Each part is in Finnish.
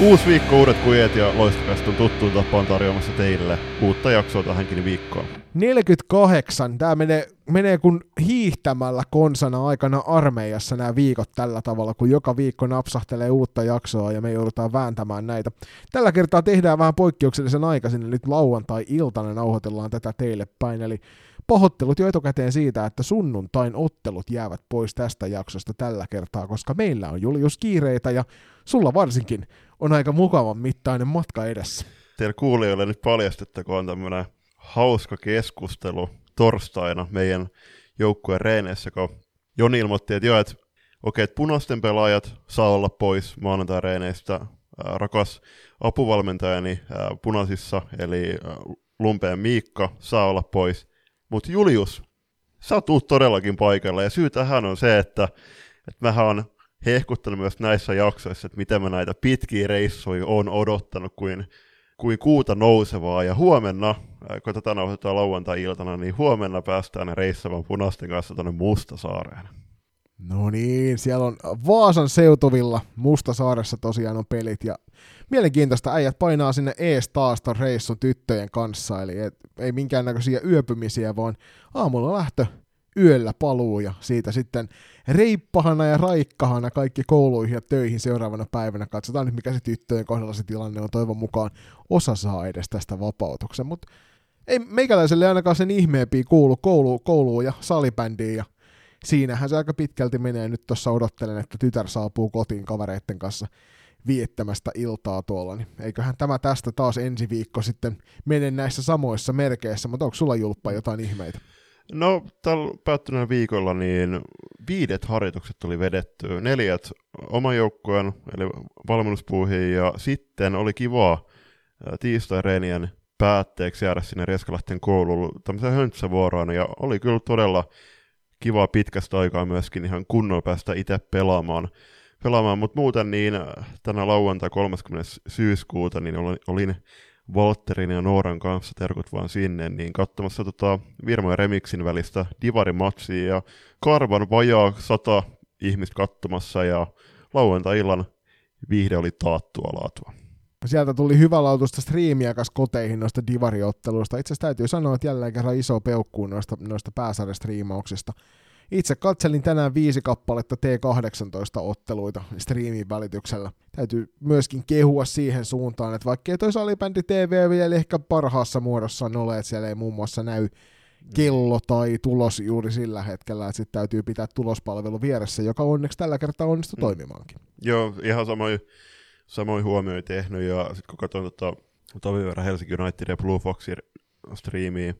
Uusi viikko, uudet kujet ja loistokästä on tuttuun tapaan tarjoamassa teille uutta jaksoa tähänkin viikkoon. 48. Tämä menee, menee kun hiihtämällä konsana aikana armeijassa nämä viikot tällä tavalla, kun joka viikko napsahtelee uutta jaksoa ja me joudutaan vääntämään näitä. Tällä kertaa tehdään vähän poikkeuksellisen aikaisin, nyt lauantai-iltana nauhoitellaan tätä teille päin, eli pahoittelut jo etukäteen siitä, että sunnuntain ottelut jäävät pois tästä jaksosta tällä kertaa, koska meillä on Julius kiireitä ja sulla varsinkin on aika mukavan mittainen matka edessä. Teillä kuulijoille nyt paljastettakoon tämmöinen hauska keskustelu torstaina meidän joukkueen reeneissä, kun Joni ilmoitti, että joo, että okei, että punaisten pelaajat saa olla pois maanantai-reeneistä. Rakas apuvalmentajani punaisissa, eli Lumpeen Miikka, saa olla pois. Mutta Julius, sä tuut todellakin paikalla, ja syy tähän on se, että, että mähän on hehkuttanut myös näissä jaksoissa, että miten mä näitä pitkiä reissuja on odottanut kuin, kuin kuuta nousevaa. Ja huomenna, kun tätä nauhoitetaan lauantai-iltana, niin huomenna päästään reissamaan punaisten kanssa tuonne Mustasaareen. No niin, siellä on Vaasan seutuvilla Mustasaaressa tosiaan on pelit ja mielenkiintoista äijät painaa sinne ees taas reissun tyttöjen kanssa, eli et, ei minkäännäköisiä yöpymisiä, vaan aamulla lähtö, yöllä paluu ja siitä sitten reippahana ja raikkahana kaikki kouluihin ja töihin seuraavana päivänä. Katsotaan nyt, mikä se tyttöjen kohdalla se tilanne on. Toivon mukaan osa saa edes tästä vapautuksen, mutta ei meikäläiselle ainakaan sen ihmeempiä kuulu koulu, kouluun ja salibändiin ja siinähän se aika pitkälti menee. Nyt tuossa odottelen, että tytär saapuu kotiin kavereiden kanssa viettämästä iltaa tuolla, niin eiköhän tämä tästä taas ensi viikko sitten mene näissä samoissa merkeissä, mutta onko sulla Julppa jotain ihmeitä? No, tällä päättyneellä viikolla niin viidet harjoitukset tuli vedetty, neljät oman joukkueen, eli valmennuspuuhiin, ja sitten oli kivaa tiistai-reenien päätteeksi jäädä sinne Reskalahten kouluun tämmöiseen höntsävuoroon, ja oli kyllä todella kivaa pitkästä aikaa myöskin ihan kunnolla päästä itse pelaamaan. pelaamaan. Mutta muuten niin tänä lauantai 30. syyskuuta niin olin Walterin ja Nooran kanssa, terkut vaan sinne, niin katsomassa tota Virmo ja Remixin välistä Divari-matsia ja Karvan vajaa sata ihmistä katsomassa ja lauantai-illan viihde oli taattua laatua. Sieltä tuli hyvä lautusta striimiä kas koteihin noista divariotteluista. Itse asiassa täytyy sanoa, että jälleen kerran iso peukku noista, noista pääsarjastriimauksista. Itse katselin tänään viisi kappaletta T18-otteluita striimin välityksellä. Täytyy myöskin kehua siihen suuntaan, että vaikkei toi salibändi TV vielä ehkä parhaassa muodossaan ole, että siellä ei muun muassa näy kello tai tulos juuri sillä hetkellä, että sitten täytyy pitää tulospalvelu vieressä, joka onneksi tällä kertaa onnistui mm. toimimaankin. Joo, ihan samoin, samoin huomioin tehnyt, ja sitten kun katsoin tota, Tovi verran Helsinki United ja Blue Foxin striimiä,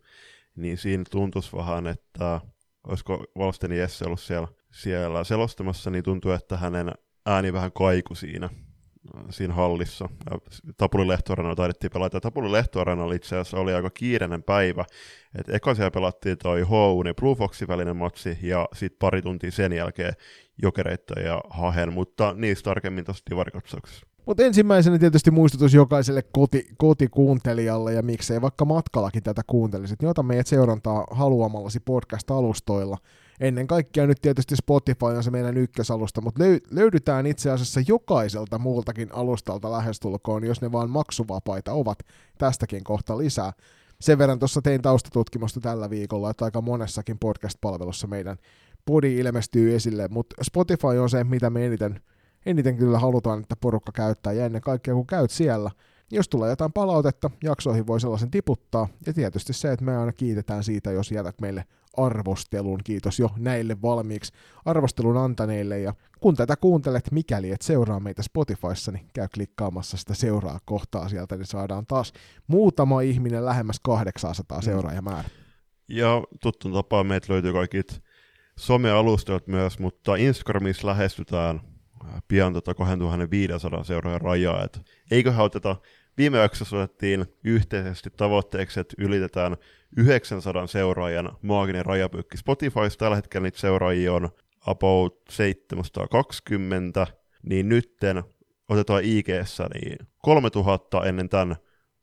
niin siinä tuntuisi vähän, että olisiko Valsteni Jesse ollut siellä, siellä selostamassa, niin tuntuu, että hänen ääni vähän kaiku siinä, siinä hallissa. Ja Tapuli Lehtoarana taidettiin pelata. Tapuli Lehtoarana itse asiassa oli aika kiireinen päivä. Et eka siellä pelattiin toi HU ja Blue Foxin välinen matsi, ja sitten pari tuntia sen jälkeen Jokereita ja Hahen, mutta niistä tarkemmin tuossa divarikatsauksessa. Mutta ensimmäisenä tietysti muistutus jokaiselle koti, kotikuuntelijalle ja miksei vaikka matkallakin tätä kuuntelisit, niin ota meidät seurantaa haluamallasi podcast-alustoilla. Ennen kaikkea nyt tietysti Spotify on se meidän ykkösalusta, mutta löy- löydytään itse asiassa jokaiselta muultakin alustalta lähestulkoon, jos ne vaan maksuvapaita ovat tästäkin kohta lisää. Sen verran tuossa tein taustatutkimusta tällä viikolla, että aika monessakin podcast-palvelussa meidän podi ilmestyy esille, mutta Spotify on se, mitä me eniten eniten kyllä halutaan, että porukka käyttää, ja ennen kaikkea kun käyt siellä, jos tulee jotain palautetta, jaksoihin voi sellaisen tiputtaa, ja tietysti se, että me aina kiitetään siitä, jos jätät meille arvostelun, kiitos jo näille valmiiksi arvostelun antaneille, ja kun tätä kuuntelet, mikäli et seuraa meitä Spotifyssa, niin käy klikkaamassa sitä seuraa kohtaa sieltä, niin saadaan taas muutama ihminen lähemmäs 800 mm. seuraajamäärä. Ja tuttuun tapaan meitä löytyy kaikit somealustat myös, mutta Instagramissa lähestytään pian tota 2500 seuraajan rajaa. Et eiköhän oteta, viime jaksossa otettiin yhteisesti tavoitteeksi, että ylitetään 900 seuraajan maaginen rajapyykki Spotifyssa. Tällä hetkellä niitä seuraajia on about 720, niin nytten otetaan ig niin 3000 ennen tämän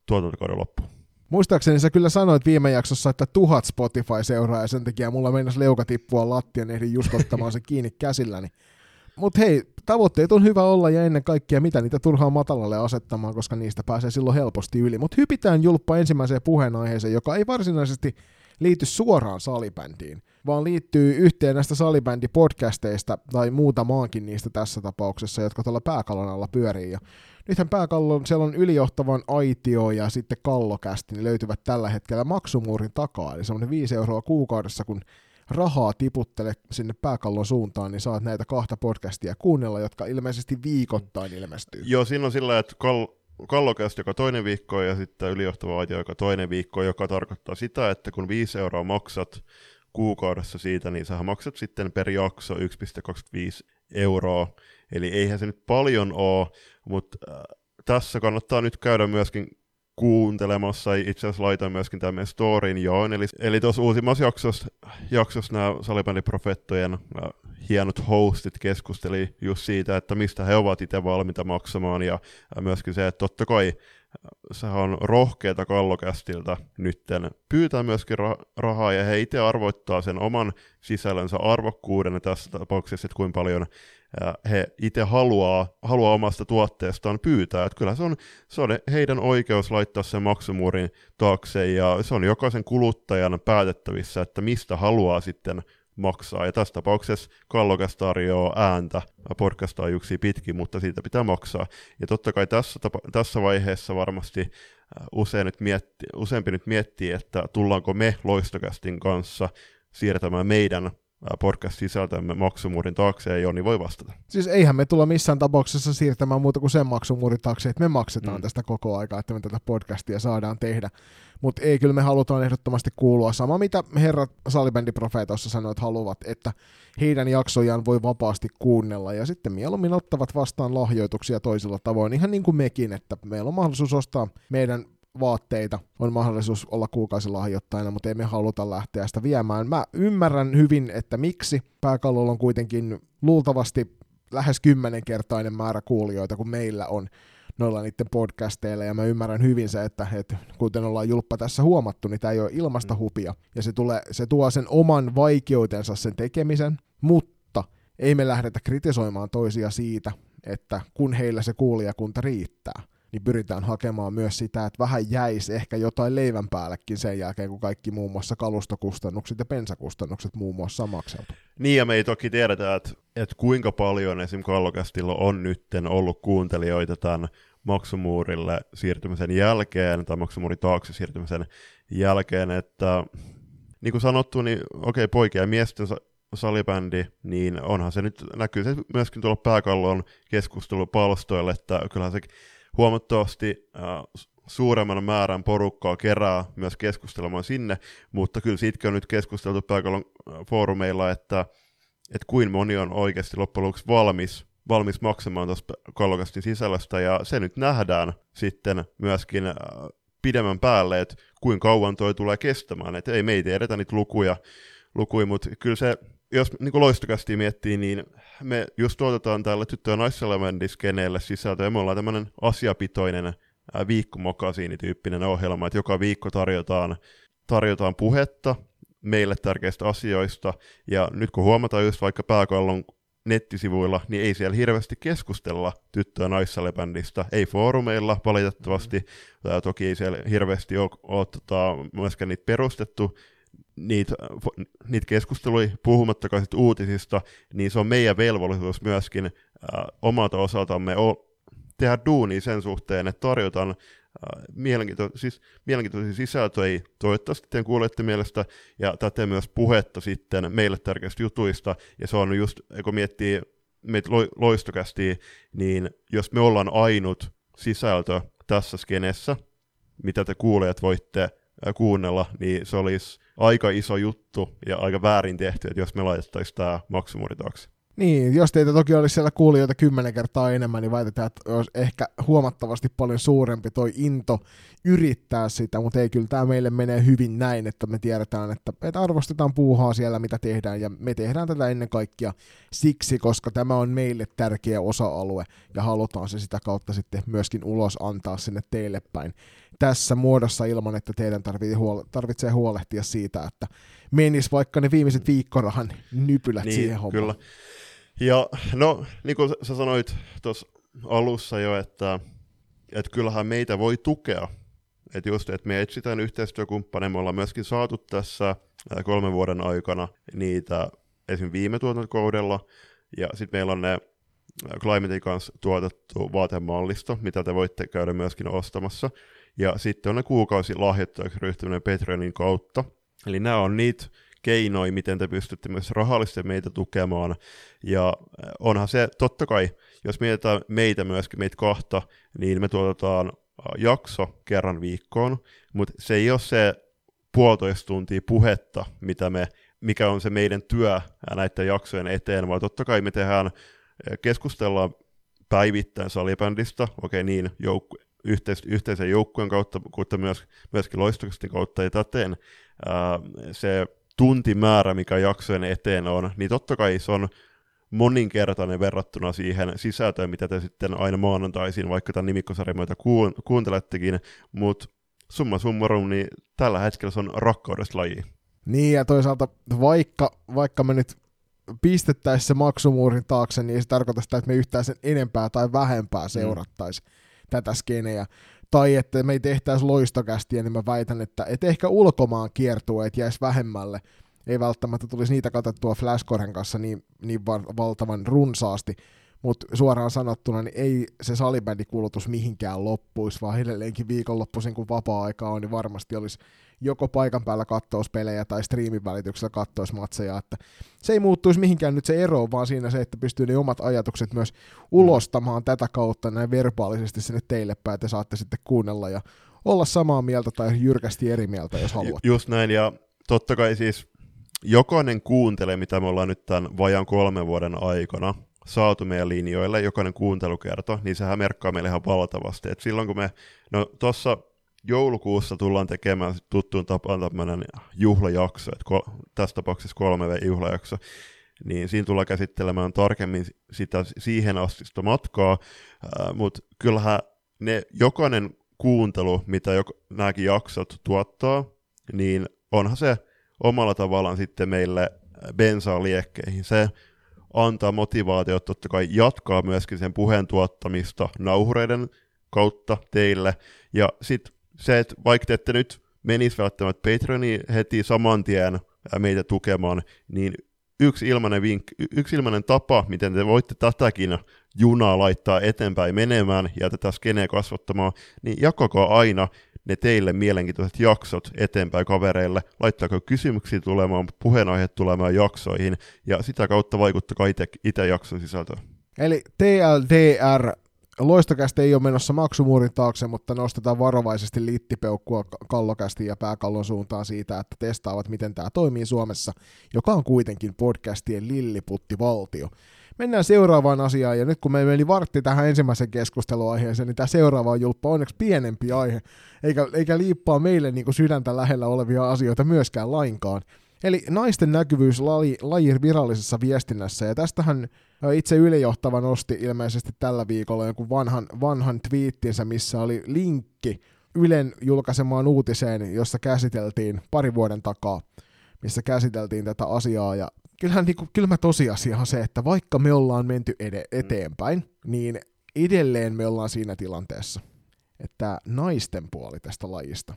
tuotantokauden loppuun. Muistaakseni sä kyllä sanoit viime jaksossa, että tuhat Spotify seuraa ja sen takia mulla meinasi leuka tippua lattian, ehdin just ottamaan se kiinni käsilläni. Mutta hei, tavoitteet on hyvä olla ja ennen kaikkea mitä niitä turhaa matalalle asettamaan, koska niistä pääsee silloin helposti yli. Mutta hypitään julppa ensimmäiseen puheenaiheeseen, joka ei varsinaisesti liity suoraan salibändiin, vaan liittyy yhteen näistä salibändipodcasteista tai muutamaankin niistä tässä tapauksessa, jotka tuolla pääkallon alla pyörii. Ja nythän pääkallon, siellä on ylijohtavan aitio ja sitten kallokästi, niin löytyvät tällä hetkellä maksumuurin takaa, eli semmoinen 5 euroa kuukaudessa, kun rahaa tiputtele sinne pääkallon suuntaan, niin saat näitä kahta podcastia kuunnella, jotka ilmeisesti viikoittain ilmestyy. Joo, siinä on sillä, että kal- kallokästä joka toinen viikko ja sitten ylijohtava aitio joka toinen viikko, joka tarkoittaa sitä, että kun 5 euroa maksat kuukaudessa siitä, niin sä maksat sitten per jakso 1,25 euroa. Eli eihän se nyt paljon ole, mutta äh, tässä kannattaa nyt käydä myöskin kuuntelemassa, itse asiassa laitoin myöskin tämän storin joon, eli, eli tuossa uusimmassa jaksossa, jaksossa nämä salibändiprofettojen hienot hostit keskusteli just siitä, että mistä he ovat itse valmiita maksamaan, ja myöskin se, että totta kai se on rohkeata kallokästiltä nytten pyytää myöskin ra- rahaa, ja he itse arvoittaa sen oman sisällönsä arvokkuuden tässä tapauksessa, että kuinka paljon he itse haluaa, haluaa omasta tuotteestaan pyytää. Että kyllä se on, se on heidän oikeus laittaa sen maksumuurin taakse ja se on jokaisen kuluttajan päätettävissä, että mistä haluaa sitten maksaa. Ja tässä tapauksessa Kallokas tarjoaa ääntä podcastaajuuksia pitkin, mutta siitä pitää maksaa. Ja totta kai tässä, tapa, tässä vaiheessa varmasti usein nyt mietti, useampi nyt miettii, että tullaanko me Loistokästin kanssa siirtämään meidän podcast-sisältömme maksumuurin taakse, ja Joni voi vastata. Siis eihän me tulla missään tapauksessa siirtämään muuta kuin sen maksumuurin taakse, että me maksetaan mm. tästä koko aikaa, että me tätä podcastia saadaan tehdä. Mutta ei, kyllä me halutaan ehdottomasti kuulua. Sama mitä herrat salibändiprofeetossa sanoivat haluavat, että heidän jaksojaan voi vapaasti kuunnella, ja sitten mieluummin ottavat vastaan lahjoituksia toisilla tavoin, ihan niin kuin mekin, että meillä on mahdollisuus ostaa meidän vaatteita, on mahdollisuus olla kuukausilahjoittajana, mutta ei me haluta lähteä sitä viemään. Mä ymmärrän hyvin, että miksi. Pääkallolla on kuitenkin luultavasti lähes kymmenenkertainen määrä kuulijoita kuin meillä on noilla niiden podcasteilla, ja mä ymmärrän hyvin se, että, että kuten ollaan julppa tässä huomattu, niin tämä ei ole ilmasta mm. hupia, ja se, tulee, se tuo sen oman vaikeutensa sen tekemisen, mutta ei me lähdetä kritisoimaan toisia siitä, että kun heillä se kuulijakunta riittää niin pyritään hakemaan myös sitä, että vähän jäisi ehkä jotain leivän päällekin sen jälkeen, kun kaikki muun muassa kalustokustannukset ja pensakustannukset muun muassa makseltu. Niin, ja me ei toki tiedetä, että, että kuinka paljon esim. Kallokästillä on nytten ollut kuuntelijoita tämän maksumuurille siirtymisen jälkeen, tai maksumuurin taakse siirtymisen jälkeen, että niin kuin sanottu, niin okei, okay, poikia ja miesten salibändi, niin onhan se nyt, näkyy se myöskin tuolla pääkallon keskustelupalstoille, että kyllähän se huomattavasti äh, suuremman määrän porukkaa kerää myös keskustelemaan sinne, mutta kyllä siitäkin on nyt keskusteltu pääkallon äh, foorumeilla, että, että kuin moni on oikeasti loppujen lopuksi valmis, valmis maksamaan tuosta kallokastin sisällöstä, ja se nyt nähdään sitten myöskin äh, pidemmän päälle, että kuinka kauan toi tulee kestämään, että ei me ei tiedetä niitä lukuja, lukuja mutta kyllä se jos niin loistokästi miettii, niin me just tuotetaan tällä tyttö- ja naiselementiskeneelle sisältöä, ja me ollaan tämmöinen asiapitoinen viikkomokasiinityyppinen ohjelma, että joka viikko tarjotaan, tarjotaan puhetta meille tärkeistä asioista, ja nyt kun huomataan just vaikka pääkallon nettisivuilla, niin ei siellä hirveästi keskustella tyttö- ja naissalibändistä, ei foorumeilla valitettavasti, mm. toki ei siellä hirveästi ole, ole tota, myöskään niitä perustettu, niitä, niitä keskusteluja, puhumattakaan sit uutisista, niin se on meidän velvollisuus myöskin äh, omalta osaltamme o- tehdä duunia sen suhteen, että tarjotaan äh, mielenkiinto- siis mielenkiintoisia sisältöjä toivottavasti teidän kuulette mielestä, ja tätä myös puhetta sitten meille tärkeistä jutuista, ja se on just, kun miettii meitä lo- loistokästiä, niin jos me ollaan ainut sisältö tässä skenessä, mitä te kuulijat voitte kuunnella, niin se olisi aika iso juttu ja aika väärin tehty, että jos me laitettaisiin tämä maksumuuri taakse. Niin, jos teitä toki olisi siellä kuulijoita kymmenen kertaa enemmän, niin väitetään, että olisi ehkä huomattavasti paljon suurempi toi into yrittää sitä, mutta ei kyllä tämä meille menee hyvin näin, että me tiedetään, että, että arvostetaan puuhaa siellä, mitä tehdään, ja me tehdään tätä ennen kaikkea siksi, koska tämä on meille tärkeä osa-alue, ja halutaan se sitä kautta sitten myöskin ulos antaa sinne teille päin tässä muodossa ilman, että teidän tarvitsee huolehtia siitä, että menisi vaikka ne viimeiset viikkorahan nypylät niin, siihen hommaan. Kyllä. Ja no, niin kuin sä sanoit tuossa alussa jo, että, että kyllähän meitä voi tukea. Että just, että me etsitään yhteistyökumppaneja, me ollaan myöskin saatu tässä kolmen vuoden aikana niitä esim. viime tuotantokaudella, ja sitten meillä on ne Climatein kanssa tuotettu vaatemallisto, mitä te voitte käydä myöskin ostamassa. Ja sitten on ne kuukausi lahjoittajaksi ryhtyminen Patreonin kautta. Eli nämä on niitä keinoja, miten te pystytte myös rahallisesti meitä tukemaan. Ja onhan se, totta kai, jos mietitään meitä myöskin, meitä kahta, niin me tuotetaan jakso kerran viikkoon, mutta se ei ole se puolitoista tuntia puhetta, mitä me, mikä on se meidän työ näiden jaksojen eteen, vaan totta kai me tehdään, keskustellaan päivittäin salibändistä, okei niin, jouk- yhteis- yhteisen joukkueen kautta, mutta myös, myöskin loistoksen kautta, ja täten ää, se tuntimäärä, mikä jaksojen eteen on, niin totta kai se on moninkertainen verrattuna siihen sisältöön, mitä te sitten aina maanantaisin, vaikka tämän nimikkosarjamoita kuuntelettekin, mutta summa summarum, niin tällä hetkellä se on rakkaudesta laji. Niin, ja toisaalta vaikka, vaikka me nyt pistettäisiin se maksumuurin taakse, niin ei se tarkoita sitä, että me yhtään sen enempää tai vähempää seurattaisi mm. tätä skeneä. Tai että me ei tehtäisi loistokästiä, niin mä väitän, että, että ehkä ulkomaan kiertueet jäisi vähemmälle. Ei välttämättä tulisi niitä katsottua Flashcoren kanssa niin, niin valtavan runsaasti, mutta suoraan sanottuna niin ei se salibändikulutus mihinkään loppuisi, vaan edelleenkin viikonloppuisin kun vapaa-aika on, niin varmasti olisi joko paikan päällä kattouspelejä tai striimin välityksellä kattousmatseja, että se ei muuttuisi mihinkään nyt se ero, vaan siinä se, että pystyy ne omat ajatukset myös ulostamaan tätä kautta näin verbaalisesti sinne teille päin, että saatte sitten kuunnella ja olla samaa mieltä tai jyrkästi eri mieltä, jos haluat. Just näin, ja totta kai siis jokainen kuuntelee, mitä me ollaan nyt tämän vajan kolmen vuoden aikana saatu meidän linjoille, jokainen kuuntelukerto, niin sehän merkkaa meille ihan valtavasti. Et silloin kun me, no tuossa joulukuussa tullaan tekemään tuttuun tapaan tämmöinen juhlajakso, että ko, tässä tapauksessa kolme juhlajakso, niin siinä tullaan käsittelemään tarkemmin sitä siihen astista matkaa, mutta kyllähän ne, jokainen kuuntelu, mitä jok, nämäkin jaksot tuottaa, niin onhan se omalla tavallaan sitten meille bensaa liekkeihin. Se antaa motivaatiota totta kai jatkaa myöskin sen puheen tuottamista nauhureiden kautta teille. Ja sitten se, että vaikka te ette nyt menisi välttämättä Patreoniin heti saman tien meitä tukemaan, niin yksi ilmainen, vink, yksi ilmainen tapa, miten te voitte tätäkin junaa laittaa eteenpäin menemään ja tätä skeneä kasvattamaan, niin jakakaa aina ne teille mielenkiintoiset jaksot eteenpäin kavereille, laittakaa kysymyksiä tulemaan, puheenaiheet tulemaan jaksoihin, ja sitä kautta vaikuttakaa itse jakson sisältöön. Eli TLDR Loistokästi ei ole menossa maksumuurin taakse, mutta nostetaan varovaisesti littipeukkua kallokästi ja pääkallon suuntaan siitä, että testaavat, miten tämä toimii Suomessa, joka on kuitenkin podcastien lilliputtivaltio. Mennään seuraavaan asiaan, ja nyt kun me meni vartti tähän ensimmäisen keskusteluaiheeseen, niin tämä seuraava on julppa onneksi pienempi aihe, eikä, eikä liippaa meille niin kuin sydäntä lähellä olevia asioita myöskään lainkaan. Eli naisten näkyvyys laji, lajin virallisessa viestinnässä, ja tästähän itse ylijohtava nosti ilmeisesti tällä viikolla jonkun vanhan, vanhan twiittinsä, missä oli linkki Ylen julkaisemaan uutiseen, jossa käsiteltiin pari vuoden takaa, missä käsiteltiin tätä asiaa, ja kyllähän niin kuin, kylmä tosiasia on se, että vaikka me ollaan menty ed- eteenpäin, niin edelleen me ollaan siinä tilanteessa, että naisten puoli tästä lajista,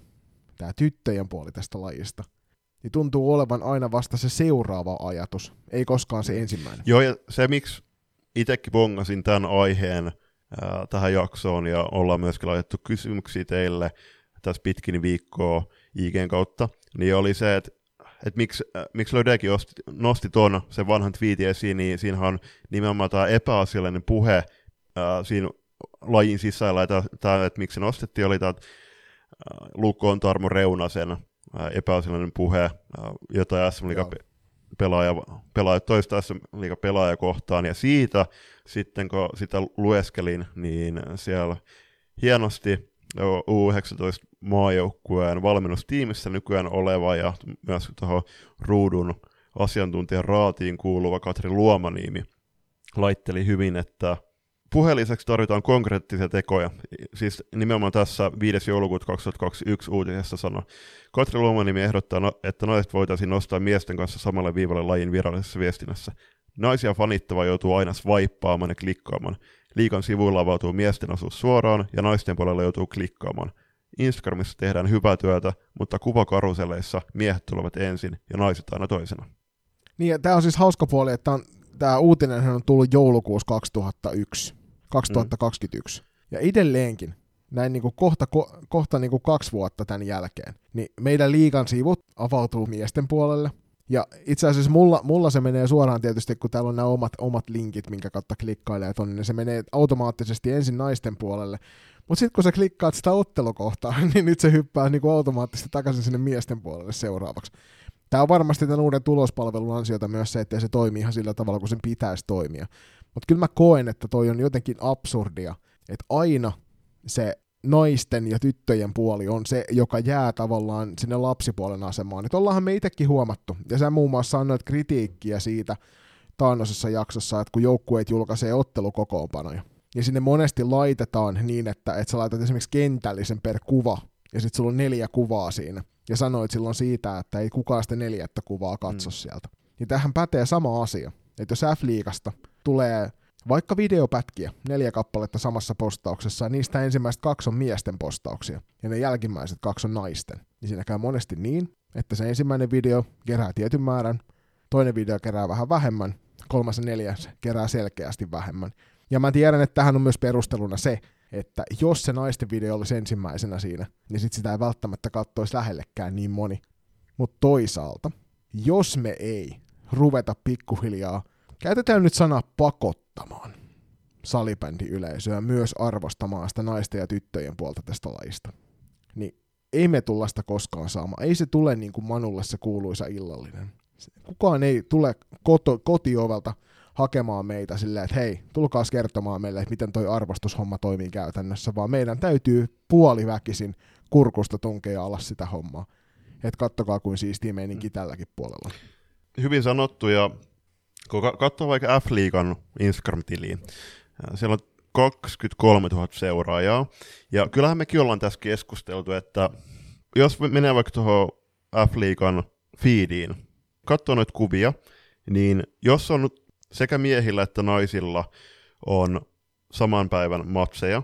tämä tyttöjen puoli tästä lajista – niin tuntuu olevan aina vasta se seuraava ajatus, ei koskaan se ensimmäinen. Joo, ja se miksi itsekin bongasin tämän aiheen ää, tähän jaksoon, ja ollaan myöskin laitettu kysymyksiä teille tässä pitkin viikkoa IGn kautta, niin oli se, että että miksi, äh, miksi Lödekin nosti tuon sen vanhan tweetin esiin, niin siinähän on nimenomaan tämä epäasiallinen puhe äh, siinä lajin sisällä, että, tämä, että miksi se nostettiin, oli tämä äh, Lukon Tarmo Reunasen epäasiallinen puhe. Jotain SM pelaaja, pelaaja, toista SM Liiga pelaaja kohtaan, ja siitä sitten kun sitä lueskelin, niin siellä hienosti U19 maajoukkueen valmennustiimissä nykyään oleva ja myös tuohon ruudun asiantuntijan raatiin kuuluva Katri Luomaniimi laitteli hyvin, että Puheen lisäksi tarvitaan konkreettisia tekoja. Siis nimenomaan tässä 5. joulukuuta 2021 uutisessa sanoi. Katri Luomanimi ehdottaa, no, että naiset voitaisiin nostaa miesten kanssa samalle viivalle lajin virallisessa viestinnässä. Naisia fanittava joutuu aina swipaamaan ja klikkaamaan. Liikan sivuilla avautuu miesten osuus suoraan ja naisten puolella joutuu klikkaamaan. Instagramissa tehdään hyvää työtä, mutta kuvakaruseleissa miehet tulevat ensin ja naiset aina toisena. Niin, tämä on siis hauska puoli, että tämä uutinen on tullut joulukuussa 2001, 2021. Mm. Ja edelleenkin, näin niin kuin kohta, ko, kohta niin kuin kaksi vuotta tämän jälkeen, niin meidän liikan sivut avautuu miesten puolelle. Ja itse asiassa mulla, mulla se menee suoraan tietysti, kun täällä on nämä omat, omat linkit, minkä kautta klikkailee tonne, niin se menee automaattisesti ensin naisten puolelle. Mutta sitten kun sä klikkaat sitä ottelukohtaa, niin nyt se hyppää niin kuin automaattisesti takaisin sinne miesten puolelle seuraavaksi. Tämä on varmasti tämän uuden tulospalvelun ansiota myös se, että se toimii ihan sillä tavalla, kun sen pitäisi toimia. Mutta kyllä mä koen, että toi on jotenkin absurdia, että aina se naisten ja tyttöjen puoli on se, joka jää tavallaan sinne lapsipuolen asemaan. Että ollaanhan me itsekin huomattu, ja sä muun muassa annoit kritiikkiä siitä taannoisessa jaksossa, että kun joukkueet julkaisee ottelukokoonpanoja, ja sinne monesti laitetaan niin, että, että sä laitat esimerkiksi kentällisen per kuva, ja sitten sulla on neljä kuvaa siinä, ja sanoit silloin siitä, että ei kukaan sitä neljättä kuvaa katso mm. sieltä. Niin tähän pätee sama asia, että jos F-liigasta tulee vaikka videopätkiä, neljä kappaletta samassa postauksessa, ja niistä ensimmäiset kaksi on miesten postauksia, ja ne jälkimmäiset kaksi on naisten, niin siinä käy monesti niin, että se ensimmäinen video kerää tietyn määrän, toinen video kerää vähän vähemmän, kolmas ja neljäs kerää selkeästi vähemmän. Ja mä tiedän, että tähän on myös perusteluna se, että jos se naisten video olisi ensimmäisenä siinä, niin sit sitä ei välttämättä kattoisi lähellekään niin moni. Mutta toisaalta, jos me ei ruveta pikkuhiljaa, käytetään nyt sanaa pakottamaan salibändiyleisöä myös arvostamaan sitä naisten ja tyttöjen puolta tästä lajista, niin ei me tulla sitä koskaan saamaan. Ei se tule niin kuin Manulle se kuuluisa illallinen. Kukaan ei tule koto, kotiovelta hakemaan meitä silleen, että hei, tulkaa kertomaan meille, että miten toi arvostushomma toimii käytännössä, vaan meidän täytyy puoliväkisin kurkusta tunkea alas sitä hommaa. Että kattokaa kuin siistiä meininki tälläkin puolella. Hyvin sanottu, ja kun katsoo vaikka F-liigan Instagram-tiliin, siellä on 23 000 seuraajaa, ja kyllähän mekin ollaan tässä keskusteltu, että jos menee vaikka tuohon F-liigan feediin, katsoo noita kuvia, niin jos on sekä miehillä että naisilla on saman päivän matseja,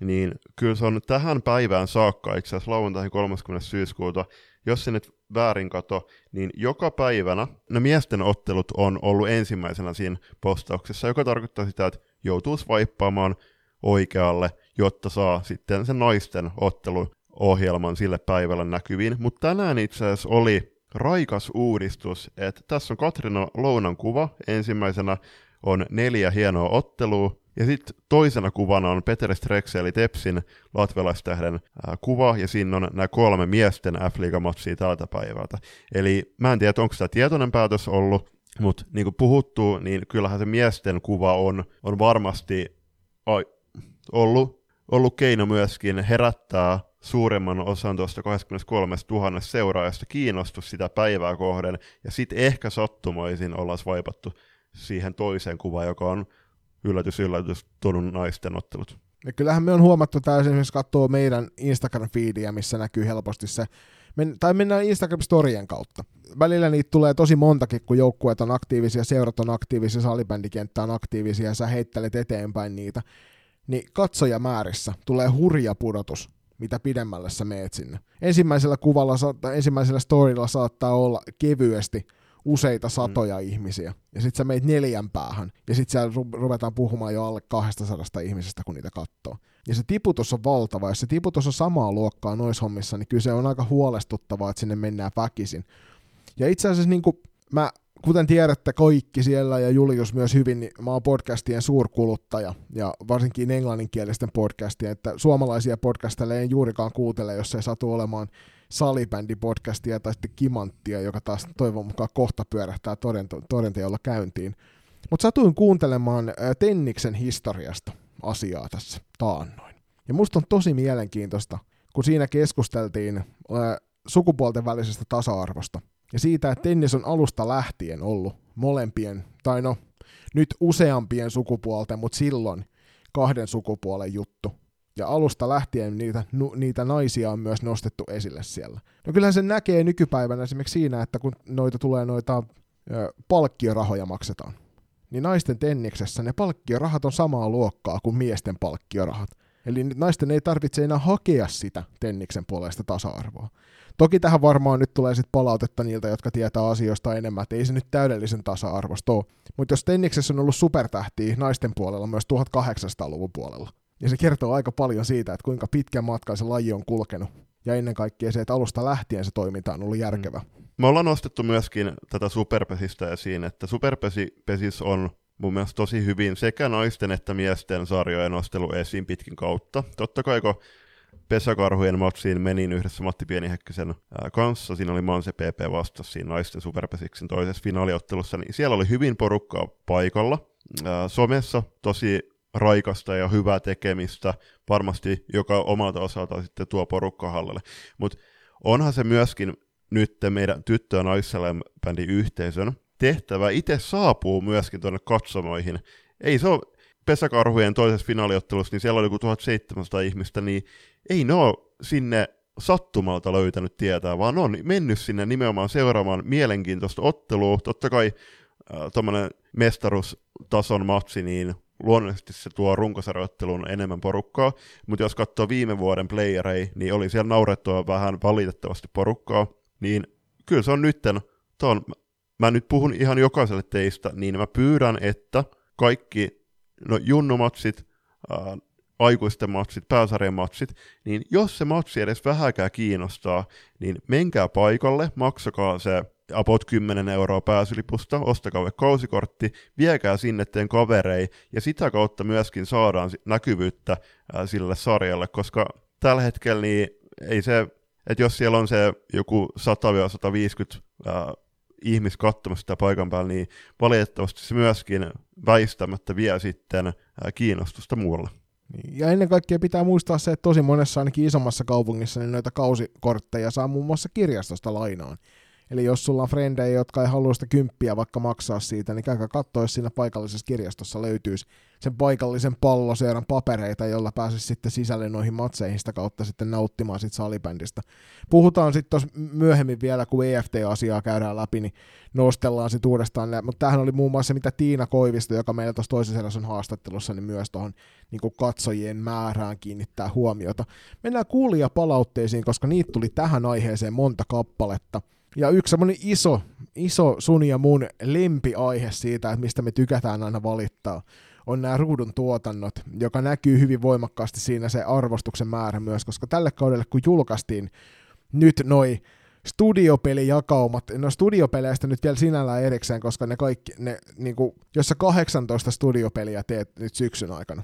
niin kyllä se on tähän päivään saakka, itse asiassa lauantaihin 30. syyskuuta, jos se nyt väärin kato, niin joka päivänä ne miesten ottelut on ollut ensimmäisenä siinä postauksessa, joka tarkoittaa sitä, että joutuu swipaamaan oikealle, jotta saa sitten sen naisten otteluohjelman sille päivälle näkyviin. Mutta tänään itse asiassa oli raikas uudistus, että tässä on Katrina Lounan kuva, ensimmäisenä on neljä hienoa ottelua, ja sitten toisena kuvana on Peter Strexe eli Tepsin latvelaistähden kuva, ja siinä on nämä kolme miesten f matsia tältä päivältä. Eli mä en tiedä, onko tämä tietoinen päätös ollut, mutta niin kuin puhuttu, niin kyllähän se miesten kuva on, on varmasti ai, ollut, ollut keino myöskin herättää suuremman osan tuosta 23 000 seuraajasta kiinnostus sitä päivää kohden, ja sitten ehkä sattumoisin ollaan vaipattu siihen toiseen kuvaan, joka on yllätys, yllätys, tuonut naisten ottelut. Ja kyllähän me on huomattu tämä esimerkiksi katsoo meidän Instagram-feediä, missä näkyy helposti se, men, tai mennään Instagram-storien kautta. Välillä niitä tulee tosi montakin, kun joukkueet on aktiivisia, seurat on aktiivisia, salibändikenttä on aktiivisia, ja sä heittelet eteenpäin niitä. Niin katsojamäärissä tulee hurja pudotus mitä pidemmälle sä meet sinne. Ensimmäisellä kuvalla, ensimmäisellä storylla saattaa olla kevyesti useita satoja mm. ihmisiä, ja sitten sä meet neljän päähän, ja sitten siellä ru- ruvetaan puhumaan jo alle 200 ihmisestä, kun niitä katsoo. Ja se tiputus on valtava, jos se tiputus on samaa luokkaa noissa hommissa, niin kyllä se on aika huolestuttavaa, että sinne mennään väkisin. Ja itse asiassa niin kuin mä kuten tiedätte kaikki siellä ja Julius myös hyvin, niin mä oon podcastien suurkuluttaja ja varsinkin englanninkielisten podcastien, että suomalaisia podcasteja en juurikaan kuuntele, jos ei satu olemaan salibändipodcastia tai sitten kimanttia, joka taas toivon mukaan kohta pyörähtää todenteolla käyntiin. Mutta satuin kuuntelemaan Tenniksen historiasta asiaa tässä taannoin. Ja musta on tosi mielenkiintoista, kun siinä keskusteltiin sukupuolten välisestä tasa-arvosta – ja siitä, että tennis on alusta lähtien ollut molempien, tai no nyt useampien sukupuolten, mutta silloin kahden sukupuolen juttu. Ja alusta lähtien niitä, nu, niitä naisia on myös nostettu esille siellä. No kyllähän se näkee nykypäivänä esimerkiksi siinä, että kun noita tulee noita ö, palkkiorahoja maksetaan. niin naisten tenniksessä ne palkkiorahat on samaa luokkaa kuin miesten palkkiorahat. Eli naisten ei tarvitse enää hakea sitä tenniksen puolesta tasa-arvoa. Toki tähän varmaan nyt tulee sitten palautetta niiltä, jotka tietää asioista enemmän, että ei se nyt täydellisen tasa-arvosta ole. Mutta jos tenniksessä on ollut supertähtiä naisten puolella myös 1800-luvun puolella, niin se kertoo aika paljon siitä, että kuinka pitkän matkan se laji on kulkenut. Ja ennen kaikkea se, että alusta lähtien se toiminta on ollut järkevä. Me ollaan nostettu myöskin tätä superpesistä esiin, että superpesis on mun mielestä tosi hyvin sekä naisten että miesten sarjojen nostelu esiin pitkin kautta. Totta kai kun pesäkarhujen matsiin menin yhdessä Matti Pienihäkkösen kanssa, siinä oli Manse PP vastassa siinä naisten superpesiksen toisessa finaaliottelussa, niin siellä oli hyvin porukkaa paikalla. Somessa tosi raikasta ja hyvää tekemistä, varmasti joka omalta osaltaan sitten tuo porukka hallelle. Mutta onhan se myöskin nyt meidän tyttö- ja naissalembändin yhteisön tehtävä itse saapuu myöskin tuonne katsomoihin. Ei se ole pesäkarhujen toisessa finaaliottelussa, niin siellä oli joku 1700 ihmistä, niin ei ne ole sinne sattumalta löytänyt tietää, vaan on mennyt sinne nimenomaan seuraamaan mielenkiintoista ottelua. Totta kai äh, tuommoinen mestaruustason matsi, niin luonnollisesti se tuo runkosarjoitteluun enemmän porukkaa, mutta jos katsoo viime vuoden playerei, niin oli siellä naurettua vähän valitettavasti porukkaa, niin kyllä se on nytten, ton, mä nyt puhun ihan jokaiselle teistä, niin mä pyydän, että kaikki no, junnumatsit, ää, aikuisten matsit, pääsarjan matsit, niin jos se matsi edes vähäkään kiinnostaa, niin menkää paikalle, maksakaa se about 10 euroa pääsylipusta, ostakaa kausikortti, viekää sinne teen kaverei, ja sitä kautta myöskin saadaan näkyvyyttä sille sarjalle, koska tällä hetkellä niin ei se, että jos siellä on se joku 100-150 ää, ihmis katsomassa sitä paikan päällä, niin valitettavasti se myöskin väistämättä vie sitten kiinnostusta muualle. Niin, ja ennen kaikkea pitää muistaa se, että tosi monessa ainakin isommassa kaupungissa niin noita kausikortteja saa muun muassa kirjastosta lainaan. Eli jos sulla on frendejä, jotka ei halua sitä kymppiä vaikka maksaa siitä, niin käykää katsoa, jos siinä paikallisessa kirjastossa löytyisi sen paikallisen palloseuran papereita, jolla pääsisi sitten sisälle noihin matseihin sitä kautta sitten nauttimaan sit salibändistä. Puhutaan sitten tuossa myöhemmin vielä, kun EFT-asiaa käydään läpi, niin nostellaan sitten uudestaan. Mutta tämähän oli muun muassa mitä Tiina Koivisto, joka meillä tuossa toisessa on haastattelussa, niin myös tuohon niin katsojien määrään kiinnittää huomiota. Mennään kuulijapalautteisiin, koska niitä tuli tähän aiheeseen monta kappaletta – ja yksi semmoinen iso, iso sun ja mun lempiaihe siitä, että mistä me tykätään aina valittaa, on nämä ruudun tuotannot, joka näkyy hyvin voimakkaasti siinä se arvostuksen määrä myös, koska tälle kaudelle kun julkaistiin nyt noi studiopelijakaumat, no studiopeleistä nyt vielä sinällään erikseen, koska ne kaikki, ne, niinku, jos sä 18 studiopeliä teet nyt syksyn aikana,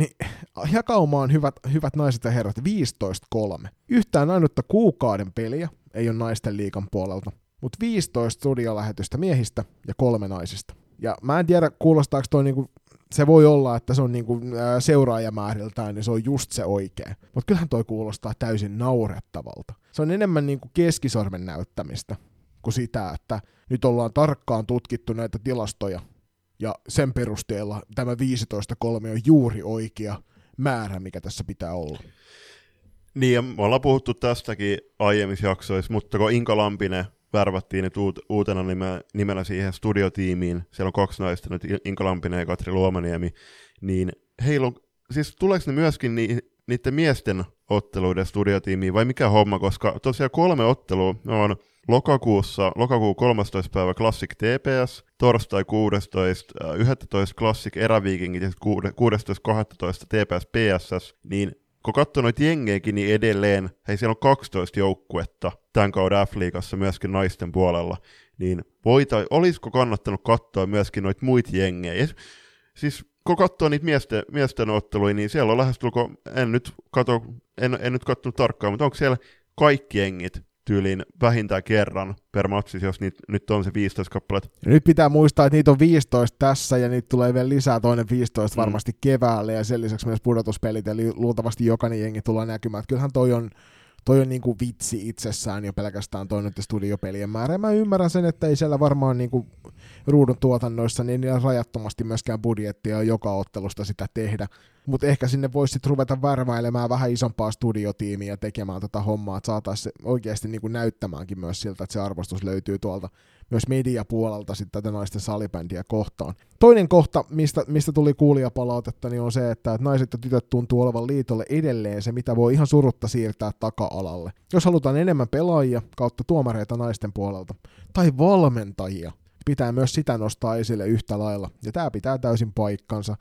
niin jakauma on hyvät, hyvät naiset ja herrat 15-3. Yhtään ainutta kuukauden peliä, ei ole naisten liikan puolelta, mutta 15 studiolähetystä miehistä ja kolme naisista. Ja mä en tiedä, kuulostaako toi niinku, se voi olla, että se on niinku, ää, seuraajamääriltään, niin se on just se oikea. Mutta kyllähän toi kuulostaa täysin naurettavalta. Se on enemmän niinku keskisormen näyttämistä kuin sitä, että nyt ollaan tarkkaan tutkittu näitä tilastoja, ja sen perusteella tämä 15.3 on juuri oikea määrä, mikä tässä pitää olla. Niin, ja me ollaan puhuttu tästäkin aiemmissa jaksoissa, mutta kun Inka Lampinen värvättiin nyt uut, uutena nimellä, nimellä siihen studiotiimiin, siellä on kaksi naista nyt, Inka Lampinen ja Katri Luomaniemi, niin heillä on, siis tuleeko ne myöskin ni, niiden miesten otteluiden studiotiimiin vai mikä homma, koska tosiaan kolme ottelua on lokakuussa, lokakuun 13. päivä Classic TPS, torstai 16. 11. Classic Eräviikingit ja 16.12. TPS PSS, niin kun katsoo noita jengejäkin, niin edelleen, hei siellä on 12 joukkuetta tämän kauden F-liigassa myöskin naisten puolella, niin voita, olisiko kannattanut katsoa myöskin noita muita jengejä? Siis kun katsoo niitä miesten, miesten otteluja, niin siellä on lähestulkoon, en nyt katso, en, en nyt katsonut tarkkaan, mutta onko siellä kaikki jengit tyyliin vähintään kerran per matsi, jos niitä, nyt on se 15 kappaletta. Ja nyt pitää muistaa, että niitä on 15 tässä ja niitä tulee vielä lisää toinen 15 mm. varmasti keväälle ja sen lisäksi myös pudotuspelit, eli luultavasti jokainen jengi tulee näkymään. Kyllähän toi on, toi on niinku vitsi itsessään jo pelkästään toi nyt studiopelien määrä. Ja mä ymmärrän sen, että ei siellä varmaan niinku ruudun tuotannoissa niin rajattomasti myöskään budjettia joka ottelusta sitä tehdä. Mutta ehkä sinne voisi sitten ruveta värväilemään vähän isompaa studiotiimiä tekemään tätä hommaa, että saataisiin oikeasti niin kuin näyttämäänkin myös siltä, että se arvostus löytyy tuolta myös mediapuolelta sitten tätä naisten salibändiä kohtaan. Toinen kohta, mistä, mistä tuli kuulijapalautetta, niin on se, että, että naiset ja tytöt tuntuu olevan liitolle edelleen se, mitä voi ihan surutta siirtää taka-alalle. Jos halutaan enemmän pelaajia kautta tuomareita naisten puolelta, tai valmentajia, pitää myös sitä nostaa esille yhtä lailla, ja tämä pitää täysin paikkansa.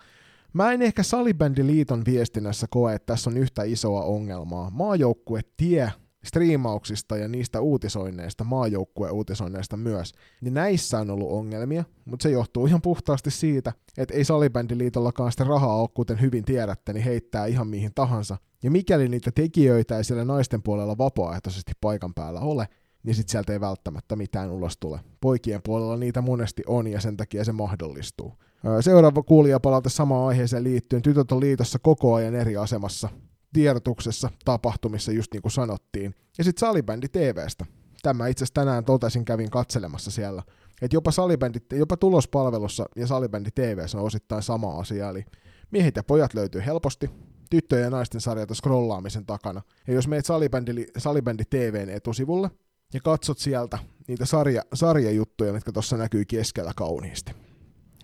Mä en ehkä Salibändiliiton viestinnässä koe, että tässä on yhtä isoa ongelmaa. Maajoukkue tie striimauksista ja niistä uutisoinneista, maajoukkue-uutisoinneista myös, niin näissä on ollut ongelmia, mutta se johtuu ihan puhtaasti siitä, että ei Salibändiliitollakaan sitä rahaa ole, kuten hyvin tiedätte, niin heittää ihan mihin tahansa. Ja mikäli niitä tekijöitä ei siellä naisten puolella vapaaehtoisesti paikan päällä ole, niin sitten sieltä ei välttämättä mitään ulos tule. Poikien puolella niitä monesti on ja sen takia se mahdollistuu. Seuraava kuulijapalaute samaan aiheeseen liittyen. Tytöt on liitossa koko ajan eri asemassa tiedotuksessa, tapahtumissa, just niin kuin sanottiin. Ja sitten salibändi TVstä. Tämä itse asiassa tänään totesin, kävin katselemassa siellä. Että jopa, salibändi, jopa tulospalvelussa ja salibändi TVssä on osittain sama asia. Eli miehet ja pojat löytyy helposti, tyttöjen ja naisten sarjata scrollaamisen takana. Ja jos meet salibändi, salibändi TVn etusivulle ja katsot sieltä niitä sarja, sarjajuttuja, mitkä tuossa näkyy keskellä kauniisti.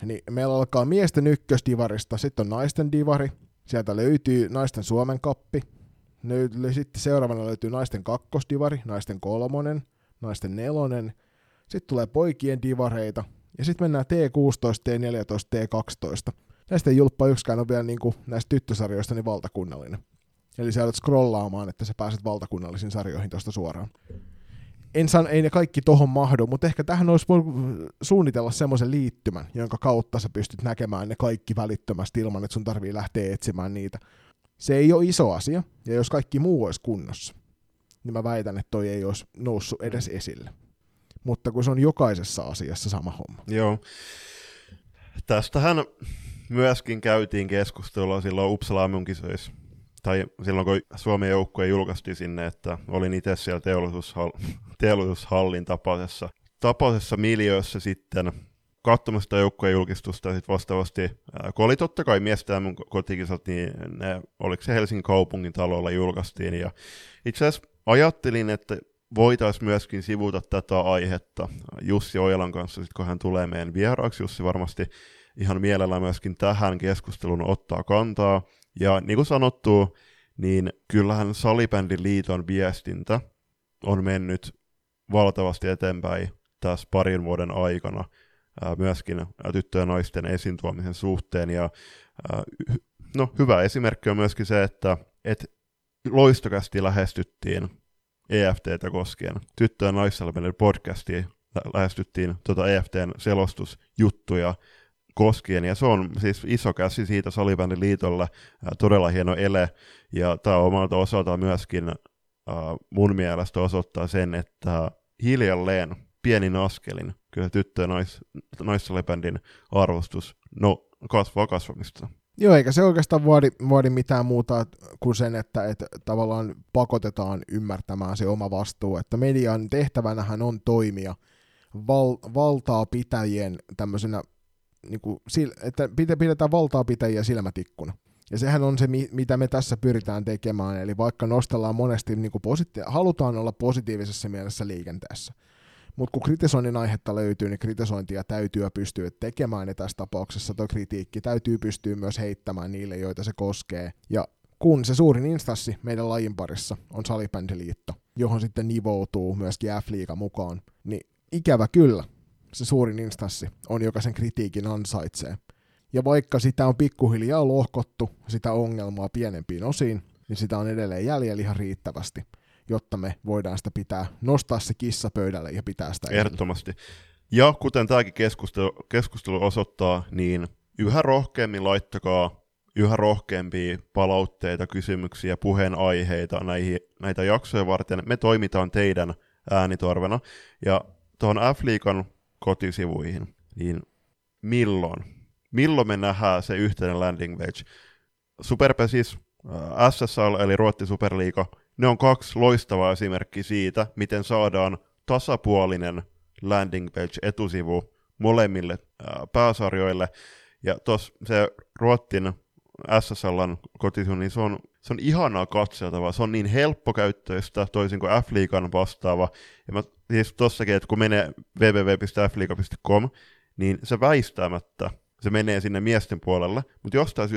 Niin meillä alkaa miesten ykkösdivarista, sitten on naisten divari, Sieltä löytyy naisten Suomen kappi. Sitten seuraavana löytyy naisten kakkosdivari, naisten kolmonen, naisten nelonen. Sitten tulee poikien divareita. Ja sitten mennään T16, T14, T12. Näistä ei julppa yksikään ole vielä niin kuin näistä tyttösarjoista niin valtakunnallinen. Eli sä joudut scrollaamaan, että sä pääset valtakunnallisiin sarjoihin tuosta suoraan en san, ei ne kaikki tohon mahdu, mutta ehkä tähän olisi voinut suunnitella semmoisen liittymän, jonka kautta sä pystyt näkemään ne kaikki välittömästi ilman, että sun tarvii lähteä etsimään niitä. Se ei ole iso asia, ja jos kaikki muu olisi kunnossa, niin mä väitän, että toi ei olisi noussut edes esille. Mutta kun se on jokaisessa asiassa sama homma. Joo. Tästähän myöskin käytiin keskustelua silloin Uppsala kisoissa tai silloin kun Suomen joukkue julkaistiin sinne, että olin itse siellä teollisuushall- teollisuushallin tapaisessa, tapaisessa miljöössä sitten katsomassa sitä joukkueen julkistusta sitten vastaavasti, kun oli totta kai miestä mun kotikisat, niin ne, oliko se Helsingin kaupungin talolla julkaistiin, ja itse asiassa ajattelin, että voitaisiin myöskin sivuta tätä aihetta Jussi Ojalan kanssa, sit kun hän tulee meidän vieraaksi. Jussi varmasti ihan mielellä myöskin tähän keskusteluun ottaa kantaa, ja niin kuin sanottu, niin kyllähän Salibändin liiton viestintä on mennyt valtavasti eteenpäin tässä parin vuoden aikana myöskin tyttöjen ja naisten esiintuomisen suhteen. Ja no, hyvä esimerkki on myöskin se, että et loistokästi lähestyttiin EFTtä koskien. Tyttöjen ja podcastia lähestyttiin tuota EFTn selostusjuttuja koskien, ja se on siis iso käsi siitä Salibändin liitolle, todella hieno ele, ja tämä omalta osaltaan myöskin äh, mun mielestä osoittaa sen, että hiljalleen pienin askelin kyllä tyttö- ja nais, naissalibändin arvostus no, kasvaa kasvamista. Joo, eikä se oikeastaan vaadi, vaadi mitään muuta kuin sen, että, että tavallaan pakotetaan ymmärtämään se oma vastuu, että median tehtävänähän on toimia val, valtaa pitäjien tämmöisenä niin kuin, että pidetään valtaa pitäjiä silmätikkuna. Ja sehän on se, mitä me tässä pyritään tekemään, eli vaikka nostellaan monesti, niin kuin positi- halutaan olla positiivisessa mielessä liikenteessä. Mutta kun kritisoinnin aihetta löytyy, niin kritisointia täytyy pystyä tekemään, ja tässä tapauksessa tuo kritiikki täytyy pystyä myös heittämään niille, joita se koskee. Ja kun se suurin instanssi meidän lajin parissa on salibändiliitto, johon sitten nivoutuu myöskin F-liiga mukaan, niin ikävä kyllä, se suurin instanssi on, joka sen kritiikin ansaitsee. Ja vaikka sitä on pikkuhiljaa lohkottu, sitä ongelmaa pienempiin osiin, niin sitä on edelleen jäljellä ihan riittävästi, jotta me voidaan sitä pitää, nostaa se kissa pöydälle ja pitää sitä Ehdottomasti. Ja kuten tämäkin keskustelu, keskustelu osoittaa, niin yhä rohkeammin laittakaa yhä rohkeampia palautteita, kysymyksiä, puheenaiheita näihin, näitä jaksoja varten. Me toimitaan teidän äänitorvena. Ja tuohon F-liikan kotisivuihin, niin milloin? Milloin me nähdään se yhteinen landing page? Superpesis, äh, SSL eli Ruotti Superliiga, ne on kaksi loistavaa esimerkkiä siitä, miten saadaan tasapuolinen landing page etusivu molemmille äh, pääsarjoille. Ja tuossa se Ruottin SSLn kotisuun, niin se on, se on ihanaa katseltavaa. Se on niin helppokäyttöistä, toisin kuin F-liigan vastaava. Ja mä siis tossakin, että kun menee www.fliiga.com, niin se väistämättä se menee sinne miesten puolelle, mutta jostain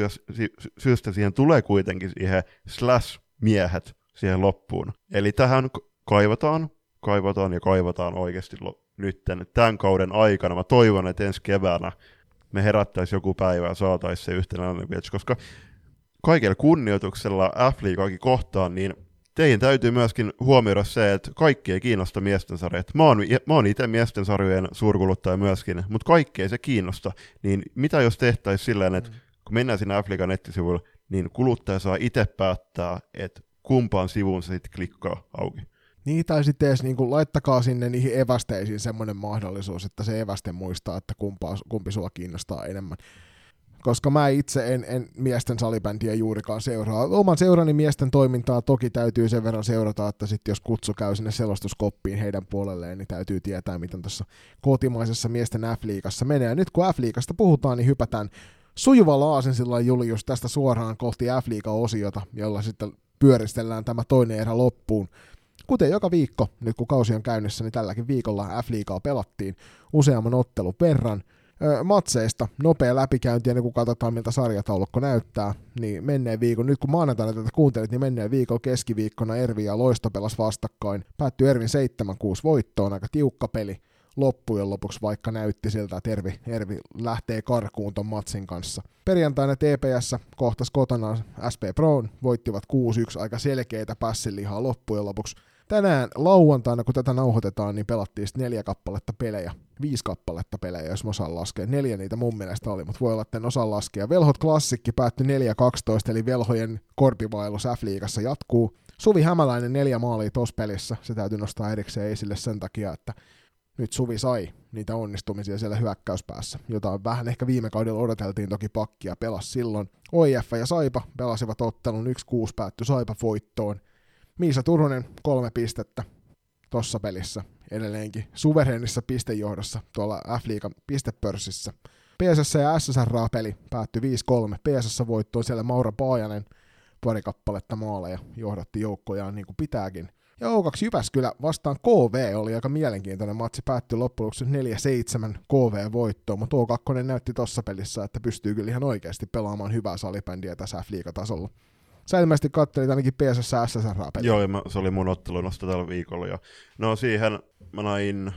syystä siihen tulee kuitenkin siihen slash-miehet siihen loppuun. Eli tähän kaivataan, kaivataan ja kaivataan oikeasti nytten tämän kauden aikana. Mä toivon, että ensi keväänä me herättäisiin joku päivä ja saataisiin se yhtenäinen koska kaikella kunnioituksella F-liigaakin kohtaan, niin teidän täytyy myöskin huomioida se, että kaikki ei kiinnosta miesten sarjat. Mä oon, mä oon itse miesten sarjojen suurkuluttaja myöskin, mutta kaikki ei se kiinnosta. Niin mitä jos tehtäisiin silleen, että mm. kun mennään sinne f nettisivuille, niin kuluttaja saa itse päättää, että kumpaan sivuun se sitten klikkaa auki. Niin, tai sitten edes niin kuin, laittakaa sinne niihin evästeisiin semmoinen mahdollisuus, että se eväste muistaa, että kumpaa, kumpi sua kiinnostaa enemmän. Koska mä itse en, en miesten salibändiä juurikaan seuraa. Oman seurani miesten toimintaa toki täytyy sen verran seurata, että sitten jos kutsu käy sinne selostuskoppiin heidän puolelleen, niin täytyy tietää, miten tuossa kotimaisessa miesten F-liigassa menee. Ja nyt kun F-liigasta puhutaan, niin hypätään sujuvalla sillä Julius tästä suoraan kohti F-liiga-osiota, jolla sitten pyöristellään tämä toinen erä loppuun. Kuten joka viikko, nyt kun kausi on käynnissä, niin tälläkin viikolla F-liigaa pelattiin useamman ottelun verran. Matseista nopea läpikäynti ennen kuin katsotaan miltä sarjataulukko näyttää, niin menneen viikon, nyt kun maanantaina tätä kuuntelit, niin menneen viikon keskiviikkona Ervi ja Loisto pelas vastakkain. Päättyi Ervin 7-6 voittoon, aika tiukka peli loppujen lopuksi, vaikka näytti siltä, että Ervi, Ervi lähtee karkuun ton matsin kanssa. Perjantaina TPS kohtas kotona SP Proon, voittivat 6-1 aika selkeitä pässilihaa loppujen lopuksi tänään lauantaina, kun tätä nauhoitetaan, niin pelattiin neljä kappaletta pelejä, viisi kappaletta pelejä, jos mä osaan laskea. Neljä niitä mun mielestä oli, mutta voi olla, että en osaa laskea. Velhot Klassikki päättyi 4-12, eli velhojen korpivaellus F-liigassa jatkuu. Suvi Hämäläinen neljä maalia tuossa pelissä, se täytyy nostaa erikseen esille sen takia, että nyt Suvi sai niitä onnistumisia siellä hyökkäyspäässä, jota vähän ehkä viime kaudella odoteltiin toki pakkia pelas silloin. OIF ja Saipa pelasivat ottelun 1-6 päättyi Saipa voittoon. Miisa Turunen kolme pistettä tuossa pelissä edelleenkin suvereenissa pistejohdossa tuolla F-liigan pistepörssissä. PSS ja SSR-peli päättyi 5-3. PSS voittoon siellä Maura Paajanen pari kappaletta maaleja johdatti joukkojaan niin kuin pitääkin. Ja O2 Jyväskylä vastaan KV oli aika mielenkiintoinen matsi, päättyi loppujen 4-7 KV-voittoon, mutta O2 näytti tuossa pelissä, että pystyy kyllä ihan oikeasti pelaamaan hyvää salibändiä tässä F-liigatasolla. Sä ilmeisesti kattelit ainakin PSS SSR Joo, ja mä, se oli mun ottelunosto tällä viikolla. Ja, no siihen mä näin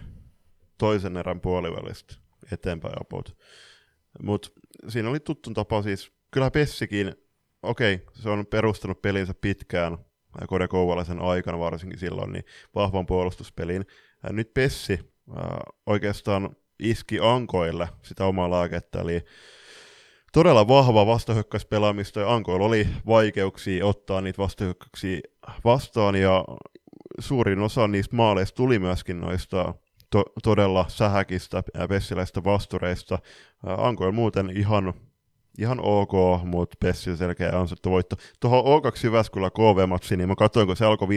toisen erän puolivälistä eteenpäin apot. Mutta siinä oli tuttu tapa siis, kyllä Pessikin, okei, okay, se on perustanut pelinsä pitkään, Kode Kouvalaisen aikana varsinkin silloin, niin vahvan puolustuspeliin. Nyt Pessi äh, oikeastaan iski ankoille sitä omaa lääkettä, eli todella vahva vastahyökkäyspelaamista ja Ankoilla oli vaikeuksia ottaa niitä vastahyökkäyksiä vastaan ja suurin osa niistä maaleista tuli myöskin noista to- todella sähäkistä pessiläistä vastureista. Ankoilla muuten ihan, ihan ok, mutta Pessi selkeä ansaittu voitto. Tuohon O2 Jyväskylä KV-matsiin, niin mä katsoin, kun se alkoi 15-15,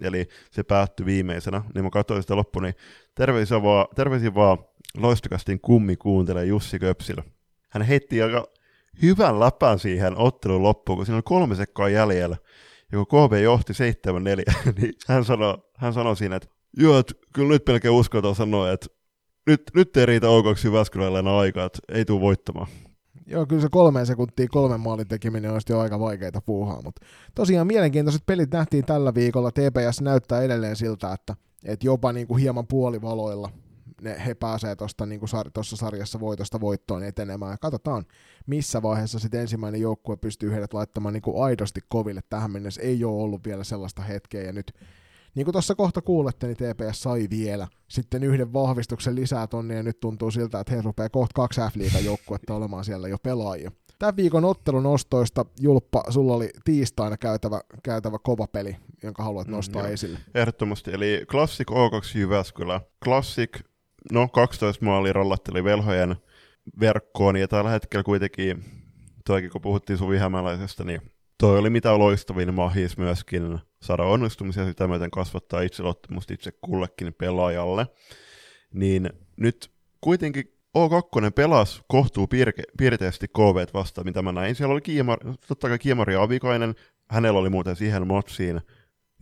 eli se päättyi viimeisenä, niin mä katsoin sitä loppuun, niin terveisiä vaan, terveisiä vaan loistokastin kummi kuuntelee Jussi Köpsilä hän heitti aika hyvän läpän siihen ottelun loppuun, kun siinä oli kolme sekkaa jäljellä, ja kun KV johti 7-4, niin hän sanoi, hän sanoi siinä, että joo, että kyllä nyt pelkkä uskaltaa sanoa, että nyt, nyt ei riitä O2 Jyväskylällä enää aikaa, että ei tule voittamaan. Joo, kyllä se kolmeen sekuntia kolmen maalin tekeminen olisi jo aika vaikeita puuhaa, mutta tosiaan mielenkiintoiset pelit nähtiin tällä viikolla. TPS näyttää edelleen siltä, että, että jopa niin kuin hieman puolivaloilla ne, he pääsee tuossa niin sar, sarjassa voitosta voittoon etenemään. Ja katsotaan, missä vaiheessa sitten ensimmäinen joukkue pystyy heidät laittamaan niin kuin aidosti koville. Tähän mennessä ei ole ollut vielä sellaista hetkeä, ja nyt niin kuin tuossa kohta kuulette, niin TPS sai vielä sitten yhden vahvistuksen lisää tonne, ja nyt tuntuu siltä, että he rupeaa kohta kaksi f joukkuetta olemaan siellä jo pelaajia. Tämän viikon ottelun ostoista, Julppa, sulla oli tiistaina käytävä, käytävä kova peli, jonka haluat mm, nostaa mm, esille. Ehdottomasti, eli Classic O2 Jyväskylä. Classic no 12 maalia rollatteli velhojen verkkoon, ja tällä hetkellä kuitenkin, toikin kun puhuttiin Suvi Hämäläisestä, niin toi oli mitä loistavin mahis myöskin saada onnistumisia sitä myöten kasvattaa itseluottamusta itse kullekin pelaajalle. Niin nyt kuitenkin O2 pelasi kohtuu piirteisesti KV vastaan, mitä mä näin. Siellä oli Kiimar, totta kai Kiemari Avikainen, hänellä oli muuten siihen motsiin,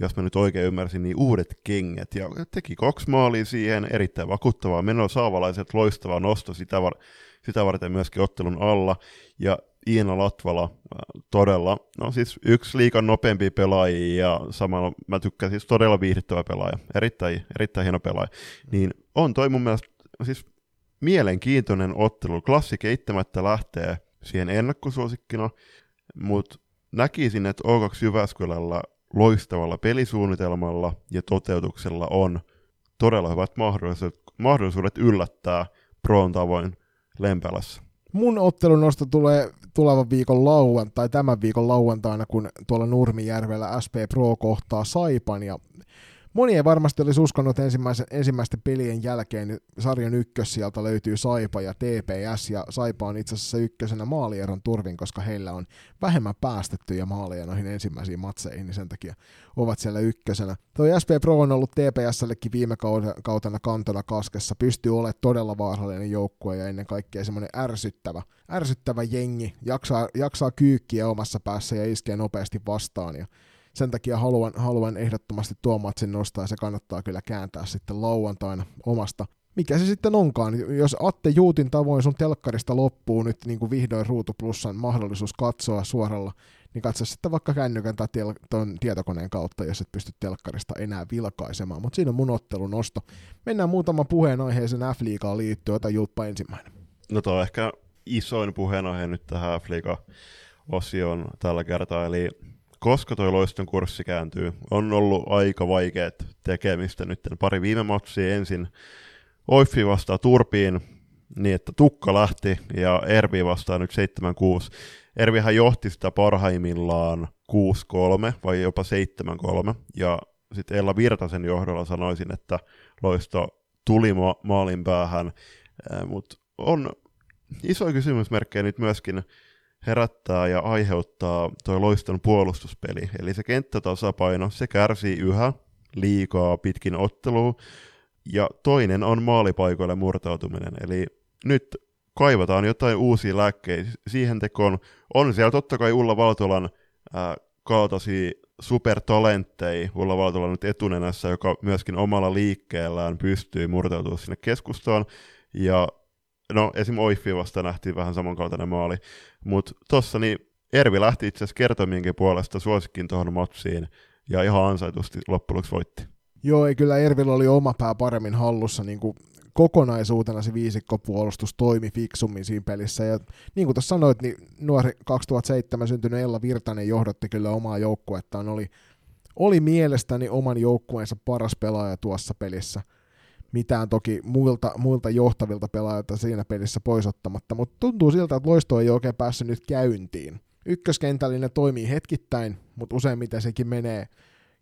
jos mä nyt oikein ymmärsin, niin uudet kengät. Ja teki kaksi maalia siihen, erittäin vakuuttavaa menoa, saavalaiset loistava nosto sitä, var- sitä varten myöskin ottelun alla. Ja Iina Latvala äh, todella, no siis yksi liikan nopeampi pelaaja ja samalla mä tykkään siis todella viihdyttävä pelaaja, erittäin, erittäin hieno pelaaja. Niin on toi mun mielestä siis mielenkiintoinen ottelu. Klassi keittämättä lähtee siihen ennakkosuosikkina, mutta näkisin, että O2 Jyväskylällä loistavalla pelisuunnitelmalla ja toteutuksella on todella hyvät mahdollisuudet, mahdollisuudet yllättää Proon tavoin Lempälässä. Mun ottelunosto tulee tulevan viikon lauantai, tai tämän viikon lauantaina, kun tuolla Nurmijärvellä SP Pro kohtaa Saipan, ja Moni ei varmasti olisi uskonut ensimmäisen, ensimmäisten pelien jälkeen, niin sarjan ykkös sieltä löytyy Saipa ja TPS, ja Saipa on itse asiassa ykkösenä maalieron turvin, koska heillä on vähemmän päästettyjä maaleja noihin ensimmäisiin matseihin, niin sen takia ovat siellä ykkösenä. Toi SP Pro on ollut TPSllekin viime kautena kantona kaskessa, pystyy olemaan todella vaarallinen joukkue ja ennen kaikkea semmoinen ärsyttävä, ärsyttävä jengi, jaksaa, jaksaa kyykkiä omassa päässä ja iskee nopeasti vastaan, ja sen takia haluan, haluan ehdottomasti tuo matsin nostaa ja se kannattaa kyllä kääntää sitten lauantaina omasta mikä se sitten onkaan. Jos Atte Juutin tavoin sun telkkarista loppuu nyt niin kuin vihdoin Ruutu Plusan mahdollisuus katsoa suoralla, niin katso sitten vaikka kännykän tai tel- ton tietokoneen kautta, jos et pysty telkkarista enää vilkaisemaan. Mutta siinä on mun ottelun nosto. Mennään muutama puheenaiheeseen F-liigaan liittyen. Ota Julppa ensimmäinen. No tuo on ehkä isoin puheenaihe nyt tähän F-liiga-osioon tällä kertaa, eli koska toi loiston kurssi kääntyy. On ollut aika vaikeat tekemistä nyt pari viime matsia ensin. Oiffi vastaa Turpiin niin, että Tukka lähti ja Ervi vastaa nyt 7-6. Ervihän johti sitä parhaimmillaan 6-3 vai jopa 7-3 ja sitten Ella Virtasen johdolla sanoisin, että loisto tuli ma- maalin päähän, mutta on iso kysymysmerkkejä nyt myöskin herättää ja aiheuttaa tuo loiston puolustuspeli. Eli se kenttätasapaino, se kärsii yhä liikaa pitkin ottelua, ja toinen on maalipaikoille murtautuminen. Eli nyt kaivataan jotain uusia lääkkeitä siihen tekoon. On siellä totta kai Ulla Valtolan äh, kaltaisia supertalentteja Ulla Valtola nyt etunenässä, joka myöskin omalla liikkeellään pystyy murtautumaan sinne keskustaan. Ja no esim. Oiffi vasta nähtiin vähän samankaltainen maali, mutta tossa niin Ervi lähti itse asiassa kertomienkin puolesta suosikkiin tuohon matsiin, ja ihan ansaitusti loppujen voitti. Joo, ei kyllä Ervillä oli oma pää paremmin hallussa, niin kuin kokonaisuutena se viisikkopuolustus toimi fiksummin siinä pelissä, ja niin kuin tuossa sanoit, niin nuori 2007 syntynyt Ella Virtanen johdotti kyllä omaa joukkuettaan, oli, oli mielestäni oman joukkueensa paras pelaaja tuossa pelissä – mitään toki muilta, muilta johtavilta pelaajilta siinä pelissä poisottamatta, mutta tuntuu siltä, että loisto ei oikein päässyt nyt käyntiin. Ykköskentällinen toimii hetkittäin, mutta useimmiten sekin menee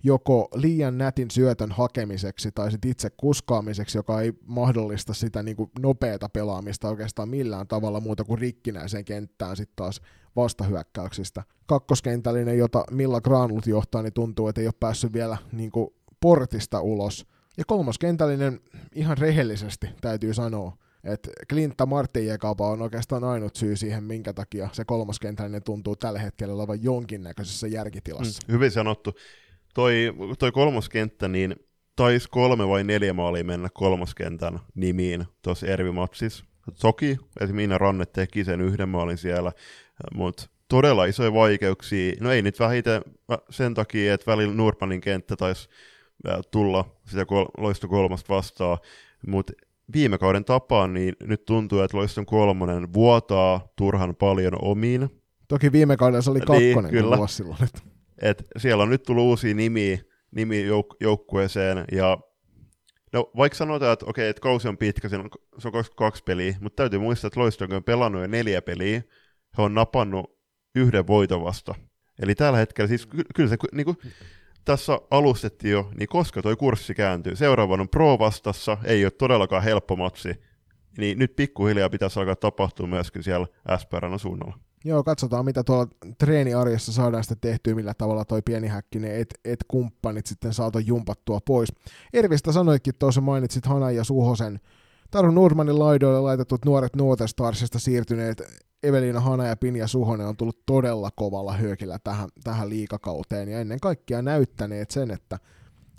joko liian nätin syötön hakemiseksi tai sit itse kuskaamiseksi, joka ei mahdollista sitä niin kuin nopeata pelaamista oikeastaan millään tavalla muuta kuin rikkinäiseen kenttään sitten taas vastahyökkäyksistä. Kakkoskentällinen, jota Milla Granlut johtaa, niin tuntuu, että ei ole päässyt vielä niin kuin portista ulos. Ja kolmoskentällinen ihan rehellisesti täytyy sanoa, että Klintta Martijekapa on oikeastaan ainut syy siihen, minkä takia se kolmoskentällinen tuntuu tällä hetkellä olevan jonkinnäköisessä järkitilassa. Mm, hyvin sanottu. Toi, toi kolmoskenttä, niin taisi kolme vai neljä maalia mennä kolmoskentän nimiin tuossa Ervi-matsissa. Toki esimerkiksi Miina Ranne teki sen yhden maalin siellä, mutta todella isoja vaikeuksia. No ei nyt vähiten sen takia, että välillä Nurmanin kenttä taisi tulla sitä kol- Loisto kolmosta vastaan, mutta viime kauden tapaan niin nyt tuntuu, että Loiston kolmonen vuotaa turhan paljon omiin. Toki viime kaudella se oli kakkonen niin, kyllä. silloin. Et siellä on nyt tullut uusia nimiä, nimi jouk- joukkueeseen, ja no, vaikka sanotaan, että okei, että kausi on pitkä, se on, se on kaksi peliä, mutta täytyy muistaa, että Loisto on pelannut jo neljä peliä, he on napannut yhden voiton vasta. Eli tällä hetkellä siis ky- kyllä se niin kuin, tässä alustettiin jo, niin koska toi kurssi kääntyy. Seuraavan on Pro vastassa, ei ole todellakaan helppo matsi, niin nyt pikkuhiljaa pitäisi alkaa tapahtua myöskin siellä SPRn suunnalla. Joo, katsotaan mitä tuolla treeniarjessa saadaan sitten tehtyä, millä tavalla toi pieni häkkinen et, et kumppanit sitten saatu jumpattua pois. Ervistä sanoitkin tuossa mainitsit Hanan ja Suhosen Taru Nurmanin laidoille laitetut nuoret Nuotestarsista siirtyneet Evelina Hana ja Pinja Suhonen on tullut todella kovalla hyökillä tähän, tähän liikakauteen ja ennen kaikkea näyttäneet sen, että,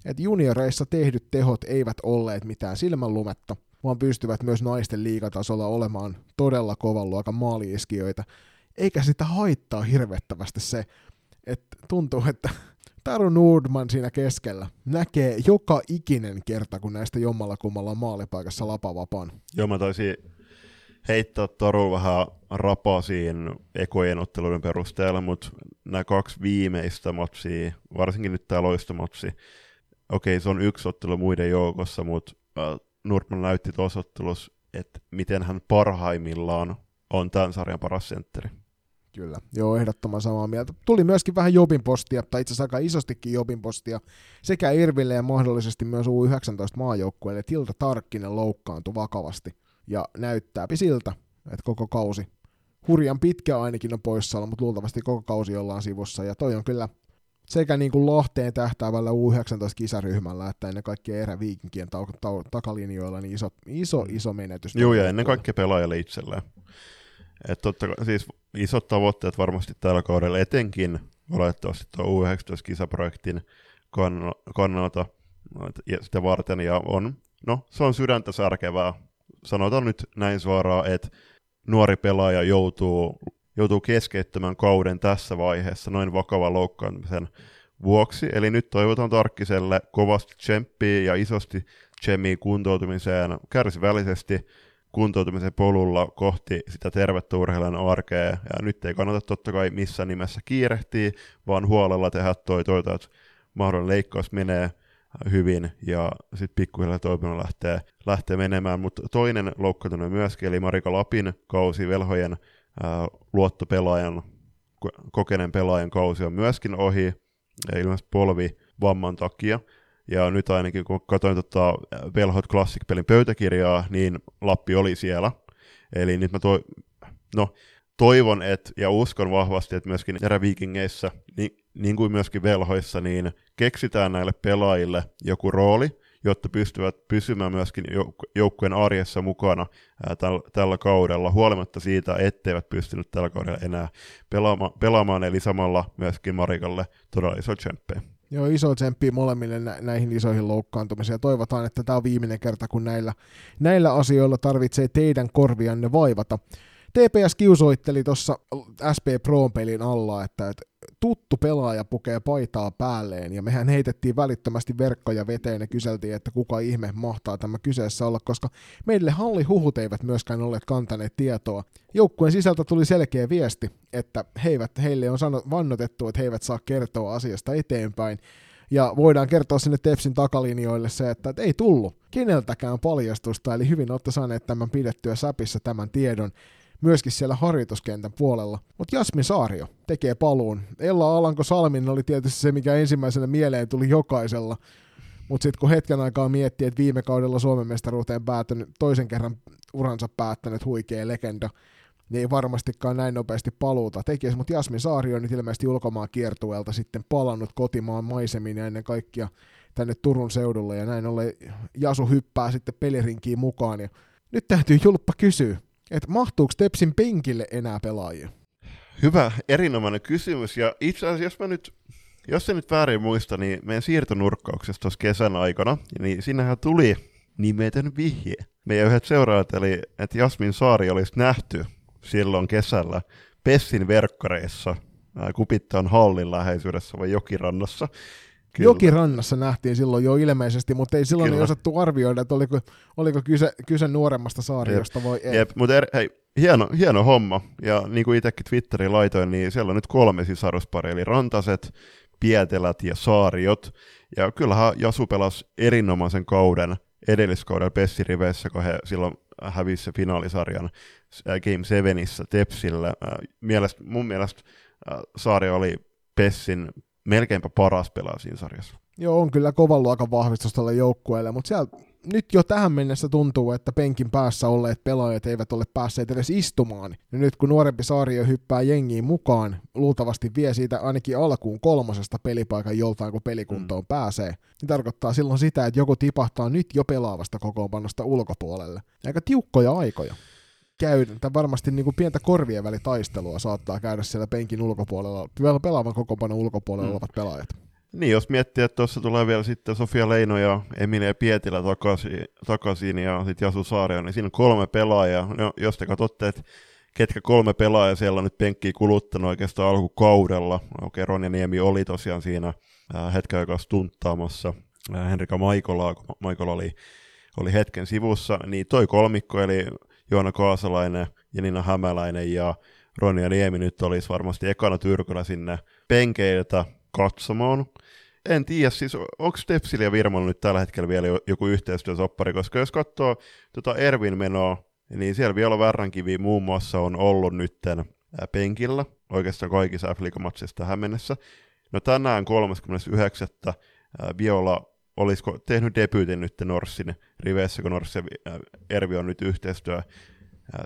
että junioreissa tehdyt tehot eivät olleet mitään silmänlumetta, vaan pystyvät myös naisten liikatasolla olemaan todella kovan luokan maaliiskijoita, eikä sitä haittaa hirvettävästi se, että tuntuu, että Taru Nordman siinä keskellä näkee joka ikinen kerta, kun näistä jommalla kummalla on maalipaikassa lapavapaan. Joo, mä taisin heittää Taru vähän rapasiin ekojen otteluiden perusteella, mutta nämä kaksi viimeistä matsia, varsinkin nyt tämä loistomatsi, okei, se on yksi ottelu muiden joukossa, mutta äh, Nordman näytti tuossa ottelussa, että miten hän parhaimmillaan on tämän sarjan paras sentteri. Kyllä, joo, ehdottoman samaa mieltä. Tuli myöskin vähän Jobin postia, tai itse asiassa aika isostikin Jobin postia, sekä Irville ja mahdollisesti myös U19 maajoukkueelle. Tilta Tarkkinen loukkaantui vakavasti, ja näyttääpi siltä, että koko kausi, hurjan pitkä ainakin on poissaolo, mutta luultavasti koko kausi ollaan sivussa, ja toi on kyllä sekä niin kuin Lahteen tähtäävällä U19-kisaryhmällä, että ennen kaikkea eräviikinkien ta- ta- takalinjoilla, niin iso, iso, iso menetys. Joo, ja ennen kaikkea pelaajalle itselleen. Et totta, siis isot tavoitteet varmasti tällä kaudella, etenkin olettavasti tuo U19-kisaprojektin kannalta ja sitä varten, ja on, no, se on sydäntä särkevää. Sanotaan nyt näin suoraan, että nuori pelaaja joutuu, joutuu keskeyttämään kauden tässä vaiheessa noin vakavan loukkaantumisen vuoksi. Eli nyt toivotan Tarkkiselle kovasti tsemppiä ja isosti tsemmiä kuntoutumiseen kärsivällisesti kuntoutumisen polulla kohti sitä tervettä urheilijan arkea. Ja nyt ei kannata totta kai missään nimessä kiirehtiä, vaan huolella tehdä toi, toita, että mahdollinen leikkaus menee hyvin ja sitten pikkuhiljaa toipuminen lähtee, lähtee menemään. Mutta toinen loukkaantunut myöskin, eli Marika Lapin kausi velhojen ää, luottopelaajan, kokeneen pelaajan kausi on myöskin ohi, ja ilmeisesti polvi vamman takia. Ja nyt ainakin kun katsoin tota Velhot Classic-pelin pöytäkirjaa, niin Lappi oli siellä. Eli nyt mä toi, no, toivon et, ja uskon vahvasti, että myöskin eräviikingeissä, niin, niin kuin myöskin velhoissa, niin keksitään näille pelaajille joku rooli, jotta pystyvät pysymään myöskin joukkueen arjessa mukana ää, täl, tällä kaudella, huolimatta siitä, etteivät pystynyt tällä kaudella enää pelaama, pelaamaan, eli samalla myöskin Marikalle todella iso tsemppejä. Joo, iso tsemppi molemmille nä- näihin isoihin loukkaantumisiin toivotaan, että tämä on viimeinen kerta, kun näillä, näillä asioilla tarvitsee teidän korvianne vaivata. TPS kiusoitteli tuossa SP Pro-pelin alla, että, että tuttu pelaaja pukee paitaa päälleen, ja mehän heitettiin välittömästi verkkoja veteen ja kyseltiin, että kuka ihme mahtaa tämä kyseessä olla, koska meille hallihuhut eivät myöskään olleet kantaneet tietoa. Joukkueen sisältä tuli selkeä viesti, että he eivät, heille on sanot, vannotettu, että he eivät saa kertoa asiasta eteenpäin, ja voidaan kertoa sinne Tepsin takalinjoille se, että, että ei tullut keneltäkään paljastusta, eli hyvin olette saaneet tämän pidettyä säpissä tämän tiedon myöskin siellä harjoituskentän puolella. Mutta Jasmi Saario tekee paluun. Ella Alanko Salmin oli tietysti se, mikä ensimmäisenä mieleen tuli jokaisella. Mutta sitten kun hetken aikaa miettii, että viime kaudella Suomen mestaruuteen päättänyt, toisen kerran uransa päättänyt huikea legenda, niin ei varmastikaan näin nopeasti paluuta tekisi, mutta Jasmi Saari on nyt ilmeisesti ulkomaan kiertueelta sitten palannut kotimaan maisemiin ja ennen kaikkea tänne Turun seudulle, ja näin ollen Jasu hyppää sitten pelirinkiin mukaan, ja nyt täytyy Julppa kysyä, että mahtuuko Tepsin penkille enää pelaajia? Hyvä, erinomainen kysymys. Ja itse asiassa, jos mä nyt, jos se nyt väärin muista, niin meidän siirtonurkkauksessa tuossa kesän aikana, niin sinnehän tuli nimetön vihje. Meidän yhdet seuraajat, eli että Jasmin Saari olisi nähty silloin kesällä Pessin verkkareissa Kupittaan hallin läheisyydessä vai jokirannassa. Kyllä. Jokirannassa nähtiin silloin jo ilmeisesti, mutta ei silloin Kyllä. osattu arvioida, että oliko, oliko kyse, kyse nuoremmasta saariosta vai ei. Jep, mutta er, hei, hieno, hieno homma. Ja niin kuin itsekin Twitteriin laitoin, niin siellä on nyt kolme sisarusparia, eli Rantaset, Pietelät ja Saariot. Ja kyllähän Jasu pelasi erinomaisen kauden edelliskaudella Pessiriveissä, kun he silloin hävisi finaalisarjan äh, Game 7 Tepsillä. Äh, mielestä, mun mielestä äh, Saari oli Pessin melkeinpä paras pelaaja siinä sarjassa. Joo, on kyllä kovan luokan vahvistus tälle joukkueelle, mutta siellä nyt jo tähän mennessä tuntuu, että penkin päässä olleet pelaajat eivät ole päässeet edes istumaan. Ja nyt kun nuorempi saario hyppää jengiin mukaan, luultavasti vie siitä ainakin alkuun kolmosesta pelipaikan joltain, kun pelikuntoon mm. pääsee, niin tarkoittaa silloin sitä, että joku tipahtaa nyt jo pelaavasta kokoonpanosta ulkopuolelle. Aika tiukkoja aikoja käydä, tai varmasti niin kuin pientä korvien välitaistelua saattaa käydä siellä penkin ulkopuolella, pelaavan kokoonpanon ulkopuolella mm. olevat pelaajat. Niin, jos miettii, että tuossa tulee vielä sitten Sofia Leino ja Emilia Pietilä takaisin, takaisin ja sitten Jasu Saario, niin siinä on kolme pelaajaa. No, jos te katsotte, että ketkä kolme pelaajaa siellä on nyt penkkiä kuluttanut oikeastaan alkukaudella. Okei, Ronja Niemi oli tosiaan siinä äh, hetken aikaa stunttaamassa äh, Henrika Maikola, kun Maikola oli, oli hetken sivussa, niin toi kolmikko, eli Joona Kaasalainen ja Nina Hämäläinen ja Ronja Niemi nyt olisi varmasti ekana tyrkyllä sinne penkeiltä katsomaan. En tiedä, siis onko Stepsillä ja Virmalla nyt tällä hetkellä vielä joku yhteistyösoppari, koska jos katsoo tuota Ervin menoa, niin siellä vielä Värränkivi muun muassa on ollut nytten penkillä, oikeastaan kaikissa f tähän mennessä. No tänään 39. Viola olisiko tehnyt debyytin nyt Norssin riveissä, kun Norssi ja Ervi on nyt yhteistyö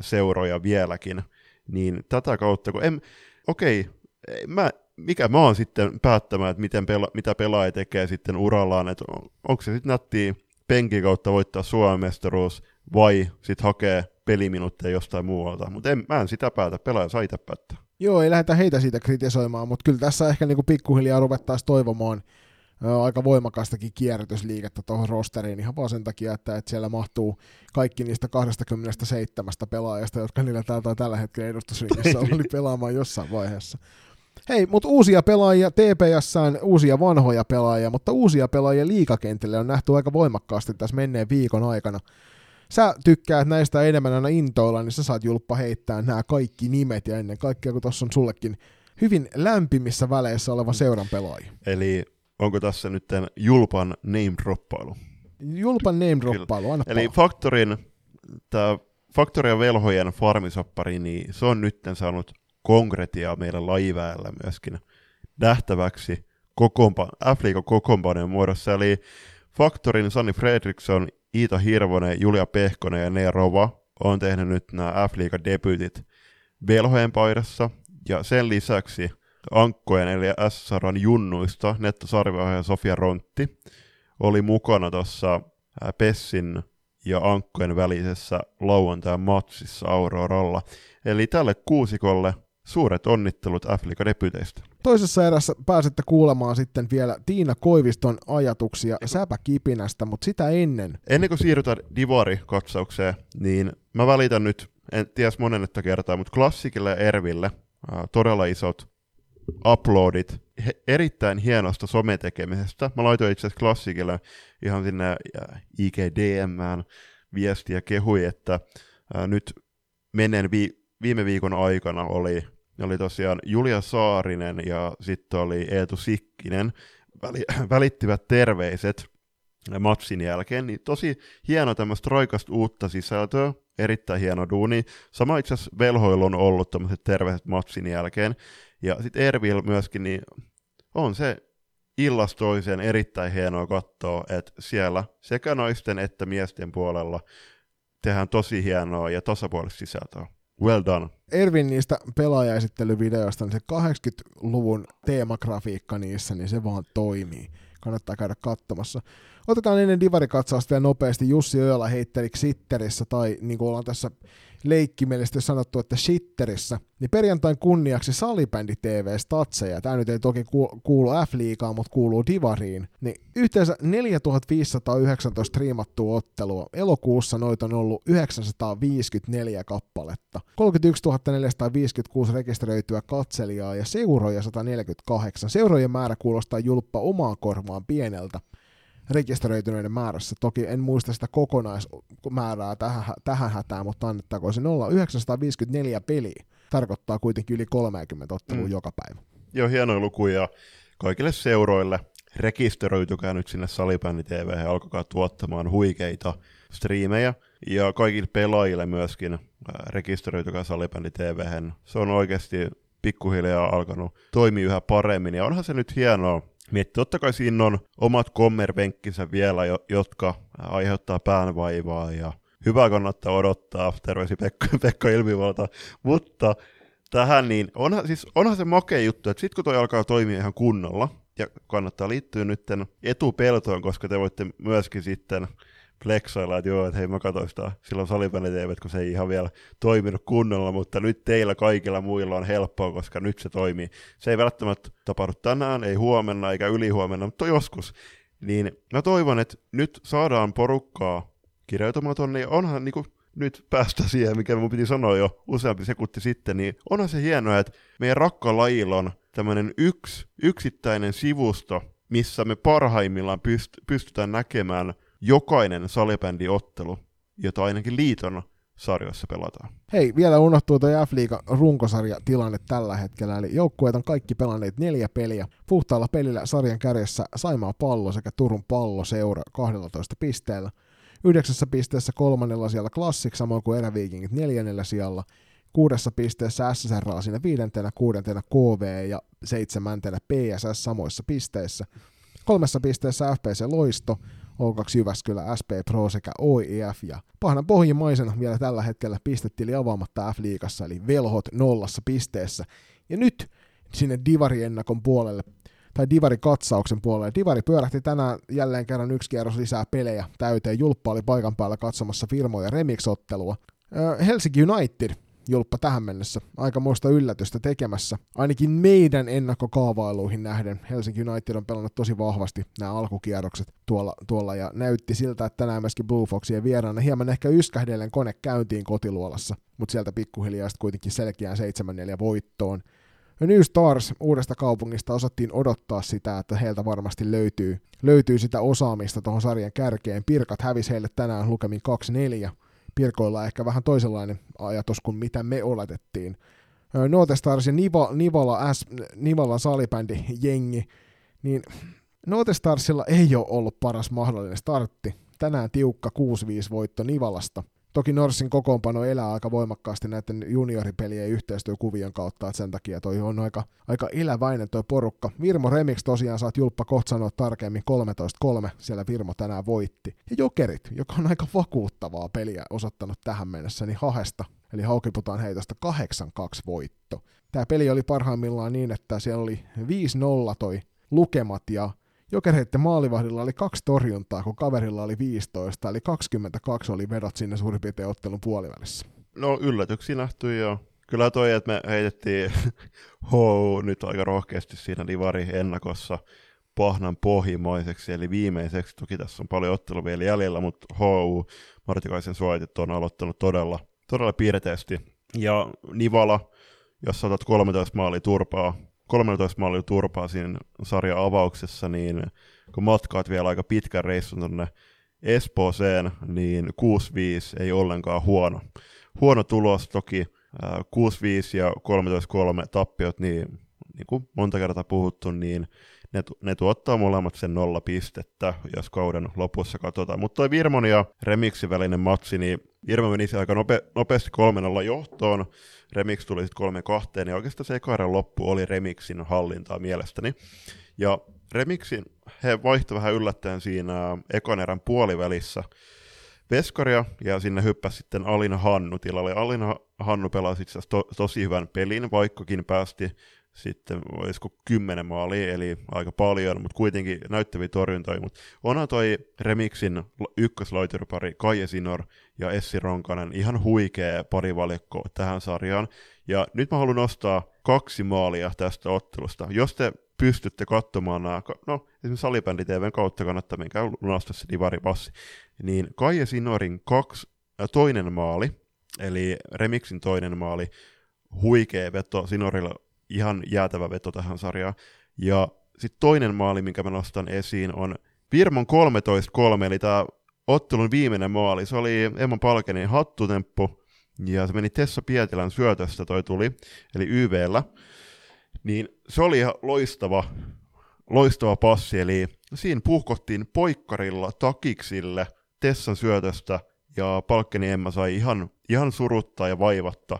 seuroja vieläkin, niin tätä kautta, kun en, okei, mä mikä mä oon sitten päättämään, että miten pela, mitä pelaaja tekee sitten urallaan, että on, onko se sitten nättiä penkin kautta voittaa Suomen mestaruus vai sitten hakee peliminuutteja jostain muualta. Mutta mä en sitä päätä, pelaaja saa itse päättää. Joo, ei lähdetä heitä siitä kritisoimaan, mutta kyllä tässä ehkä niinku pikkuhiljaa ruvettaisiin toivomaan aika voimakastakin kierrätysliikettä tuohon rosteriin ihan vaan sen takia, että, että siellä mahtuu kaikki niistä 27 pelaajasta, jotka niillä täältä tällä hetkellä edustusringissä oli pelaamaan jossain vaiheessa. Hei, mutta uusia pelaajia TPSään, uusia vanhoja pelaajia, mutta uusia pelaajia liikakentille on nähty aika voimakkaasti tässä menneen viikon aikana. Sä tykkäät näistä enemmän aina intoilla, niin sä saat Julppa heittää nämä kaikki nimet ja ennen kaikkea, kun tuossa on sullekin hyvin lämpimissä väleissä oleva seuran pelaaja. Eli onko tässä nyt Julpan name-droppailu? Julpan name-droppailu, anna Eli Faktorin, tämä Faktoria velhojen farmisoppari, niin se on nyt saanut konkretiaa meidän laiväellä myöskin nähtäväksi kokoonpa, F-liigan kokoonpanojen muodossa, eli Faktorin Sanni Fredriksson, Iita Hirvonen, Julia Pehkonen ja Nea Rova on tehnyt nyt nämä F-liigan debyytit velhojen paidassa, ja sen lisäksi Ankkojen eli SSRan junnuista Netto Sarvioha ja Sofia Rontti oli mukana tuossa Pessin ja Ankkojen välisessä lauantain matsissa Auroralla. Eli tälle kuusikolle Suuret onnittelut f debyteistä. Toisessa erässä pääsette kuulemaan sitten vielä Tiina Koiviston ajatuksia säpäkipinästä, mutta sitä ennen. Ennen kuin siirrytään Divari-katsaukseen, niin mä välitän nyt, en tiedä monennetta kertaa, mutta Klassikille ja Erville äh, todella isot uploadit erittäin hienosta sometekemisestä. Mä laitoin itse asiassa Klassikille ihan sinne äh, IGDMään viestiä kehui, että äh, nyt menen vi- viime viikon aikana oli oli tosiaan Julia Saarinen ja sitten oli Eetu Sikkinen, väli, välittivät terveiset matsin jälkeen, niin tosi hieno tämmöistä roikasta uutta sisältöä, erittäin hieno duuni. Sama itse asiassa Velhoilla on ollut tämmöiset terveiset matsin jälkeen, ja sitten Ervil myöskin, niin on se illastoisen erittäin hienoa katsoa, että siellä sekä naisten että miesten puolella tehdään tosi hienoa ja tasapuolista sisältöä. Well done. Ervin niistä pelaajaesittelyvideoista, niin se 80-luvun teemagrafiikka niissä, niin se vaan toimii. Kannattaa käydä katsomassa. Otetaan ennen divarikatsausta vielä nopeasti. Jussi Ojala heitteli Sitterissä, tai niin kuin ollaan tässä leikkimielisesti sanottu, että shitterissä, niin perjantain kunniaksi salibändi TV statseja, tämä nyt ei toki kuulu F-liigaan, mutta kuuluu Divariin, niin yhteensä 4519 striimattua ottelua. Elokuussa noita on ollut 954 kappaletta, 31 456 rekisteröityä katselijaa ja seuroja 148. Seurojen määrä kuulostaa julppa omaan korvaan pieneltä, rekisteröityneiden määrässä. Toki en muista sitä kokonaismäärää tähän, tähän hätään, mutta annettakoon se 954 peliä. Tarkoittaa kuitenkin yli 30 ottelua mm. joka päivä. Joo, hienoja lukuja kaikille seuroille. Rekisteröitykää nyt sinne Salibändi TV ja alkakaa tuottamaan huikeita striimejä. Ja kaikille pelaajille myöskin rekisteröitykää Salibändi TV. Se on oikeasti pikkuhiljaa alkanut toimia yhä paremmin. Ja onhan se nyt hienoa, Mietti, totta kai siinä on omat kommervenkkinsä vielä, jotka aiheuttaa päänvaivaa ja hyvä kannattaa odottaa, terveisi Pekka, Pekka Ilmivalta, mutta tähän niin onhan, siis onhan se makea juttu, että sitten kun toi alkaa toimia ihan kunnolla, ja kannattaa liittyä nyt etupeltoon, koska te voitte myöskin sitten flexailla, että joo, että hei mä katsoin sitä silloin salibändi kun se ei ihan vielä toiminut kunnolla, mutta nyt teillä kaikilla muilla on helppoa, koska nyt se toimii. Se ei välttämättä tapahdu tänään, ei huomenna eikä ylihuomenna, mutta joskus. Niin mä toivon, että nyt saadaan porukkaa kirjautumaan tonne, ja onhan niin kuin nyt päästä siihen, mikä mun piti sanoa jo useampi sekunti sitten, niin onhan se hienoa, että meidän rakka lajilla on tämmöinen yksi, yksittäinen sivusto, missä me parhaimmillaan pyst- pystytään näkemään jokainen salibändiottelu, jota ainakin liiton sarjoissa pelataan. Hei, vielä unohtuu tuo f runkosarja tilanne tällä hetkellä, eli joukkueet on kaikki pelanneet neljä peliä. Puhtaalla pelillä sarjan kärjessä Saimaa pallo sekä Turun pallo seura 12 pisteellä. Yhdeksässä pisteessä kolmannella siellä Classic, samoin kuin Eräviikingit neljännellä sijalla. Kuudessa pisteessä SSR siinä viidentenä, kuudentena KV ja seitsemäntenä PSS samoissa pisteissä. Kolmessa pisteessä FPC Loisto, O2 Jyväskylä, SP Pro sekä OIF ja pahana pohjimmaisena vielä tällä hetkellä pistetili avaamatta F-liigassa eli Velhot nollassa pisteessä. Ja nyt sinne Divari-ennakon puolelle tai Divari-katsauksen puolelle. Divari pyörähti tänään jälleen kerran yksi kierros lisää pelejä täyteen. Julppa oli paikan päällä katsomassa firmoja remix-ottelua. Helsinki United Julppa tähän mennessä aikamoista yllätystä tekemässä. Ainakin meidän ennakkokaavailuihin nähden Helsinki United on pelannut tosi vahvasti nämä alkukierrokset tuolla, tuolla ja näytti siltä, että tänään myöskin Blue Foxien vieraana hieman ehkä yskähdellen kone käyntiin kotiluolassa, mutta sieltä pikkuhiljaa kuitenkin selkeään 7-4 voittoon. New Stars uudesta kaupungista osattiin odottaa sitä, että heiltä varmasti löytyy, löytyy sitä osaamista tuohon sarjan kärkeen. Pirkat hävisi heille tänään lukemin 2-4. Pirkoilla ehkä vähän toisenlainen ajatus kuin mitä me oletettiin. Note Stars ja Niva, Nivala, S, Nivala salibändi jengi, niin Note Starsilla ei ole ollut paras mahdollinen startti. Tänään tiukka 6-5 voitto Nivalasta – Toki Norsin kokoonpano elää aika voimakkaasti näiden junioripelien yhteistyökuvion kautta, että sen takia toi on aika, aika eläväinen toi porukka. Virmo Remix tosiaan saat Julppa Kot sanoa tarkemmin 13-3, siellä Virmo tänään voitti. Ja Jokerit, joka on aika vakuuttavaa peliä osoittanut tähän mennessä, niin Hahesta, eli Haukiputaan heitosta 8-2 voitto. Tämä peli oli parhaimmillaan niin, että siellä oli 5-0 toi lukemat ja Jokereiden maalivahdilla oli kaksi torjuntaa, kun kaverilla oli 15, eli 22 oli vedot sinne suurin piirtein ottelun puolivälissä. No yllätyksiä nähty jo. Kyllä toi, että me heitettiin hou nyt aika rohkeasti siinä divari ennakossa pahnan pohjimaiseksi, eli viimeiseksi. Toki tässä on paljon ottelu vielä jäljellä, mutta hou Martikaisen suojatit on aloittanut todella, todella piirteesti. Ja Nivala, jos otat 13 maalia turpaa 13 maalilla turpaa siinä sarjan avauksessa, niin kun matkaat vielä aika pitkän reissun tuonne Espooseen, niin 6-5 ei ollenkaan huono. Huono tulos toki, 6-5 ja 13-3 tappiot, niin, niin kuin monta kertaa puhuttu, niin ne, ne tuottaa molemmat sen nolla pistettä, jos kauden lopussa katsotaan. Mutta toi Virmon ja Remixin välinen matsi, niin Virmo menisi aika nope, nopeasti 3 johtoon, Remix tuli sitten kolme kahteen, ja oikeastaan se eka loppu oli Remixin hallintaa mielestäni. Ja Remixin he vaihtoivat vähän yllättäen siinä ekan erän puolivälissä Veskaria, ja sinne hyppäsi sitten Alina Hannu tilalle. Alina Hannu pelasi itse to- tosi hyvän pelin, vaikkakin päästi sitten olisiko kymmenen maalia, eli aika paljon, mutta kuitenkin näyttäviä torjuntoja. Mutta onhan toi Remixin ykköslaiterpari Kaije Sinor ja Essi Ronkanen ihan huikea parivalikko tähän sarjaan. Ja nyt mä haluan nostaa kaksi maalia tästä ottelusta. Jos te pystytte katsomaan nämä, no esimerkiksi Salibändi TVn kautta kannattaa menkää lunastaa se divaripassi, niin Kaije Sinorin kaksi, äh, toinen maali, eli Remixin toinen maali, huikea veto Sinorilla ihan jäätävä veto tähän sarjaan. Ja sitten toinen maali, minkä mä nostan esiin, on Virmon 13-3, eli tämä ottelun viimeinen maali. Se oli Emma Palkenin hattutemppu, ja se meni Tessa Pietilän syötöstä toi tuli, eli YVllä. Niin se oli ihan loistava, loistava passi, eli siinä puhkottiin poikkarilla takiksille Tessan syötöstä, ja Palkkeni Emma sai ihan, ihan suruttaa ja vaivatta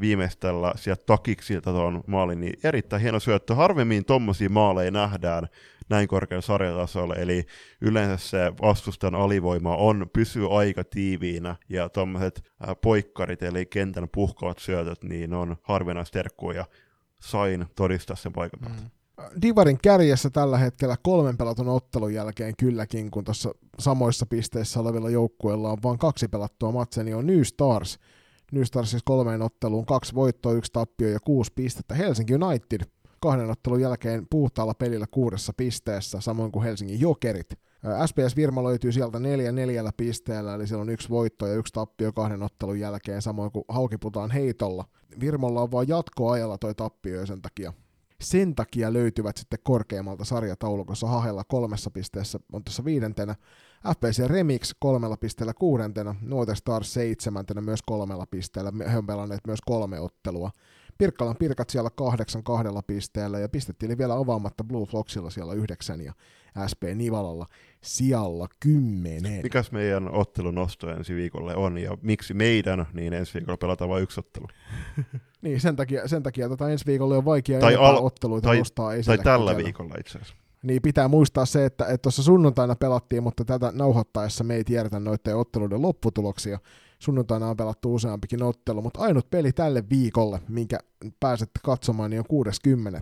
viimeistellä sieltä takiksilta tuon maalin, niin erittäin hieno syöttö. Harvemmin tommosia maaleja nähdään näin korkealla sarjatasolla, eli yleensä se vastustajan alivoima on, pysyy aika tiiviinä, ja tuommoiset poikkarit, eli kentän puhkaat syötöt, niin on harvinaista terkkuja, sain todistaa sen paikan päältä. Mm. Divarin kärjessä tällä hetkellä kolmen pelatun ottelun jälkeen kylläkin, kun tuossa samoissa pisteissä olevilla joukkueilla on vain kaksi pelattua matsia, niin on New Stars. New Stars siis kolmeen otteluun, kaksi voittoa, yksi tappio ja kuusi pistettä. Helsinki United kahden ottelun jälkeen puhtaalla pelillä kuudessa pisteessä, samoin kuin Helsingin Jokerit. SPS Virma löytyy sieltä neljä neljällä pisteellä, eli siellä on yksi voitto ja yksi tappio kahden ottelun jälkeen, samoin kuin Haukiputaan heitolla. Virmolla on vaan jatkoajalla toi tappio sen takia sen takia löytyvät sitten korkeammalta sarjataulukossa Hahella kolmessa pisteessä on tässä viidentenä, FPC Remix kolmella pisteellä kuudentena, Noite Stars seitsemäntenä myös kolmella pisteellä, he on pelanneet myös kolme ottelua. Pirkkalan Pirkat siellä kahdeksan kahdella pisteellä ja pistettiin vielä avaamatta Blue Foxilla siellä yhdeksän ja SP Nivalalla sijalla kymmenen. Mikäs meidän ottelun nosto ensi viikolle on ja miksi meidän, niin ensi viikolla pelataan vain yksi ottelu? niin, sen takia, sen takia tota ensi viikolla on vaikea tai al- otteluita tai, nostaa esille. Tai tällä viikolla itse asiassa. Niin pitää muistaa se, että tuossa sunnuntaina pelattiin, mutta tätä nauhoittaessa me ei tiedetä noiden otteluiden lopputuloksia. Sunnuntaina on pelattu useampikin ottelu, mutta ainut peli tälle viikolle, minkä pääsette katsomaan, niin on 60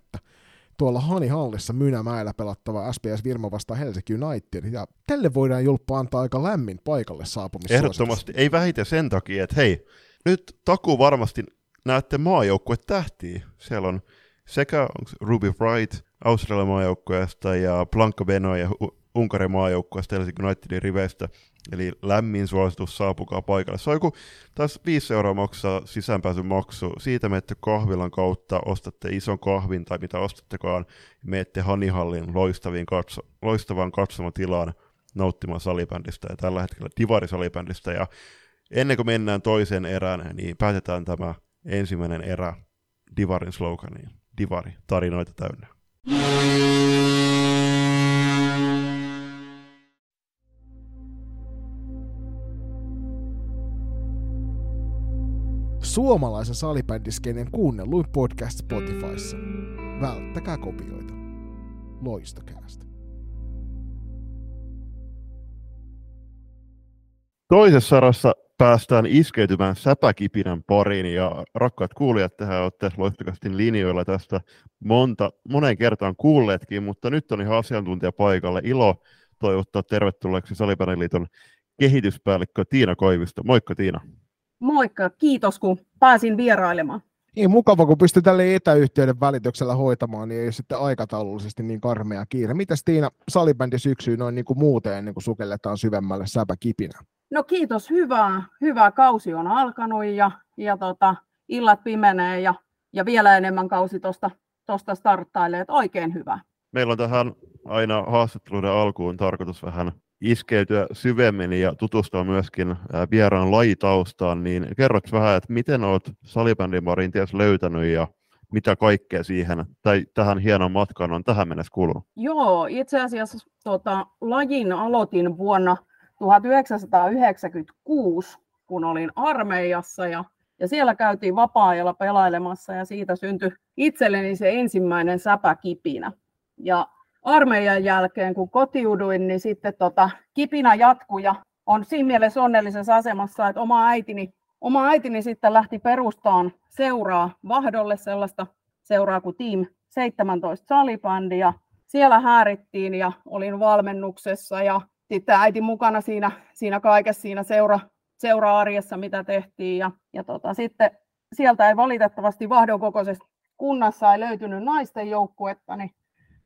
tuolla Hanihallissa Mynämäellä pelattava SPS Virma vasta Helsinki United, ja tälle voidaan julppa antaa aika lämmin paikalle saapumis. Ehdottomasti, ei vähiten sen takia, että hei, nyt taku varmasti näette maajoukkue tähtiä. Siellä on sekä Ruby Wright Australian maajoukkueesta ja Blanco Beno ja Unkarin maajoukkueesta Helsinki Unitedin riveistä. Eli lämmin suositus, saapukaa paikalle. Se on joku taas 5 euroa maksaa sisäänpääsyn maksu. Siitä menette kahvilan kautta, ostatte ison kahvin tai mitä ostattekaan, menette Hanihallin loistaviin katso, loistavaan katsomotilaan nauttimaan salibändistä ja tällä hetkellä divarisalibändistä. Ja ennen kuin mennään toiseen erään, niin päätetään tämä ensimmäinen erä Divarin sloganiin. Divari, tarinoita täynnä. Suomalaisen salibändiskenen kuunnelluin podcast Spotifyssa. Välttäkää kopioita. Loistokäästä. Toisessa sarassa päästään iskeytymään säpäkipinän pariin ja rakkaat kuulijat, tähän olette loistokasti linjoilla tästä monta, moneen kertaan kuulleetkin, mutta nyt on ihan asiantuntija paikalle. Ilo toivottaa tervetulleeksi Salipäneliiton kehityspäällikkö Tiina Koivisto. Moikka Tiina. Moikka, kiitos kun pääsin vierailemaan. Niin mukava, kun pystyy tälle etäyhteyden välityksellä hoitamaan, niin ei sitten aikataulullisesti niin karmea kiire. Mitäs Tiina, salibändi syksyyn noin niin kuin muuten ennen kuin sukelletaan syvemmälle säpäkipinään? No kiitos, hyvää. Hyvä kausi on alkanut ja, ja tota, illat pimenee ja, ja vielä enemmän kausi tuosta tosta starttailee, että oikein hyvä. Meillä on tähän aina haastatteluiden alkuun tarkoitus vähän iskeytyä syvemmin ja tutustua myöskin vieraan lajitaustaan, niin kerrot vähän, että miten olet salibändimarin ties löytänyt ja mitä kaikkea siihen tai tähän hienon matkaan on tähän mennessä kulunut? Joo, itse asiassa tota, lajin aloitin vuonna 1996, kun olin armeijassa ja, ja siellä käytiin vapaa-ajalla pelailemassa ja siitä syntyi itselleni se ensimmäinen säpäkipinä. Ja armeijan jälkeen, kun kotiuduin, niin sitten tota, kipinä jatkui ja on siinä mielessä onnellisessa asemassa, että oma äitini, oma äitini sitten lähti perustaan seuraa Vahdolle sellaista seuraa kuin Team 17 salibändi ja siellä häärittiin ja olin valmennuksessa ja sitten äiti mukana siinä, siinä kaikessa siinä seura, seura-arjessa, mitä tehtiin. Ja, ja tota, sitten sieltä ei valitettavasti Vahdon kokoisessa kunnassa ei löytynyt naisten joukkuetta, niin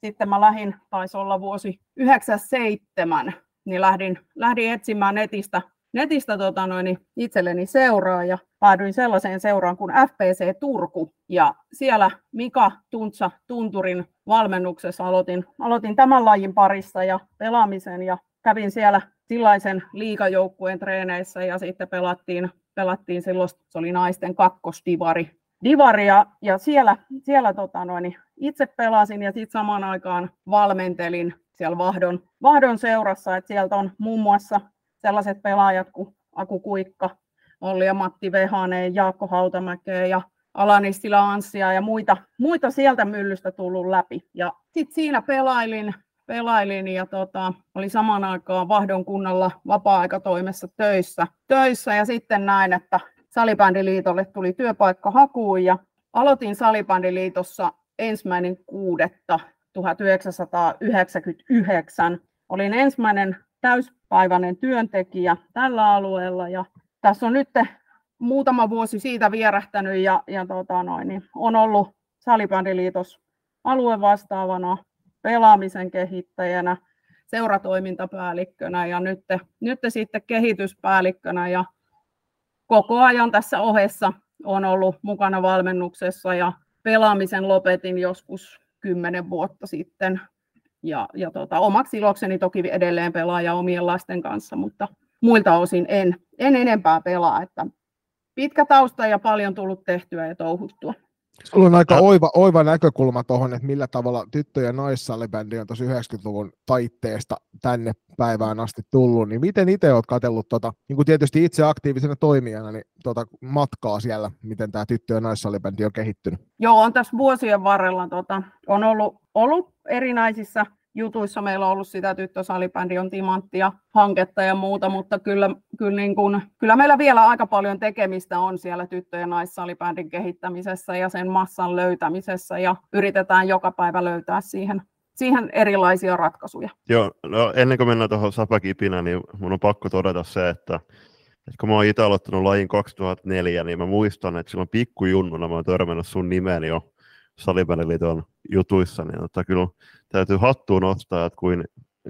sitten mä lähdin, taisi olla vuosi 97, niin lähdin, lähdin etsimään netistä, netistä tota noin, itselleni seuraa ja päädyin sellaiseen seuraan kuin FPC Turku. Ja siellä Mika Tuntsa Tunturin valmennuksessa aloitin, aloitin tämän lajin parissa ja pelaamisen ja kävin siellä sillaisen liikajoukkueen treeneissä ja sitten pelattiin, pelattiin silloin, se oli naisten kakkosdivari. Divari ja, ja siellä, siellä tota noin, itse pelasin ja sitten samaan aikaan valmentelin siellä Vahdon, Vahdon seurassa, että sieltä on muun muassa sellaiset pelaajat kuin Aku Kuikka, Olli ja Matti Vehanen, Jaakko Hautamäkeä ja Alanistila Anssia ja muita, muita sieltä myllystä tullut läpi. Ja sitten siinä pelailin pelailin ja tota, oli samaan aikaan Vahdon kunnalla vapaa-aikatoimessa töissä, töissä ja sitten näin, että Salibändiliitolle tuli työpaikka hakuun ja aloitin Salibändiliitossa ensimmäinen kuudetta 1999. Olin ensimmäinen täyspäiväinen työntekijä tällä alueella ja tässä on nyt muutama vuosi siitä vierähtänyt ja, ja tota noin, niin on ollut Salibändiliitos aluevastaavana, pelaamisen kehittäjänä, seuratoimintapäällikkönä ja nyt, nyt sitten kehityspäällikkönä ja koko ajan tässä ohessa on ollut mukana valmennuksessa ja pelaamisen lopetin joskus kymmenen vuotta sitten. Ja, ja tota, omaksi ilokseni toki edelleen pelaaja omien lasten kanssa, mutta muilta osin en, en enempää pelaa. Että pitkä tausta ja paljon tullut tehtyä ja touhuttua. Sulla on aika oiva, oiva näkökulma tuohon, että millä tavalla tyttö- ja naissalibändi on tuossa 90-luvun taitteesta tänne päivään asti tullut, niin miten itse olet katsellut, tota, niin kuin tietysti itse aktiivisena toimijana, niin tota, matkaa siellä, miten tämä tyttö- ja naissalibändi on kehittynyt? Joo, on tässä vuosien varrella, tota, on ollut, ollut erinäisissä jutuissa meillä on ollut sitä tyttösalibändi on timanttia hanketta ja muuta, mutta kyllä, kyllä, niin kuin, kyllä meillä vielä aika paljon tekemistä on siellä tyttö- ja naissalibändin kehittämisessä ja sen massan löytämisessä ja yritetään joka päivä löytää siihen siihen erilaisia ratkaisuja. Joo, no ennen kuin mennään tuohon Sapakipinä, niin mun on pakko todeta se, että, että kun mä oon itse aloittanut lajin 2004, niin mä muistan, että silloin pikkujunnuna mä oon törmännyt sun nimeen jo Salibändiliiton jutuissa, niin että kyllä täytyy hattuun nostaa, että kuin,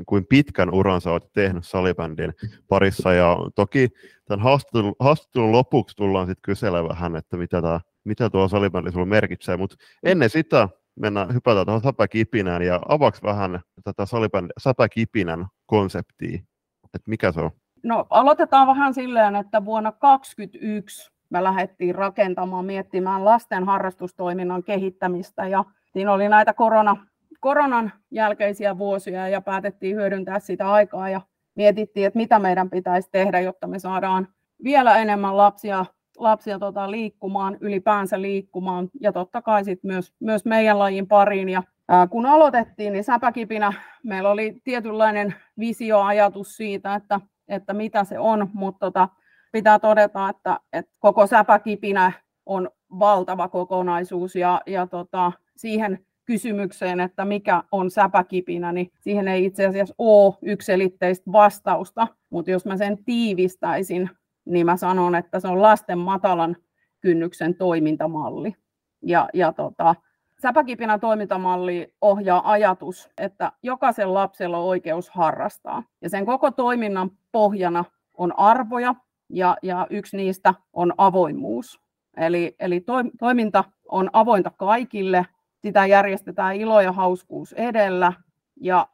kuin pitkän uran sä oot tehnyt salibändin parissa. Ja toki tämän haastattelun, haastattelun lopuksi tullaan sitten kyselemään vähän, että mitä, tää, mitä tuo salibändi sulla merkitsee. Mutta ennen sitä mennään, hypätään tuohon säpäkipinään ja avaks vähän tätä salibändi, säpäkipinän konseptia, että mikä se on? No aloitetaan vähän silleen, että vuonna 2021 me lähdettiin rakentamaan, miettimään lasten harrastustoiminnan kehittämistä ja siinä oli näitä korona, koronan jälkeisiä vuosia ja päätettiin hyödyntää sitä aikaa ja mietittiin, että mitä meidän pitäisi tehdä, jotta me saadaan vielä enemmän lapsia, lapsia tota, liikkumaan, ylipäänsä liikkumaan ja totta kai sit myös, myös meidän lajin pariin. Ja, ää, kun aloitettiin, niin säpäkipinä meillä oli tietynlainen visioajatus siitä, että, että mitä se on, mutta tota, pitää todeta, että, että koko säpäkipinä on valtava kokonaisuus ja, ja tota, siihen kysymykseen, että mikä on säpäkipinä, niin siihen ei itse asiassa ole yksilitteistä vastausta, mutta jos mä sen tiivistäisin, niin mä sanon, että se on lasten matalan kynnyksen toimintamalli. Ja, ja tota, säpäkipinä toimintamalli ohjaa ajatus, että jokaisen lapsella on oikeus harrastaa. Ja sen koko toiminnan pohjana on arvoja, ja, ja yksi niistä on avoimuus. Eli, eli to, toiminta on avointa kaikille, sitä järjestetään ilo ja hauskuus edellä ja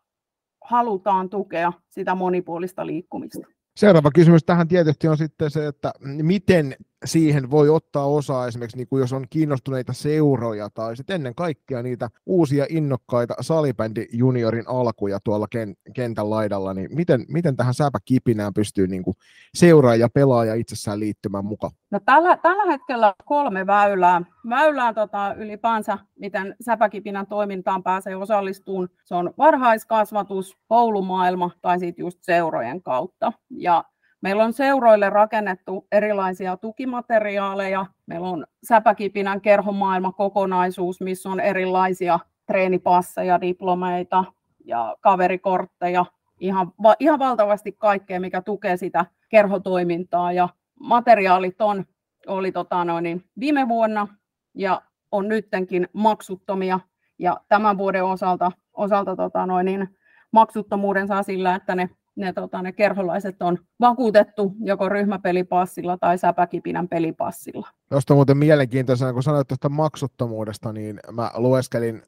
halutaan tukea sitä monipuolista liikkumista. Seuraava kysymys tähän tietysti on sitten se, että miten siihen voi ottaa osaa esimerkiksi, niin kuin jos on kiinnostuneita seuroja tai sitten ennen kaikkea niitä uusia innokkaita salibändi juniorin alkuja tuolla kentän laidalla, niin miten, miten tähän säpäkipinään pystyy niin kuin seuraaja ja pelaaja itsessään liittymään mukaan? No tällä, tällä hetkellä kolme väylää. Väylää tota, ylipäänsä, miten säpäkipinän toimintaan pääsee osallistumaan. Se on varhaiskasvatus, koulumaailma tai sitten just seurojen kautta. Ja Meillä on seuroille rakennettu erilaisia tukimateriaaleja. Meillä on Säpäkipinän kerhomaailma kokonaisuus, missä on erilaisia treenipasseja, diplomeita ja kaverikortteja. Ihan, va, ihan valtavasti kaikkea, mikä tukee sitä kerhotoimintaa. Ja materiaalit on, oli tota noin, niin viime vuonna ja on nyttenkin maksuttomia. Ja tämän vuoden osalta, osalta tota noin, niin maksuttomuuden saa sillä, että ne ne, tota, ne kerholaiset on vakuutettu joko ryhmäpelipassilla tai säpäkipinän pelipassilla. Tuosta muuten mielenkiintoisena, kun sanoit tuosta maksuttomuudesta, niin mä lueskelin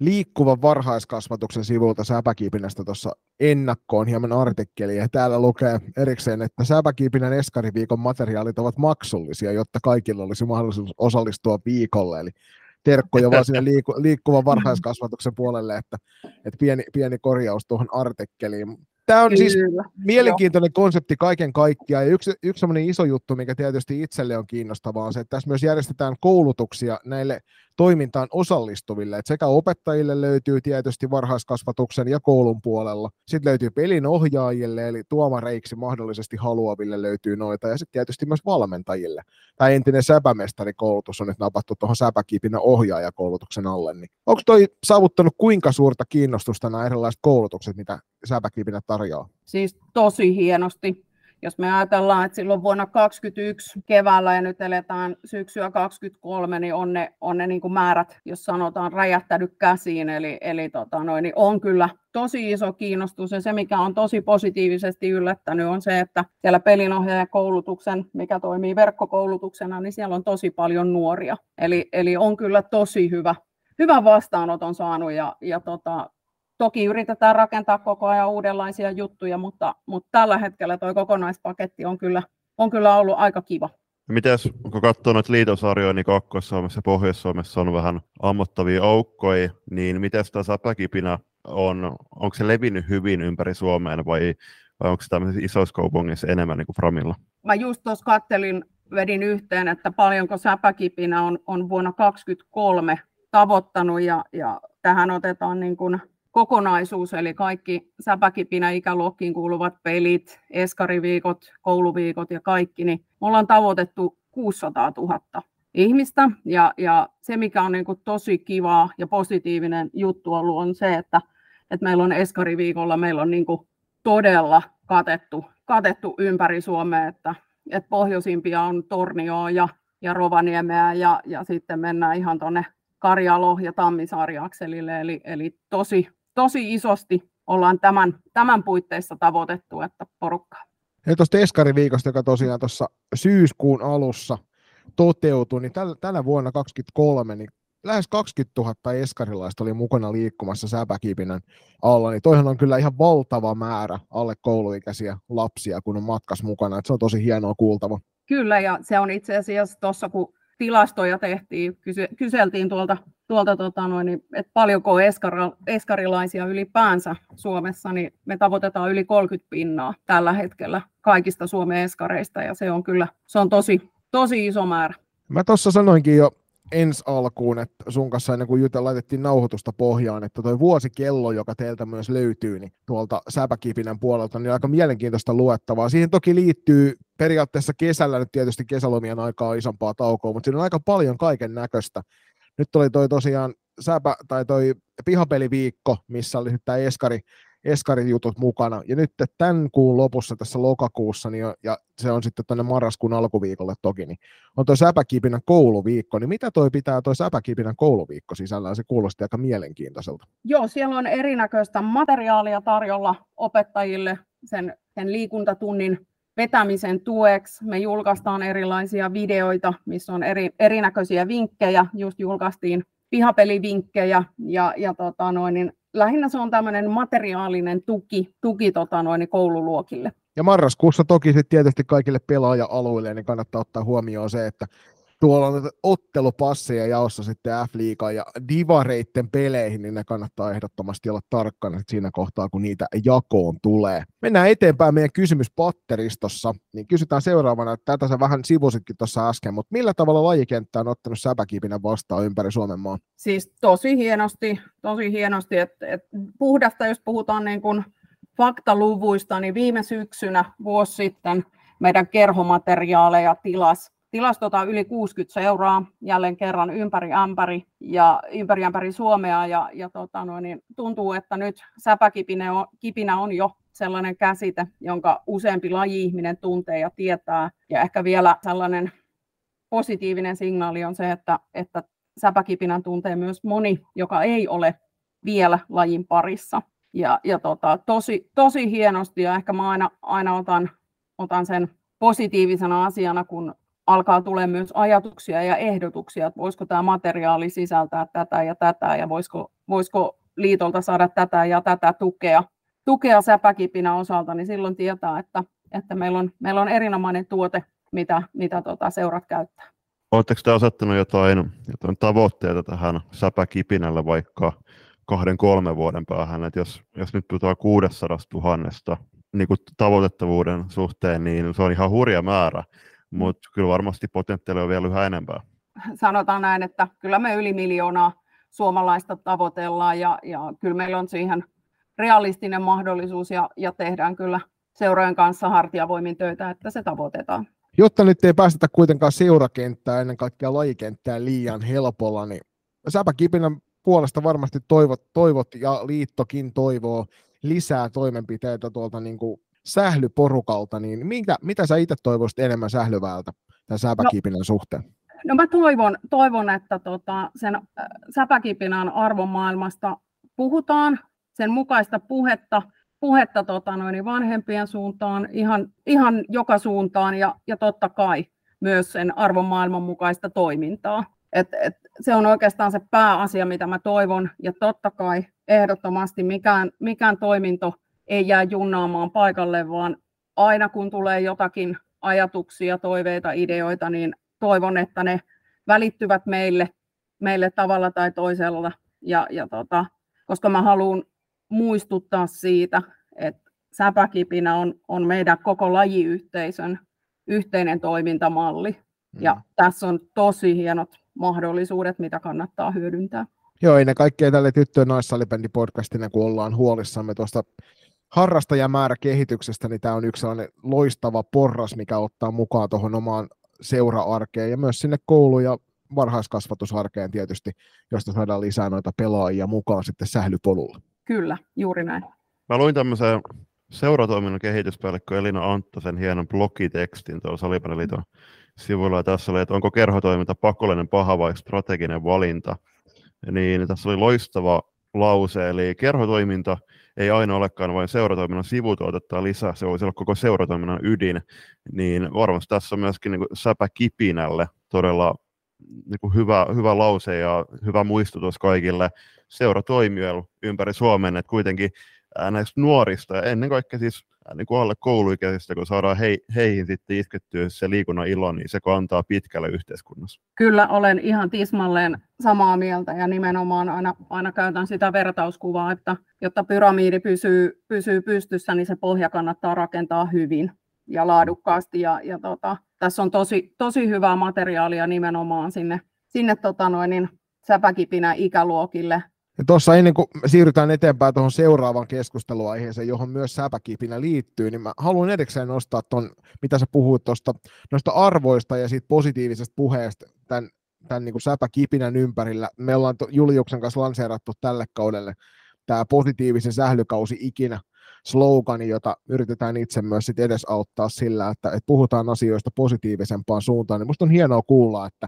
liikkuvan varhaiskasvatuksen sivulta säpäkipinästä tuossa ennakkoon hieman artikkeli, ja täällä lukee erikseen, että säpäkipinän eskariviikon materiaalit ovat maksullisia, jotta kaikilla olisi mahdollisuus osallistua viikolle, eli terkkoja vaan sinne liikkuvan varhaiskasvatuksen puolelle, että, että pieni, pieni korjaus tuohon artikkeliin. Tämä on siis Kyllä. siis mielenkiintoinen Joo. konsepti kaiken kaikkiaan, ja yksi, yksi iso juttu, mikä tietysti itselle on kiinnostavaa, on se, että tässä myös järjestetään koulutuksia näille toimintaan osallistuville. Et sekä opettajille löytyy tietysti varhaiskasvatuksen ja koulun puolella. Sitten löytyy pelin ohjaajille, eli tuomareiksi mahdollisesti haluaville löytyy noita, ja sitten tietysti myös valmentajille. Tämä entinen säpämestarikoulutus on nyt napattu tuohon säpäkipinä ohjaajakoulutuksen alle. Niin onko toi saavuttanut kuinka suurta kiinnostusta nämä erilaiset koulutukset, mitä säpäkipinä tarjoaa? Siis tosi hienosti jos me ajatellaan, että silloin vuonna 2021 keväällä ja nyt eletään syksyä 2023, niin on ne, on ne niin kuin määrät, jos sanotaan, räjähtänyt käsiin. Eli, eli tota noin, niin on kyllä tosi iso kiinnostus ja se, mikä on tosi positiivisesti yllättänyt, on se, että siellä pelinohjaajakoulutuksen, mikä toimii verkkokoulutuksena, niin siellä on tosi paljon nuoria. Eli, eli on kyllä tosi hyvä, hyvän vastaanoton saanut ja, ja tota, Toki yritetään rakentaa koko ajan uudenlaisia juttuja, mutta, mutta tällä hetkellä tuo kokonaispaketti on kyllä, on kyllä ollut aika kiva. Mites, kun katsoo noita liitosarjoja, niin Kaakkois-Suomessa ja Pohjois-Suomessa on vähän ammottavia aukkoja, niin miten tämä säpäkipinä on, onko se levinnyt hyvin ympäri Suomeen vai, vai onko se tämmöisissä isoissa kaupungeissa enemmän niin kuin Framilla? Mä just tuossa kattelin, vedin yhteen, että paljonko säpäkipinä on, on vuonna 2023 tavoittanut ja, ja tähän otetaan niin kuin kokonaisuus, eli kaikki säpäkipinä ikäluokkiin kuuluvat pelit, eskariviikot, kouluviikot ja kaikki, niin me ollaan tavoitettu 600 000 ihmistä. Ja, ja se, mikä on niin kuin tosi kivaa ja positiivinen juttu ollut, on se, että, että meillä on eskariviikolla meillä on niin kuin todella katettu, katettu ympäri Suomea, että, että pohjoisimpia on Tornioa ja, ja Rovaniemeä ja, ja sitten mennään ihan tuonne Karjalo ja Tammisaari-akselille, eli, eli tosi, tosi isosti ollaan tämän, tämän puitteissa tavoitettu, että porukkaa. Ja tuosta Eskari-viikosta, joka tosiaan tuossa syyskuun alussa toteutui, niin täl, tänä vuonna 2023 niin lähes 20 000 eskarilaista oli mukana liikkumassa säpäkipinän alla, niin toihan on kyllä ihan valtava määrä alle kouluikäisiä lapsia, kun on matkas mukana, että se on tosi hienoa kuultava. Kyllä, ja se on itse asiassa tuossa, kun tilastoja tehtiin, kyseltiin tuolta, tuolta tota noin, että paljonko eskara, eskarilaisia ylipäänsä Suomessa, niin me tavoitetaan yli 30 pinnaa tällä hetkellä kaikista Suomen eskareista, ja se on kyllä se on tosi, tosi iso määrä. Mä tuossa sanoinkin jo ensi alkuun, että sun kanssa ennen kuin Jytä laitettiin nauhoitusta pohjaan, että toi vuosikello, joka teiltä myös löytyy, niin tuolta Säpäkipinän puolelta, niin aika mielenkiintoista luettavaa. Siihen toki liittyy periaatteessa kesällä nyt tietysti kesälomien aikaa isompaa taukoa, mutta siinä on aika paljon kaiken näköistä. Nyt oli toi tosiaan säpä, tai toi pihapeliviikko, missä oli tämä Eskari eskarijutut mukana. Ja nyt tämän kuun lopussa tässä lokakuussa, niin, ja se on sitten tuonne marraskuun alkuviikolle toki, niin on tuo Säpäkipinän kouluviikko. Niin mitä toi pitää tuo Säpäkipinän kouluviikko sisällään? Se kuulosti aika mielenkiintoiselta. Joo, siellä on erinäköistä materiaalia tarjolla opettajille sen, sen liikuntatunnin vetämisen tueksi. Me julkaistaan erilaisia videoita, missä on eri, erinäköisiä vinkkejä. Just julkaistiin pihapelivinkkejä ja, ja tota noin, niin lähinnä se on tämmöinen materiaalinen tuki, tuki tota noin, koululuokille. Ja marraskuussa toki sitten tietysti kaikille pelaaja-alueille niin kannattaa ottaa huomioon se, että tuolla on ottelupasseja jaossa sitten F-liigan ja divareitten peleihin, niin ne kannattaa ehdottomasti olla tarkkana siinä kohtaa, kun niitä jakoon tulee. Mennään eteenpäin meidän kysymyspatteristossa, niin kysytään seuraavana, että tätä sä vähän sivusitkin tuossa äsken, mutta millä tavalla lajikenttä on ottanut säpäkipinä vastaan ympäri Suomen maan? Siis tosi hienosti, tosi hienosti, että, että puhdasta, jos puhutaan niin kuin faktaluvuista, niin viime syksynä vuosi sitten meidän kerhomateriaaleja tilas tilastota yli 60 seuraa jälleen kerran ympäri ämpäri ja ympäri ämpäri Suomea ja, ja tota noin, niin tuntuu, että nyt säpäkipinä on, kipinä on jo sellainen käsite, jonka useampi laji-ihminen tuntee ja tietää. Ja ehkä vielä sellainen positiivinen signaali on se, että, että säpäkipinän tuntee myös moni, joka ei ole vielä lajin parissa. Ja, ja tota, tosi, tosi hienosti ja ehkä mä aina, aina otan, otan sen positiivisena asiana, kun alkaa tulee myös ajatuksia ja ehdotuksia, että voisiko tämä materiaali sisältää tätä ja tätä ja voisiko, voisiko liitolta saada tätä ja tätä tukea, tukea säpäkipinä osalta, niin silloin tietää, että, että meillä, on, meillä on erinomainen tuote, mitä, mitä tota seurat käyttää. Oletteko te asettanut jotain, jotain tavoitteita tähän säpäkipinällä vaikka kahden, kolmen vuoden päähän, että jos, jos nyt puhutaan 600 000 niin kuin tavoitettavuuden suhteen, niin se on ihan hurja määrä mutta kyllä varmasti potentiaalia on vielä yhä enempää. sanotaan näin, että kyllä me yli miljoonaa suomalaista tavoitellaan ja, ja kyllä meillä on siihen realistinen mahdollisuus ja, ja tehdään kyllä seurojen kanssa hartiavoimin töitä, että se tavoitetaan. Jotta nyt ei päästetä kuitenkaan seurakenttää, ennen kaikkea lajikenttää liian helpolla, niin Säpäkipinän puolesta varmasti toivot, toivot ja liittokin toivoo lisää toimenpiteitä tuolta niin kuin sählyporukalta, niin minkä, mitä sä itse toivoisit enemmän sählyväältä tämän säpäkipinän no, suhteen? No mä toivon, toivon että tota, sen äh, säpäkipinän arvomaailmasta puhutaan, sen mukaista puhetta, puhetta tota noin, vanhempien suuntaan, ihan, ihan joka suuntaan ja, ja totta kai myös sen arvomaailman mukaista toimintaa. Et, et, se on oikeastaan se pääasia, mitä mä toivon, ja totta kai ehdottomasti mikään, mikään toiminto ei jää junnaamaan paikalle, vaan aina kun tulee jotakin ajatuksia, toiveita, ideoita, niin toivon, että ne välittyvät meille, meille tavalla tai toisella, ja, ja tota, koska mä haluan muistuttaa siitä, että säpäkipinä on, on meidän koko lajiyhteisön yhteinen toimintamalli. Ja mm. tässä on tosi hienot mahdollisuudet, mitä kannattaa hyödyntää. Joo, ennen kaikkea tälle tyttöjen naissalibändi podcastina, kun ollaan huolissamme tuosta harrastajamäärä kehityksestä, niin tämä on yksi sellainen loistava porras, mikä ottaa mukaan tuohon omaan seura-arkeen ja myös sinne koulu- ja varhaiskasvatusarkeen tietysti, josta saadaan lisää noita pelaajia mukaan sitten sählypolulla. Kyllä, juuri näin. Mä luin tämmöisen seuratoiminnan kehityspäällikkö Elina Anttasen hienon blogitekstin tuolla Salibändiliiton sivuilla. Tässä oli, että onko kerhotoiminta pakollinen paha vai strateginen valinta. Niin tässä oli loistava lause, eli kerhotoiminta ei aina olekaan vain seuratoiminnan sivutuotetta lisää, se voisi olla koko seuratoiminnan ydin, niin varmasti tässä on myöskin niin säpä kipinälle todella niin kuin hyvä, hyvä lause ja hyvä muistutus kaikille seuratoimijoille ympäri Suomen, että kuitenkin näistä nuorista ja ennen kaikkea siis niin kuin alle kouluikäisistä, kun saadaan hei, heihin sitten iskettyä se liikunnan ilo, niin se kantaa pitkälle yhteiskunnassa. Kyllä, olen ihan tismalleen samaa mieltä ja nimenomaan aina, aina käytän sitä vertauskuvaa, että jotta pyramiidi pysyy, pysyy pystyssä, niin se pohja kannattaa rakentaa hyvin ja laadukkaasti. Ja, ja tota, tässä on tosi, tosi hyvää materiaalia nimenomaan sinne, sinne tota noin, niin säpäkipinä ikäluokille ja tuossa ennen kuin siirrytään eteenpäin tuohon seuraavaan keskusteluaiheeseen, johon myös säpäkipinä liittyy, niin mä haluan erikseen nostaa tuon, mitä sä puhuit tuosta noista arvoista ja siitä positiivisesta puheesta tämän, tämän niin kuin säpäkipinän ympärillä. Me ollaan Juliuksen kanssa lanseerattu tälle kaudelle tämä positiivisen sählykausi ikinä slogani, jota yritetään itse myös sit edesauttaa sillä, että, että puhutaan asioista positiivisempaan suuntaan. Niin musta on hienoa kuulla, että,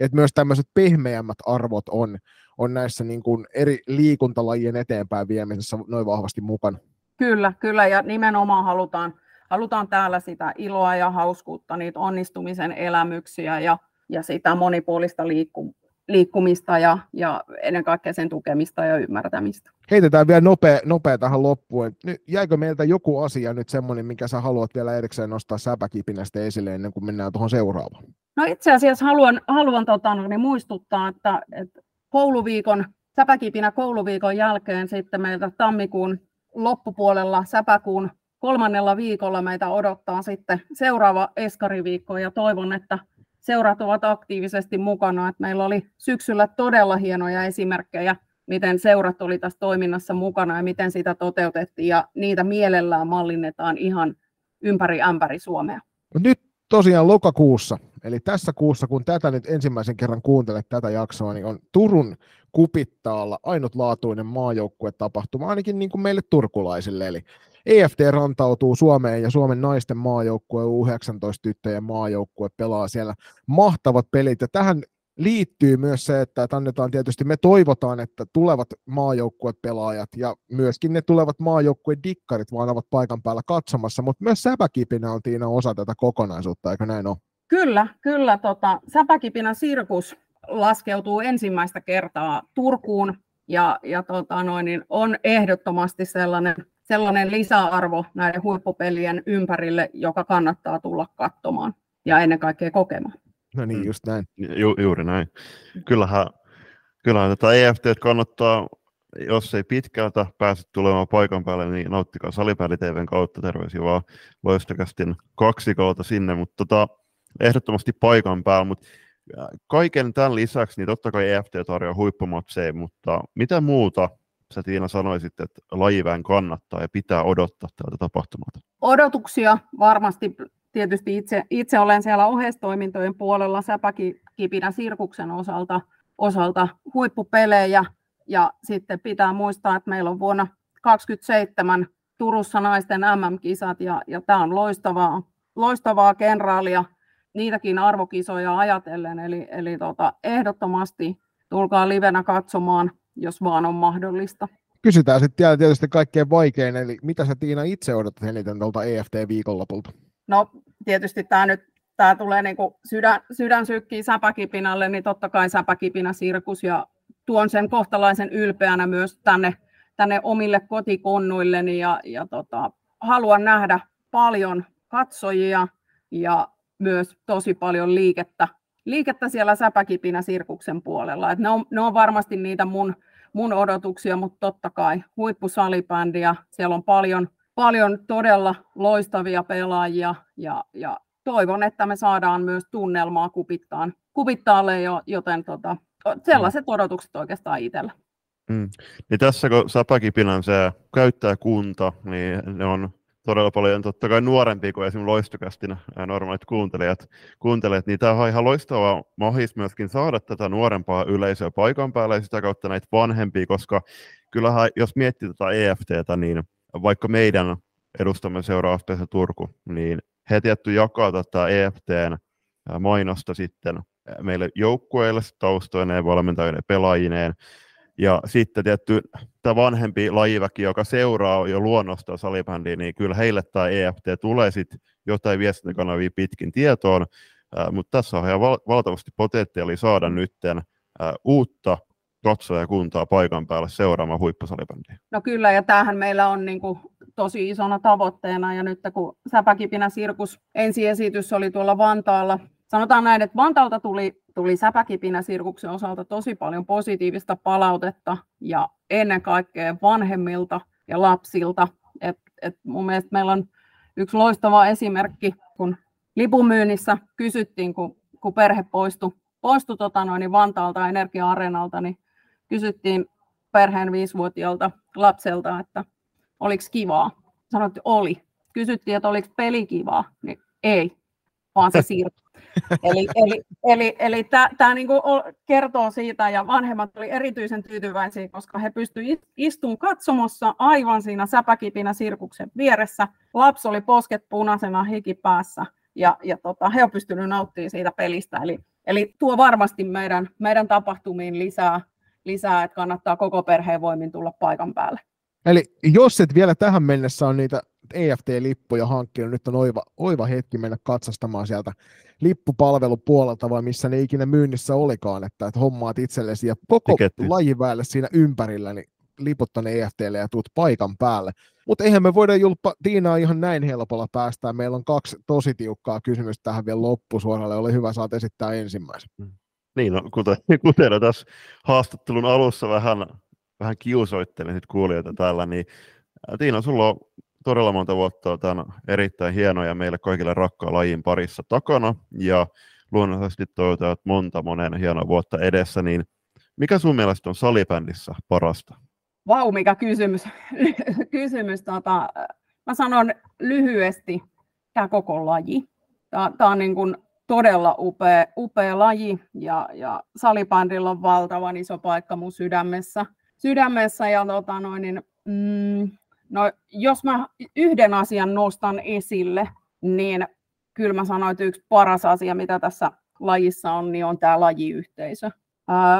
että myös tämmöiset pehmeämmät arvot on, on näissä niin kuin eri liikuntalajien eteenpäin viemisessä noin vahvasti mukana. Kyllä, kyllä, ja nimenomaan halutaan, halutaan täällä sitä iloa ja hauskuutta, niitä onnistumisen elämyksiä ja, ja sitä monipuolista liikku, liikkumista ja, ja ennen kaikkea sen tukemista ja ymmärtämistä. Heitetään vielä nopea, nopea tähän loppuun. Nyt, jäikö meiltä joku asia nyt semmoinen, mikä sä haluat vielä erikseen nostaa säpäkipinästä esille ennen kuin mennään tuohon seuraavaan? No itse asiassa haluan, haluan tota, niin muistuttaa, että, että kouluviikon, säpäkipinä kouluviikon jälkeen sitten meiltä tammikuun loppupuolella säpäkuun kolmannella viikolla meitä odottaa sitten seuraava eskariviikko ja toivon, että seurat ovat aktiivisesti mukana. Että meillä oli syksyllä todella hienoja esimerkkejä, miten seurat oli tässä toiminnassa mukana ja miten sitä toteutettiin ja niitä mielellään mallinnetaan ihan ympäri ämpäri Suomea. Nyt tosiaan lokakuussa, eli tässä kuussa, kun tätä nyt ensimmäisen kerran kuuntelet tätä jaksoa, niin on Turun kupittaalla ainutlaatuinen tapahtuma, ainakin niin kuin meille turkulaisille. Eli EFT rantautuu Suomeen ja Suomen naisten maajoukkue, U19-tyttöjen maajoukkue pelaa siellä mahtavat pelit. Ja tähän liittyy myös se, että annetaan tietysti, me toivotaan, että tulevat maajoukkuepelaajat ja myöskin ne tulevat dikkarit vaan ovat paikan päällä katsomassa, mutta myös säpäkipinä on Tiina osa tätä kokonaisuutta, eikö näin ole? Kyllä, kyllä. Tota, säpäkipinä sirkus laskeutuu ensimmäistä kertaa Turkuun ja, ja tota noin, niin on ehdottomasti sellainen, sellainen lisäarvo näiden huippupelien ympärille, joka kannattaa tulla katsomaan ja ennen kaikkea kokemaan. No niin, mm. just näin. Ju, juuri näin. Kyllähän, kyllähän tätä EFT kannattaa, jos ei pitkältä pääse tulemaan paikan päälle, niin nauttikaa Salipääli TVn kautta. Terveisiä vaan loistakästin kaksi kautta sinne, mutta tota, ehdottomasti paikan päällä. Mutta kaiken tämän lisäksi, niin totta kai EFT tarjoaa huippumatseja, mutta mitä muuta sä Tiina sanoisit, että lajivään kannattaa ja pitää odottaa tältä tapahtumalta? Odotuksia varmasti tietysti itse, itse olen siellä oheistoimintojen puolella säpäkipinä sirkuksen osalta, osalta huippupelejä ja sitten pitää muistaa, että meillä on vuonna 2027 Turussa naisten MM-kisat ja, ja tämä on loistavaa, loistavaa kenraalia niitäkin arvokisoja ajatellen, eli, eli tota, ehdottomasti tulkaa livenä katsomaan, jos vaan on mahdollista. Kysytään sitten tietysti kaikkein vaikein, eli mitä sä Tiina itse odotat eniten tuolta EFT-viikonlopulta? No tietysti tämä nyt tämä tulee niin sydän, sydän sykkii säpäkipinalle, niin totta kai säpäkipinä sirkus ja tuon sen kohtalaisen ylpeänä myös tänne, tänne omille kotikonnuilleni ja, ja tota, haluan nähdä paljon katsojia ja myös tosi paljon liikettä, liikettä siellä säpäkipinä sirkuksen puolella. Et ne, on, ne on varmasti niitä mun, mun odotuksia, mutta totta kai huippusalibändiä, siellä on paljon, paljon todella loistavia pelaajia ja, ja toivon, että me saadaan myös tunnelmaa kupittaan, kupittaalle, joten tota, sellaiset odotukset oikeastaan itsellä. Mm. Niin tässä kun Säpäkipinän se käyttää kunta, niin ne on todella paljon totta kai nuorempia kuin esimerkiksi loistokästin normaalit kuuntelijat, kuuntelijat niin tämä on ihan loistava mahdollisuus myöskin saada tätä nuorempaa yleisöä paikan päällä ja sitä kautta näitä vanhempia, koska kyllähän jos miettii tätä EFTtä, niin vaikka meidän edustamme seuraa Turku, niin he tietty jakaa tätä EFTn mainosta sitten meille joukkueille taustoineen, valmentajien pelaajineen, ja sitten tietty tämä vanhempi lajiväki, joka seuraa jo luonnosta salibändiä, niin kyllä heille tämä EFT tulee sitten jotain viestintäkanavia pitkin tietoon, mutta tässä on ihan val- valtavasti potentiaalia saada nytten uutta katsojakuntaa paikan päälle seuraamaan huippusalibändiä. No kyllä, ja tämähän meillä on niin kuin tosi isona tavoitteena, ja nyt kun Säpäkipinä Sirkus ensiesitys oli tuolla Vantaalla sanotaan näin, että Vantaalta tuli, tuli säpäkipinä sirkuksen osalta tosi paljon positiivista palautetta ja ennen kaikkea vanhemmilta ja lapsilta. Et, et mun mielestä meillä on yksi loistava esimerkki, kun lipumyynnissä kysyttiin, kun, kun perhe poistui, poistui tota noin, Vantaalta Energia-areenalta, niin kysyttiin perheen viisivuotiaalta lapselta, että oliko kivaa. Sanoit, että oli. Kysyttiin, että oliko peli kivaa, niin ei, vaan se siirtyi. Eli, eli, eli, eli tämä niinku kertoo siitä, ja vanhemmat oli erityisen tyytyväisiä, koska he pystyivät istumaan katsomossa aivan siinä säpäkipinä sirkuksen vieressä. Lapsi oli posket punaisena hiki päässä, ja, ja tota, he ovat pystyneet nauttimaan siitä pelistä. Eli, eli tuo varmasti meidän, meidän tapahtumiin lisää, lisää, että kannattaa koko perheen voimin tulla paikan päälle. Eli jos et vielä tähän mennessä on niitä EFT-lippuja hankkinut, nyt on oiva, oiva hetki mennä katsastamaan sieltä lippupalvelupuolelta vai missä ne ikinä myynnissä olikaan, että, että hommaat itsellesi ja koko lajiväelle siinä ympärillä, niin liput tänne EFTlle ja tuut paikan päälle. Mutta eihän me voida julppa Tiinaa ihan näin helpolla päästää. Meillä on kaksi tosi tiukkaa kysymystä tähän vielä loppusuoralle. Ole hyvä, saat esittää ensimmäisen. Niin, no, kuten, kuten tässä haastattelun alussa vähän, vähän kiusoittelin sit kuulijoita täällä, niin Tiina, sulla on todella monta vuotta tämän erittäin hienoja meille kaikille rakkaan lajin parissa takana ja luonnollisesti toivotaan monta monen hienoa vuotta edessä, niin mikä sun mielestä on salibändissä parasta? Vau, mikä kysymys. kysymys tota, mä sanon lyhyesti, tämä koko laji. Tämä, on niin kuin todella upea, upea laji ja, ja salibändillä on valtavan iso paikka mun sydämessä. sydämessä ja tota noin, niin, mm, No, jos mä yhden asian nostan esille, niin kyllä mä sanoin, että yksi paras asia, mitä tässä lajissa on, niin on tämä lajiyhteisö.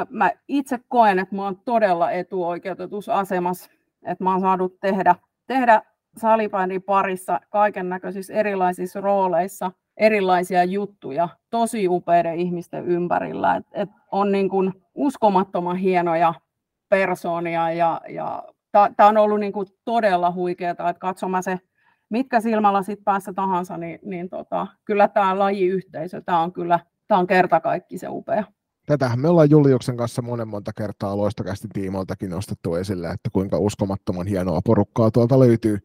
Mä itse koen, että mä oon todella etuoikeutetussa asemassa, että mä oon saanut tehdä, tehdä salibändin parissa kaiken näköisissä erilaisissa rooleissa erilaisia juttuja tosi upeiden ihmisten ympärillä. Et, et on niin kuin uskomattoman hienoja persoonia ja, ja tämä on ollut niin kuin todella huikeaa, että katsomaan se, mitkä silmällä sitten päässä tahansa, niin, niin tota, kyllä tämä lajiyhteisö, tämä on kyllä tämä on kerta kaikki se upea. Tätähän me ollaan Juliuksen kanssa monen monta kertaa loistokästi tiimoiltakin nostettu esille, että kuinka uskomattoman hienoa porukkaa tuolta löytyy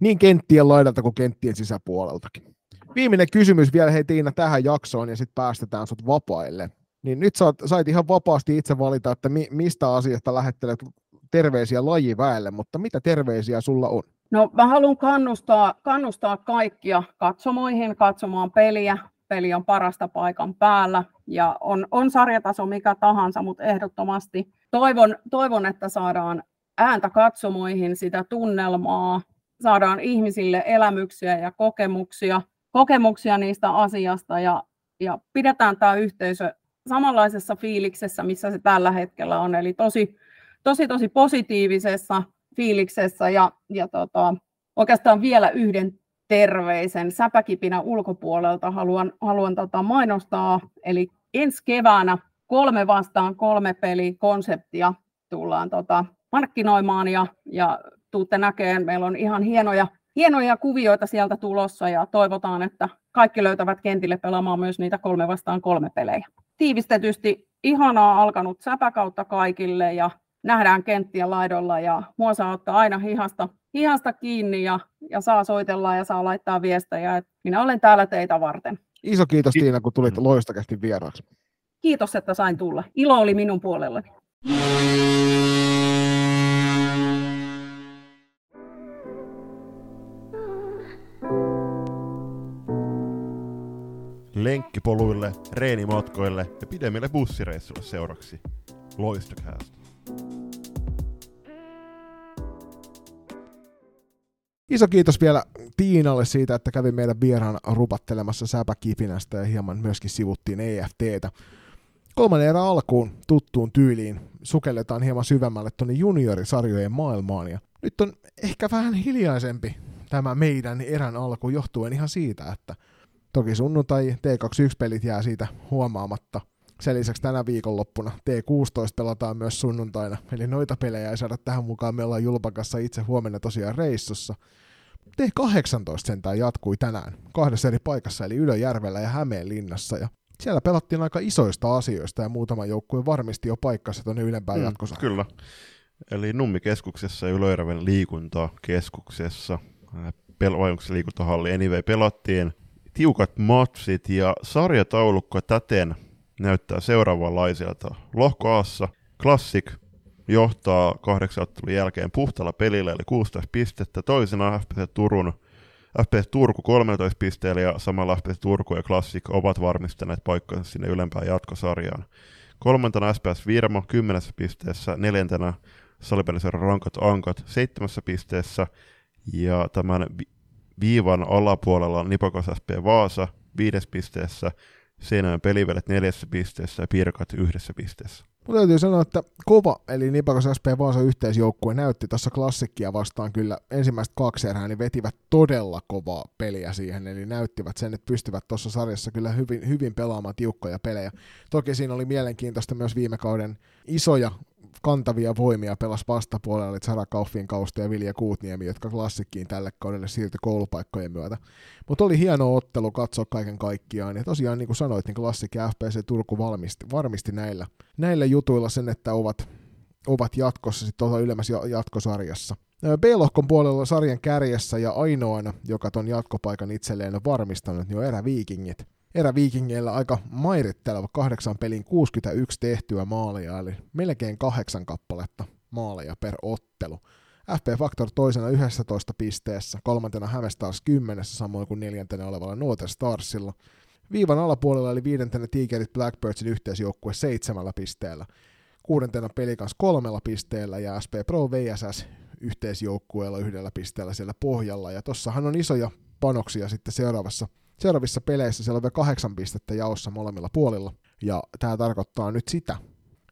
niin kenttien laidalta kuin kenttien sisäpuoleltakin. Viimeinen kysymys vielä hei Tiina tähän jaksoon ja sitten päästetään sut vapaille. Niin nyt sait, sait ihan vapaasti itse valita, että mi, mistä asiasta lähettelet terveisiä lajiväelle, mutta mitä terveisiä sulla on? No mä haluan kannustaa, kannustaa kaikkia katsomoihin katsomaan peliä. Peli on parasta paikan päällä ja on, on sarjataso mikä tahansa, mutta ehdottomasti toivon, toivon, että saadaan ääntä katsomoihin, sitä tunnelmaa, saadaan ihmisille elämyksiä ja kokemuksia, kokemuksia niistä asiasta ja, ja pidetään tämä yhteisö samanlaisessa fiiliksessä, missä se tällä hetkellä on, eli tosi, tosi, tosi positiivisessa fiiliksessä ja, ja tota, oikeastaan vielä yhden terveisen säpäkipinä ulkopuolelta haluan, haluan tota mainostaa, eli ensi keväänä kolme vastaan kolme peli konseptia tullaan tota, markkinoimaan ja, ja tuutte näkeen, meillä on ihan hienoja, hienoja kuvioita sieltä tulossa ja toivotaan, että kaikki löytävät kentille pelaamaan myös niitä kolme vastaan kolme pelejä. Tiivistetysti ihanaa alkanut säpäkautta kaikille ja nähdään kenttiä laidolla ja mua saa ottaa aina hihasta, hihasta kiinni ja, ja saa soitella ja saa laittaa viestejä. Et minä olen täällä teitä varten. Iso kiitos Tiina, kun tulit loistakästi vieraaksi. Kiitos, että sain tulla. Ilo oli minun puolellani. Lenkkipoluille, reenimatkoille ja pidemmille bussireissuille seuraksi. Loistokäästä. Iso kiitos vielä Tiinalle siitä, että kävi meidän vieraan rupattelemassa säpäkipinästä ja hieman myöskin sivuttiin EFTtä. Kolmannen erän alkuun tuttuun tyyliin sukelletaan hieman syvemmälle tuonne juniorisarjojen maailmaan ja nyt on ehkä vähän hiljaisempi tämä meidän erän alku johtuen ihan siitä, että toki sunnuntai T21-pelit jää siitä huomaamatta. Sen lisäksi tänä viikonloppuna T16 pelataan myös sunnuntaina, eli noita pelejä ei saada tähän mukaan. Me ollaan Julpakassa itse huomenna tosiaan reissussa. T18 sentään jatkui tänään kahdessa eri paikassa, eli Ylöjärvellä ja Hämeenlinnassa. Ja siellä pelattiin aika isoista asioista ja muutama joukkue varmisti jo paikkansa tuonne ylempään mm, jatkossa. Kyllä. Eli Nummikeskuksessa ja Ylöjärven liikuntakeskuksessa, pel- liikuntahalli, anyway, pelattiin tiukat matsit ja sarjataulukko täten näyttää seuraavanlaiselta. Lohko Aassa Classic johtaa kahdeksanottelun jälkeen puhtalla pelillä, eli 16 pistettä. Toisena FPC Turun FPS Turku 13 pisteellä ja samalla FPS Turku ja Classic ovat varmistaneet paikkansa sinne ylempään jatkosarjaan. Kolmantena SPS Virmo 10 pisteessä, neljäntenä Salipelisen Rankat Ankat 7 pisteessä ja tämän viivan alapuolella Nipakos SP Vaasa viides pisteessä, Seinäjoen pelivelet neljässä pisteessä ja Pirkat yhdessä pisteessä. Mutta täytyy sanoa, että kova, eli Nipakos SP Vaasa yhteisjoukkue näytti tuossa klassikkia vastaan kyllä ensimmäistä kaksi erää, niin vetivät todella kovaa peliä siihen, eli näyttivät sen, että pystyvät tuossa sarjassa kyllä hyvin, hyvin pelaamaan tiukkoja pelejä. Toki siinä oli mielenkiintoista myös viime kauden isoja kantavia voimia pelas vastapuolella, eli Sara Kauffin kausta ja Vilja Kuutniemi, jotka klassikkiin tälle kaudelle siirtyi koulupaikkojen myötä. Mutta oli hieno ottelu katsoa kaiken kaikkiaan, ja tosiaan niin kuin sanoit, niin klassikki FPC Turku valmisti, varmisti näillä, näillä jutuilla sen, että ovat, ovat jatkossa sitten tuolla ylemmässä jatkosarjassa. B-lohkon puolella sarjan kärjessä ja ainoana, joka ton jatkopaikan itselleen on varmistanut, niin on eräviikingit eräviikingeillä aika mairitteleva kahdeksan pelin 61 tehtyä maalia, eli melkein kahdeksan kappaletta maaleja per ottelu. FP Factor toisena 11 pisteessä, kolmantena Hämestars 10, samoin kuin neljäntenä olevalla Northern Starsilla. Viivan alapuolella eli viidentenä Tigerit Blackbirdsin yhteisjoukkue seitsemällä pisteellä. Kuudentena Pelikans kolmella pisteellä ja SP Pro VSS yhteisjoukkueella yhdellä pisteellä siellä pohjalla. Ja tossahan on isoja panoksia sitten seuraavassa seuraavissa peleissä siellä on vielä kahdeksan pistettä jaossa molemmilla puolilla. Ja tämä tarkoittaa nyt sitä,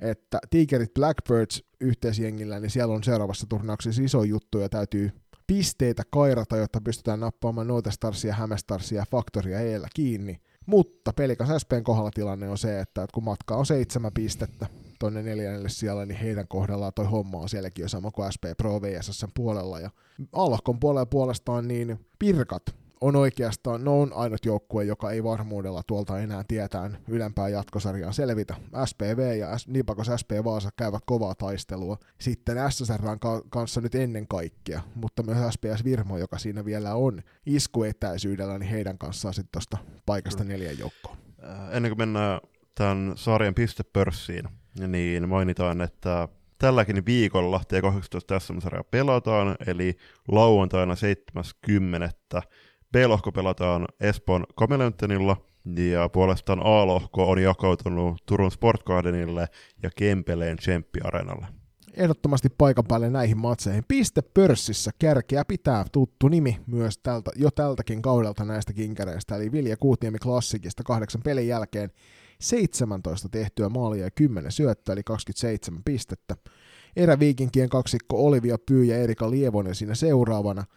että Tigerit Blackbirds yhteisjengillä, niin siellä on seuraavassa turnauksessa iso juttu ja täytyy pisteitä kairata, jotta pystytään nappaamaan Note Starsia, Hämestarsia ja Factoria eellä kiinni. Mutta Pelikas SPn kohdalla tilanne on se, että kun matka on seitsemän pistettä tonne neljännelle siellä, niin heidän kohdallaan toi homma on sielläkin jo sama kuin SP Pro VSS puolella. Ja Alkon puolella puolestaan niin Pirkat on oikeastaan, no on ainut joukkue, joka ei varmuudella tuolta enää tietään ylempää jatkosarjaan selvitä. SPV ja Nipakos SP Vaasa käyvät kovaa taistelua. Sitten SSR kanssa nyt ennen kaikkea, mutta myös SPS Virmo, joka siinä vielä on iskuetäisyydellä, niin heidän kanssaan sitten tuosta paikasta neljän joukkoon. Ennen kuin mennään tämän sarjan pistepörssiin, niin mainitaan, että tälläkin viikolla T18 SM-sarja pelataan, eli lauantaina 70. B-lohko pelataan Espoon Kameleontenilla, ja puolestaan A-lohko on jakautunut Turun Sport Gardenille ja Kempeleen Tsemppi-areenalle. Ehdottomasti paikan päälle näihin matseihin. Piste pörssissä kärkeä pitää tuttu nimi myös tältä, jo tältäkin kaudelta näistä kinkereistä, eli Vilja Kuutniemi Klassikista kahdeksan pelin jälkeen 17 tehtyä maalia ja 10 syöttöä, eli 27 pistettä. Eräviikinkien kaksikko Olivia Pyy ja Erika Lievonen siinä seuraavana –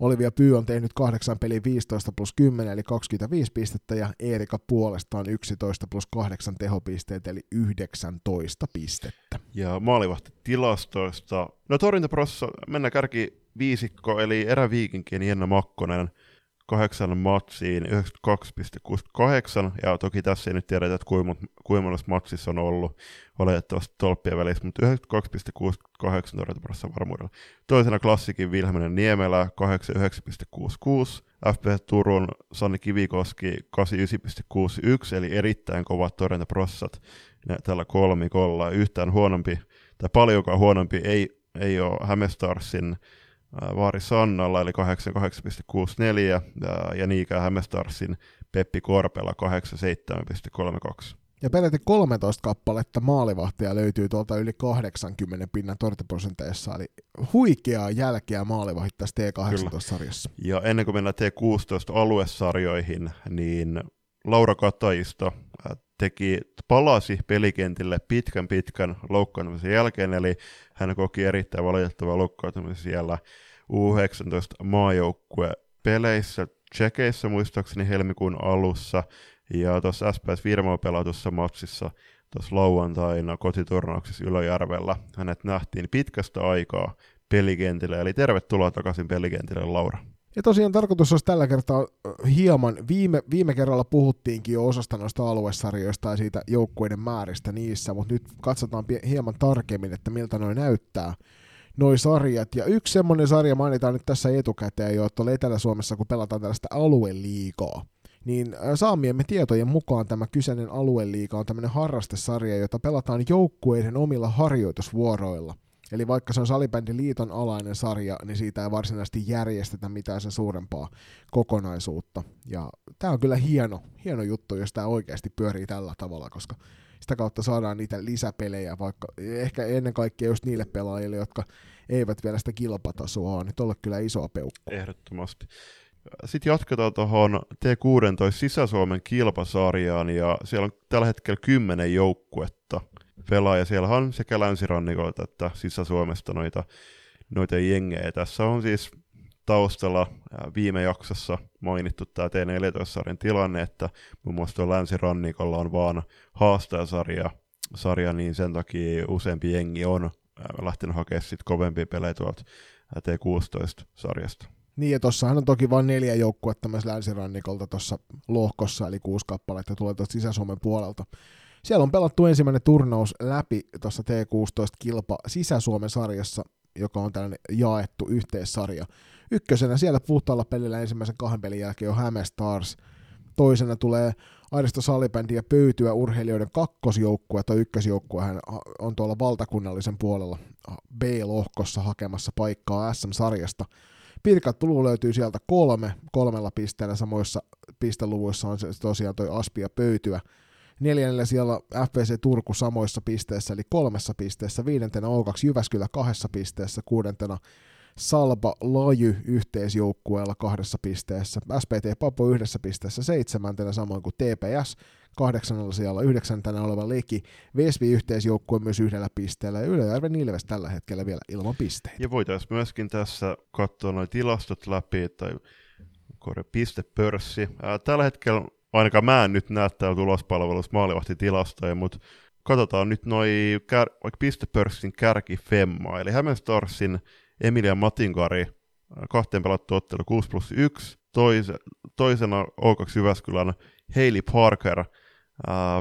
Olivia Pyy on tehnyt kahdeksan peli 15 plus 10 eli 25 pistettä ja Erika puolestaan 11 plus 8 tehopisteet eli 19 pistettä. Ja maalivahti tilastoista. No torjuntaprossa mennään kärki viisikko eli eräviikinkien Jenna Makkonen matsiin 92,68, ja toki tässä ei nyt tiedetä, että kuinka, kuinka monessa matsissa on ollut valitettavasti tolppien välissä, mutta 92,68 torjuntaprossa varmuudella. Toisena klassikin Vilhelminen Niemelä 89,66, FP Turun Sanni Kivikoski 89,61, eli erittäin kovat torjuntaprossat tällä kolmikolla. Yhtään huonompi, tai paljonkaan huonompi ei, ei ole Hämestarsin Vaari Sannalla, eli 88,64, ja, ja Niikä Hämestarsin Peppi Korpela 87,32. Ja peräti 13 kappaletta maalivahtia löytyy tuolta yli 80 pinnan torjuntaprosenteissa, eli huikeaa jälkeä maalivahit tässä T18-sarjassa. Ja ennen kuin mennään T16-aluesarjoihin, niin Laura Katajista teki, palasi pelikentille pitkän pitkän loukkaantumisen jälkeen, eli hän koki erittäin valitettavaa loukkaantumisen siellä U19 maajoukkue peleissä Tsekeissä muistaakseni helmikuun alussa, ja tuossa SPS Virmoa pelatussa matsissa tuossa lauantaina kotiturnauksessa Ylöjärvellä hänet nähtiin pitkästä aikaa pelikentille, eli tervetuloa takaisin pelikentille Laura. Ja tosiaan tarkoitus olisi tällä kertaa hieman, viime, viime kerralla puhuttiinkin jo osasta noista aluesarjoista ja siitä joukkueiden määristä niissä, mutta nyt katsotaan hieman tarkemmin, että miltä noin näyttää noi sarjat. Ja yksi semmoinen sarja mainitaan nyt tässä etukäteen jo, että Etelä-Suomessa, kun pelataan tällaista alueliikaa, niin saamiemme tietojen mukaan tämä kyseinen alueliiga on tämmöinen harrastesarja, jota pelataan joukkueiden omilla harjoitusvuoroilla – Eli vaikka se on salibändin liiton alainen sarja, niin siitä ei varsinaisesti järjestetä mitään sen suurempaa kokonaisuutta. Ja tämä on kyllä hieno, hieno juttu, jos tämä oikeasti pyörii tällä tavalla, koska sitä kautta saadaan niitä lisäpelejä, vaikka ehkä ennen kaikkea just niille pelaajille, jotka eivät vielä sitä kilpatasoa niin tuolla kyllä isoa peukkua. Ehdottomasti. Sitten jatketaan tuohon T16 Sisä-Suomen kilpasarjaan, ja siellä on tällä hetkellä kymmenen joukkuetta pelaaja. Siellä on sekä länsirannikolta että Sisä-Suomesta noita, noita jengejä. Tässä on siis taustalla viime jaksossa mainittu tämä T14-sarjan tilanne, että muun muassa tuolla länsirannikolla on vaan haastajasarja, sarja, niin sen takia useampi jengi on lähtenyt hakemaan sitten kovempia pelejä tuolta T16-sarjasta. Niin, ja tuossahan on toki vain neljä joukkuetta myös länsirannikolta tuossa lohkossa, eli kuusi kappaletta tulee tuosta Sisä-Suomen puolelta. Siellä on pelattu ensimmäinen turnaus läpi tuossa T16-kilpa Sisä-Suomen sarjassa, joka on tällainen jaettu yhteissarja. Ykkösenä siellä puhtaalla pelillä ensimmäisen kahden pelin jälkeen on Häme Stars. Toisena tulee Aristo Salibändi ja pöytyä urheilijoiden kakkosjoukkue, tai ykkösjoukkue hän on tuolla valtakunnallisen puolella B-lohkossa hakemassa paikkaa SM-sarjasta. Pirkat Tulu löytyy sieltä kolme, kolmella pisteellä, samoissa pisteluvuissa on se tosiaan toi Aspia pöytyä. Neljännellä siellä FPC Turku samoissa pisteissä, eli kolmessa pisteessä. Viidentenä O2 Jyväskylä kahdessa pisteessä. Kuudentena Salpa Laju yhteisjoukkueella kahdessa pisteessä. SPT Papo yhdessä pisteessä seitsemäntenä, samoin kuin TPS kahdeksannella siellä yhdeksäntenä oleva Leki. Vesvi yhteisjoukkue myös yhdellä pisteellä ja Ylöjärven Ilves tällä hetkellä vielä ilman pisteitä. Ja voitaisiin myöskin tässä katsoa noin tilastot läpi, tai pistepörssi. Tällä hetkellä ainakaan mä en nyt näe täällä tulospalvelussa maalivahtitilastoja, mutta katsotaan nyt noin kär, vaikka pistepörssin kärki Femma, eli Hämeen Starsin Emilia Matinkari, kahteen pelattu ottelu 6 plus 1, toise, toisena O2 Jyväskylän Hailey Parker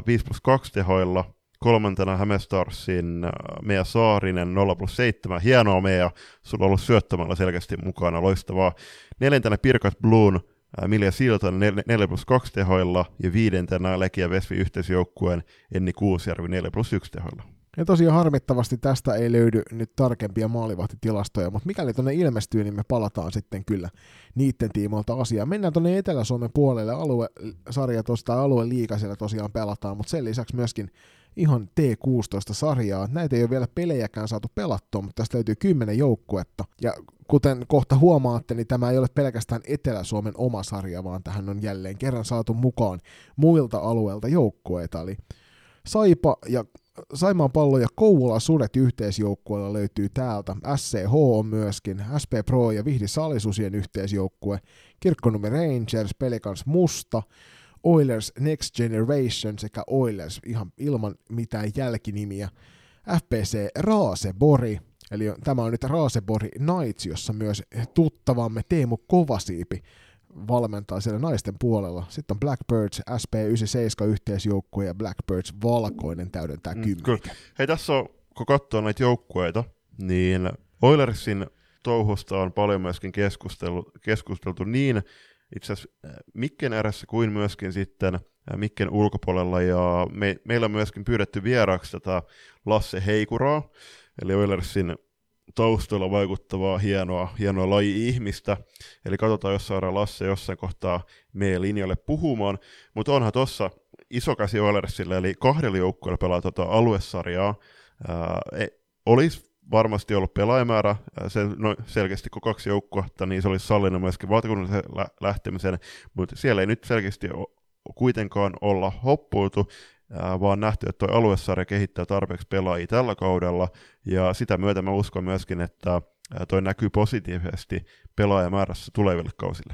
5 plus 2 tehoilla, kolmantena Hämestarsin Mea Saarinen 0 plus 7, hienoa Mea, sulla on ollut syöttämällä selkeästi mukana, loistavaa. Neljäntenä Pirkat Bloon Milja Siltan 4 plus 2 tehoilla ja viidentenä Lekia Vesvi yhteisjoukkueen Enni Kuusjärvi 4 plus 1 tehoilla. Ja tosiaan harmittavasti tästä ei löydy nyt tarkempia maalivahtitilastoja, mutta mikäli tuonne ilmestyy, niin me palataan sitten kyllä niiden tiimoilta asiaan. Mennään tuonne Etelä-Suomen puolelle, aluesarja tuosta alue liiga siellä tosiaan pelataan, mutta sen lisäksi myöskin ihan T16-sarjaa. Näitä ei ole vielä pelejäkään saatu pelattua, mutta tästä löytyy kymmenen joukkuetta. Ja kuten kohta huomaatte, niin tämä ei ole pelkästään Etelä-Suomen oma sarja, vaan tähän on jälleen kerran saatu mukaan muilta alueilta joukkueita. Eli Saipa ja Saimaan pallo ja Kouvola Sudet yhteisjoukkueella löytyy täältä. SCH on myöskin, SP Pro ja Vihdi Salisusien yhteisjoukkue, Kirkkonummi Rangers, Pelikans Musta, Oilers Next Generation sekä Oilers ihan ilman mitään jälkinimiä. FPC Raasebori, eli tämä on nyt Raasebori Knights, jossa myös tuttavamme Teemu Kovasiipi valmentaa siellä naisten puolella. Sitten on Blackbirds SP97 yhteisjoukkue ja Blackbirds valkoinen täydentää mm, kyllä. Hei tässä on, kun katsoo näitä joukkueita, niin Oilersin touhusta on paljon myöskin keskusteltu, keskusteltu niin itse asiassa äh, Mikken ääressä kuin myöskin sitten äh, Mikken ulkopuolella, ja me, meillä on myöskin pyydetty vieraaksi tätä Lasse Heikuraa, eli Oilersin taustalla vaikuttavaa hienoa, hienoa laji-ihmistä. Eli katsotaan, jos saadaan Lasse jossain kohtaa meidän linjalle puhumaan. Mutta onhan tuossa iso käsi Oilersille, eli kahdella joukkueella pelaa tuota aluesarjaa. Ää, e, olisi varmasti ollut pelaajamäärä se, no, selkeästi kun kaksi joukkuetta, niin se olisi sallinut myöskin valtakunnallisen lä- lähtemisen, mutta siellä ei nyt selkeästi kuitenkaan olla hoppuutu, vaan nähty, että tuo aluesarja kehittää tarpeeksi pelaajia tällä kaudella, ja sitä myötä mä uskon myöskin, että toi näkyy positiivisesti pelaajamäärässä tuleville kausille.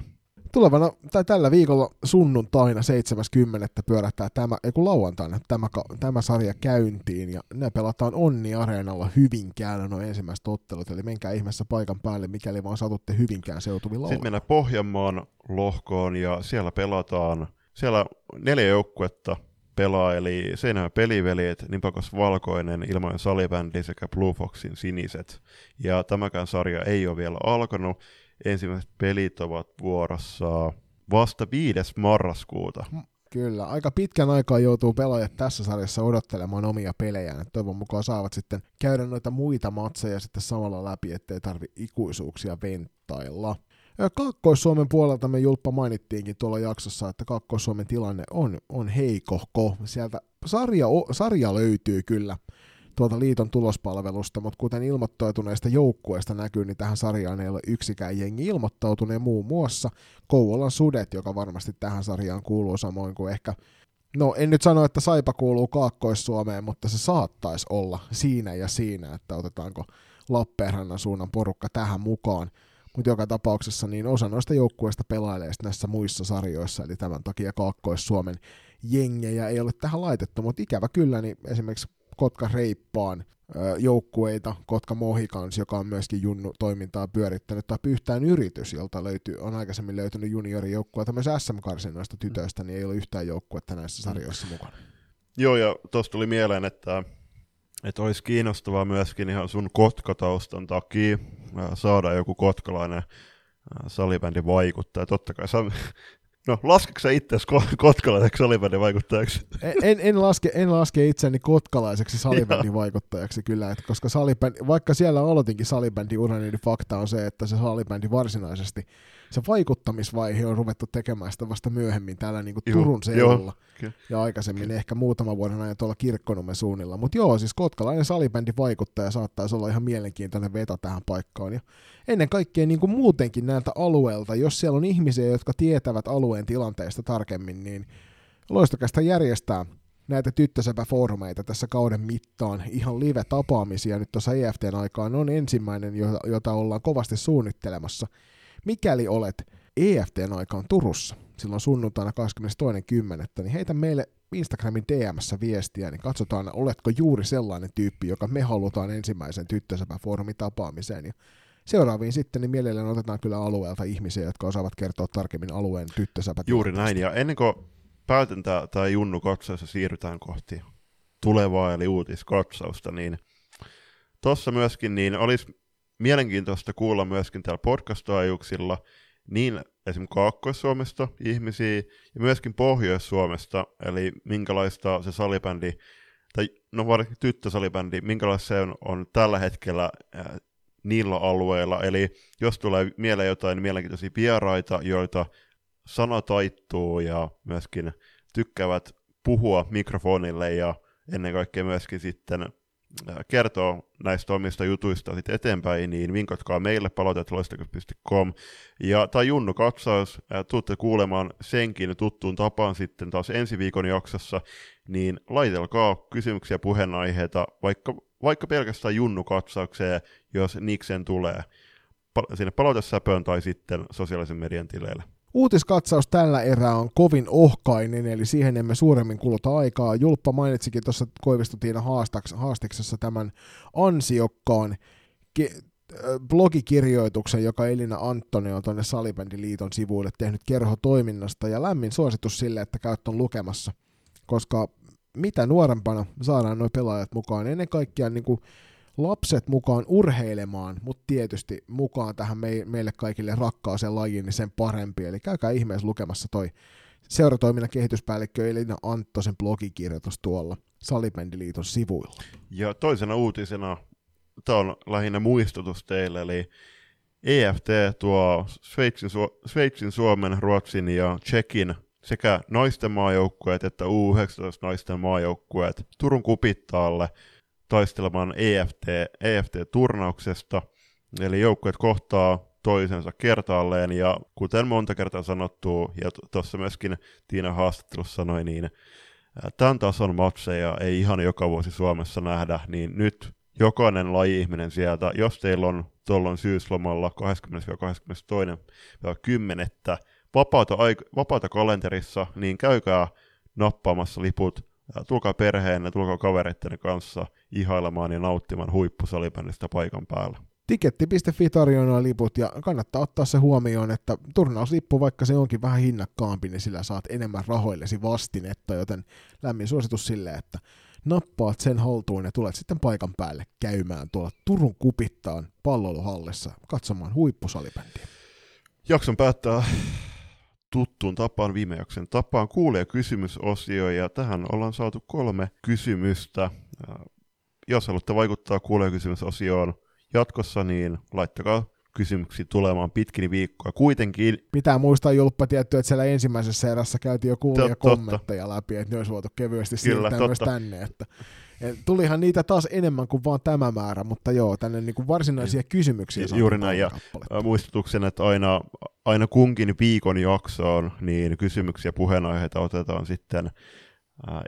Tulevana, tai tällä viikolla sunnuntaina 70. pyörähtää tämä, ei kun lauantaina tämä, tämä sarja käyntiin, ja ne pelataan Onni Areenalla Hyvinkään no ensimmäiset ottelut, eli menkää ihmeessä paikan päälle, mikäli vaan satutte Hyvinkään seutuvilla Sitten mennään Pohjanmaan lohkoon, ja siellä pelataan, siellä neljä joukkuetta, pelaa, eli Seinäjoen peliveljet, Nipakos Valkoinen, Ilmojen salibändi sekä Blue Foxin siniset. Ja tämäkään sarja ei ole vielä alkanut. Ensimmäiset pelit ovat vuorossa vasta 5. marraskuuta. Kyllä, aika pitkän aikaa joutuu pelaajat tässä sarjassa odottelemaan omia pelejään. Toivon mukaan saavat sitten käydä noita muita matseja sitten samalla läpi, ettei tarvi ikuisuuksia venttailla. Kaakkois-Suomen puolelta me Julppa mainittiinkin tuolla jaksossa, että Kaakkois-Suomen tilanne on, on heikohko. Sieltä sarja, sarja löytyy kyllä tuolta liiton tulospalvelusta, mutta kuten ilmoittautuneista joukkueista näkyy, niin tähän sarjaan ei ole yksikään jengi ilmoittautunut, muun muassa Kouvolan sudet, joka varmasti tähän sarjaan kuuluu samoin kuin ehkä No en nyt sano, että Saipa kuuluu Kaakkois-Suomeen, mutta se saattaisi olla siinä ja siinä, että otetaanko Lappeenrannan suunnan porukka tähän mukaan. Mutta joka tapauksessa niin osa noista joukkueista pelailee näissä muissa sarjoissa, eli tämän takia Kaakkois-Suomen jengejä ei ole tähän laitettu, mutta ikävä kyllä, niin esimerkiksi Kotka Reippaan joukkueita, Kotka Mohikans, joka on myöskin Junnu toimintaa pyörittänyt, tai yhtään yritys, jolta löytyy, on aikaisemmin löytynyt juniorijoukkueita myös SM-karsinoista tytöistä, niin ei ole yhtään joukkuetta näissä sarjoissa mukana. Joo, ja tuosta tuli mieleen, että että olisi kiinnostavaa myöskin ihan sun kotkataustan takia saada joku kotkalainen salibändin vaikuttaja. Totta kai sä, No, laskeeko sä itse kotkalaiseksi salibändin vaikuttajaksi? En, en, laske, en laske itseni kotkalaiseksi salibändin vaikuttajaksi kyllä, että koska salibändi, vaikka siellä aloitinkin salibändin urani, niin fakta on se, että se salibändi varsinaisesti se vaikuttamisvaihe on ruvettu tekemään sitä vasta myöhemmin täällä niin kuin joo, Turun seudulla. Joo, ja aikaisemmin ehkä muutama vuoden ajan tuolla Kirkkonummen suunnilla. Mutta joo, siis kotkalainen salibändi vaikuttaja saattaisi olla ihan mielenkiintoinen veto tähän paikkaan. Ja ennen kaikkea niin kuin muutenkin näiltä alueelta, jos siellä on ihmisiä, jotka tietävät alueen tilanteesta tarkemmin, niin loistokästä järjestää näitä tyttösäpäfoorumeita tässä kauden mittaan, ihan live-tapaamisia nyt tuossa EFTn aikaan on ensimmäinen, jota ollaan kovasti suunnittelemassa – Mikäli olet EFTn aikaan Turussa silloin sunnuntaina 22.10., niin heitä meille Instagramin DMssä viestiä, niin katsotaan, oletko juuri sellainen tyyppi, joka me halutaan ensimmäisen tyttösäpäfoorumin tapaamiseen. Ja seuraaviin sitten, niin mielellään otetaan kyllä alueelta ihmisiä, jotka osaavat kertoa tarkemmin alueen tyttösäpät. Juuri näin, ja ennen kuin päätän tämä Junnu katsaus ja siirrytään kohti tulevaa eli uutiskatsausta, niin tuossa myöskin niin olisi mielenkiintoista kuulla myöskin täällä podcast niin esimerkiksi Kaakkois-Suomesta ihmisiä ja myöskin Pohjois-Suomesta, eli minkälaista se salibändi, tai no varsinkin tyttösalibändi, minkälaista se on, on tällä hetkellä äh, niillä alueilla. Eli jos tulee mieleen jotain mielenkiintoisia vieraita, joita sana taittuu ja myöskin tykkäävät puhua mikrofonille ja ennen kaikkea myöskin sitten kertoo näistä omista jutuista sitten eteenpäin, niin vinkatkaa meille palautetloistakas.com. Ja tai Junnu katsaus, äh, tuutte kuulemaan senkin tuttuun tapaan sitten taas ensi viikon jaksossa, niin laitelkaa kysymyksiä puheenaiheita, vaikka, vaikka pelkästään Junnu katsaukseen, jos Niksen tulee sinne palautesäpöön tai sitten sosiaalisen median tileille. Uutiskatsaus tällä erää on kovin ohkainen, eli siihen emme suuremmin kuluta aikaa. Julppa mainitsikin tuossa Koivisto Tiina haastiksessa tämän ansiokkaan ke- blogikirjoituksen, joka Elina Antoni on tuonne Salibändiliiton sivuille tehnyt kerhotoiminnasta, ja lämmin suositus sille, että käyt on lukemassa, koska mitä nuorempana saadaan nuo pelaajat mukaan, ennen kaikkea niin kuin lapset mukaan urheilemaan, mutta tietysti mukaan tähän meille kaikille rakkaaseen lajiin, niin sen parempi. Eli käykää ihmeessä lukemassa toi seuratoiminnan kehityspäällikkö Elina Anttosen blogikirjoitus tuolla Salibändiliiton sivuilla. Ja toisena uutisena, tämä on lähinnä muistutus teille, eli EFT tuo Sveitsin, Sveitsin, Suomen, Ruotsin ja Tsekin sekä naisten maajoukkueet että U19 naisten maajoukkueet Turun kupittaalle – taistelemaan EFT, EFT-turnauksesta, eli joukkueet kohtaa toisensa kertaalleen, ja kuten monta kertaa sanottu, ja tuossa myöskin Tiina haastattelussa sanoi, niin tämän tason matseja ei ihan joka vuosi Suomessa nähdä, niin nyt jokainen laji-ihminen sieltä, jos teillä on tuolloin syyslomalla 20-22.10. Vapaata, vapaata kalenterissa, niin käykää nappaamassa liput tulkaa perheenne, tulkaa kavereiden kanssa ihailemaan ja nauttimaan huippusalibändistä paikan päällä. Tiketti.fi tarjoaa liput ja kannattaa ottaa se huomioon, että turnauslippu, vaikka se onkin vähän hinnakkaampi, niin sillä saat enemmän rahoillesi vastinetta, joten lämmin suositus sille, että nappaat sen haltuun ja tulet sitten paikan päälle käymään tuolla Turun kupittaan palloiluhallissa katsomaan huippusalibändiä. Jakson päättää tuttuun tapaan, viime jakson tapaan kuulee kysymysosio, ja tähän ollaan saatu kolme kysymystä. Jos haluatte vaikuttaa kuulee kysymysosioon jatkossa, niin laittakaa kysymyksiä tulemaan pitkin viikkoa. Kuitenkin... Pitää muistaa Julppa tietty, että siellä ensimmäisessä erässä käytiin jo kuulia kommentteja läpi, että ne olisi voitu kevyesti siirtää myös tänne. Että et tulihan niitä taas enemmän kuin vaan tämä määrä, mutta joo, tänne niin kuin varsinaisia kysymyksiä Juuri näin, ja muistutuksena, että aina, aina kunkin viikon jaksoon niin kysymyksiä ja puheenaiheita otetaan sitten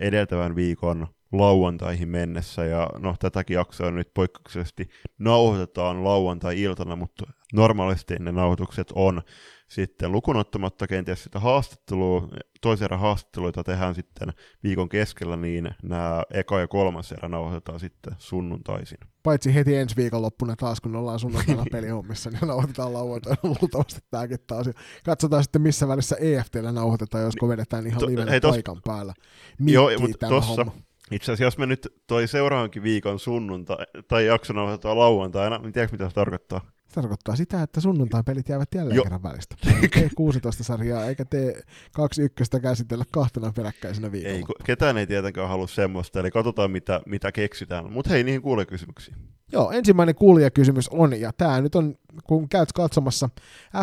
edeltävän viikon lauantaihin mennessä, ja no tätäkin jaksoa nyt poikkeuksellisesti nauhoitetaan lauantai-iltana, mutta normaalisti ne nauhoitukset on sitten lukunottamatta kenties sitä haastattelua, toisen erän haastatteluita tehdään sitten viikon keskellä, niin nämä eka ja kolmas erä nauhoitetaan sitten sunnuntaisin. Paitsi heti ensi viikonloppuna taas, kun ollaan sunnuntaina pelihommissa, niin nauhoitetaan lauantaina luultavasti tämäkin taas. Katsotaan sitten, missä välissä EFTllä nauhoitetaan, josko vedetään ihan to, livenä tos... paikan päällä. Mikkii Joo, mutta tossa, homma. Itse asiassa, jos me nyt toi seuraavankin viikon sunnuntai, tai jakso nauhoitetaan lauantaina, niin tiedätkö mitä se tarkoittaa? Se tarkoittaa sitä, että sunnuntain pelit jäävät jälleen jo. kerran välistä. Tee 16 sarjaa, eikä tee kaksi ykköstä käsitellä kahtena peräkkäisenä viikolla. Ei, ketään ei tietenkään halua semmoista, eli katsotaan mitä, mitä keksitään. Mutta hei, niihin kuulee kysymyksiä. Joo, ensimmäinen kuulijakysymys on, ja tämä nyt on, kun käyt katsomassa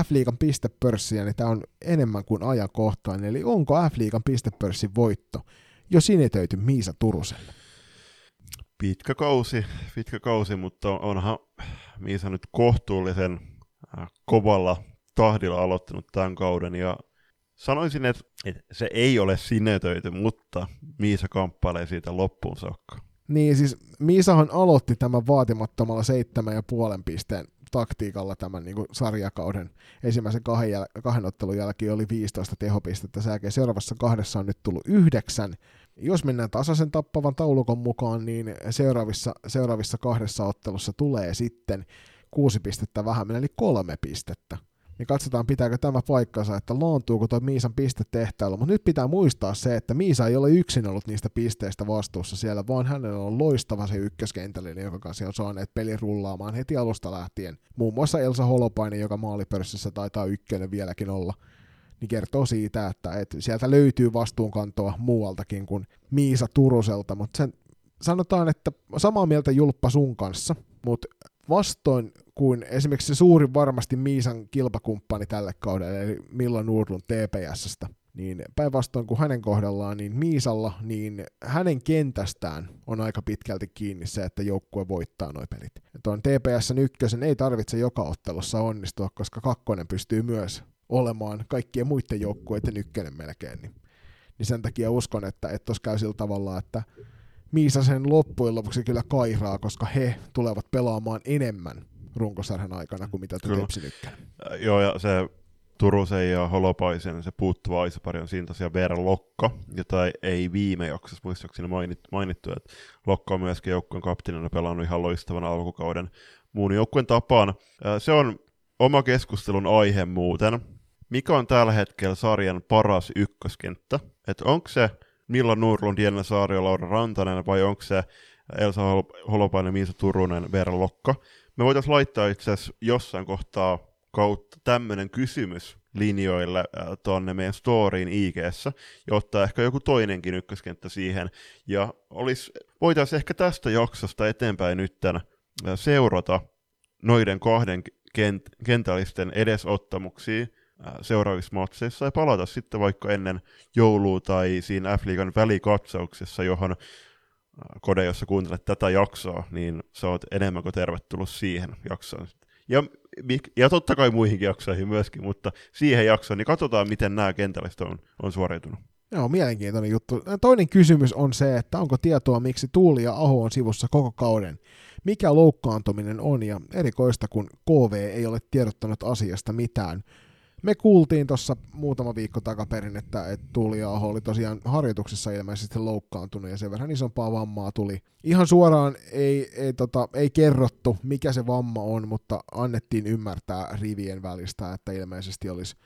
F-liigan pistepörssiä, niin tämä on enemmän kuin ajankohtainen. Eli onko F-liigan pistepörssin voitto jo sinetöity Miisa Turuselle? Pitkä kausi, pitkä kausi, mutta onhan Miisa nyt kohtuullisen äh, kovalla tahdilla aloittanut tämän kauden ja sanoisin, että, että se ei ole sinetöity, mutta Miisa kamppailee siitä loppuun saakka. Niin, siis Miisahan aloitti tämän vaatimattomalla seitsemän ja puolen pisteen taktiikalla tämän niin kuin sarjakauden ensimmäisen kahden, jäl- kahden ottelun jälkeen oli 15 tehopistettä, sen jälkeen seuraavassa kahdessa on nyt tullut yhdeksän, jos mennään tasaisen tappavan taulukon mukaan, niin seuraavissa, seuraavissa kahdessa ottelussa tulee sitten kuusi pistettä vähemmän, eli kolme pistettä. niin katsotaan pitääkö tämä paikkansa, että laantuuko tuo Miisan pistetehtäilyllä. Mutta nyt pitää muistaa se, että Miisa ei ole yksin ollut niistä pisteistä vastuussa siellä, vaan hänellä on loistava se ykköskentällinen, joka kanssa on saaneet pelin rullaamaan heti alusta lähtien. Muun muassa Elsa Holopainen, joka maalipörssissä taitaa ykkönen vieläkin olla niin kertoo siitä, että, että sieltä löytyy vastuunkantoa muualtakin kuin Miisa Turuselta, mutta sen sanotaan, että samaa mieltä Julppa sun kanssa, mutta vastoin kuin esimerkiksi se suurin varmasti Miisan kilpakumppani tälle kaudelle, eli Milla Nordlund TPSstä, niin päinvastoin kuin hänen kohdallaan, niin Miisalla, niin hänen kentästään on aika pitkälti kiinni se, että joukkue voittaa nuo pelit. Ja tuon TPSn ykkösen ei tarvitse joka ottelussa onnistua, koska kakkonen pystyy myös olemaan kaikkien muiden joukkueiden ykkönen melkein. Niin, niin sen takia uskon, että tuossa käy sillä tavalla, että Miisa sen loppujen lopuksi kyllä kairaa, koska he tulevat pelaamaan enemmän runkosarjan aikana kuin mitä Tepsi ykkönen. Joo, ja se Turusen ja Holopaisen se puuttuva aisapari on siinä tosiaan Veera Lokka, jota ei viime jaksossa muistaakseni mainittu, mainittu, että Lokka on myöskin joukkueen kapteenina pelannut ihan loistavan alkukauden muun joukkueen tapaan. Se on oma keskustelun aihe muuten. Mikä on tällä hetkellä sarjan paras ykköskenttä? Että onko se Milla Nurlund, Jenna Saario, Laura Rantanen vai onko se Elsa Holopainen, Miisa Turunen, Veera Lokka? Me voitaisiin laittaa itse asiassa jossain kohtaa kautta tämmöinen kysymys linjoille äh, tuonne meidän storyin ig ja ottaa ehkä joku toinenkin ykköskenttä siihen. Ja olisi, voitaisiin ehkä tästä jaksosta eteenpäin nyt äh, seurata noiden kahden kent- kentällisten edesottamuksia seuraavissa matseissa ja palata sitten vaikka ennen joulua tai siinä F-liigan välikatsauksessa, johon äh, Kode, jos sä kuuntelet tätä jaksoa, niin sä oot enemmän kuin tervetullut siihen jaksoon. Ja, ja totta kai muihinkin jaksoihin myöskin, mutta siihen jaksoon, niin katsotaan, miten nämä kentälliset on, on suoriutunut. Joo, mielenkiintoinen juttu. Toinen kysymys on se, että onko tietoa, miksi Tuuli ja Aho on sivussa koko kauden mikä loukkaantuminen on, ja erikoista, kun KV ei ole tiedottanut asiasta mitään. Me kuultiin tuossa muutama viikko takaperin, että, että Tuuli Aho oli tosiaan harjoituksessa ilmeisesti loukkaantunut ja sen verran isompaa vammaa tuli. Ihan suoraan ei, ei, tota, ei kerrottu, mikä se vamma on, mutta annettiin ymmärtää rivien välistä, että ilmeisesti olisi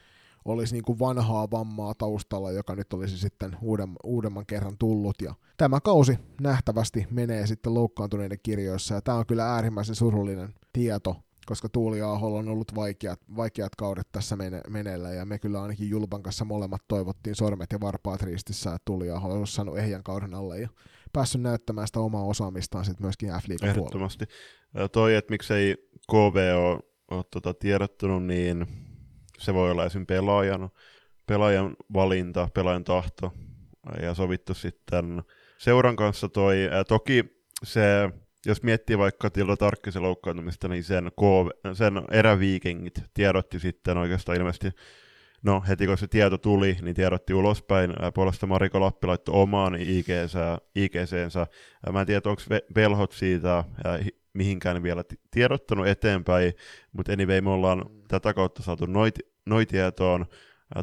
olisi niin kuin vanhaa vammaa taustalla, joka nyt olisi sitten uudem, uudemman kerran tullut. Ja tämä kausi nähtävästi menee sitten loukkaantuneiden kirjoissa, ja tämä on kyllä äärimmäisen surullinen tieto, koska Tuuli Aholla on ollut vaikeat, vaikeat kaudet tässä mene, meneillä, ja me kyllä ainakin Julpan kanssa molemmat toivottiin sormet ja varpaat ristissä, että Tuuli Aho olisi saanut ehjän kauden alle, ja päässyt näyttämään sitä omaa osaamistaan sitten myöskin f Ehdottomasti. Puolella. Toi, että miksei KV ole, tota tiedottunut, niin se voi olla esim. pelaajan, pelaajan valinta, pelaajan tahto ja sovittu sitten seuran kanssa toi. Toki se, jos miettii vaikka Tildo Tarkkisen loukkaantumista, niin sen, KV, sen eräviikingit tiedotti sitten oikeastaan ilmeisesti No heti kun se tieto tuli, niin tiedotti ulospäin. Puolesta Mariko Lappi laittoi omaan IGC-nsä. Mä en tiedä, onko velhot siitä mihinkään vielä tiedottanut eteenpäin, mutta anyway, me ollaan tätä kautta saatu noit, noit tietoon.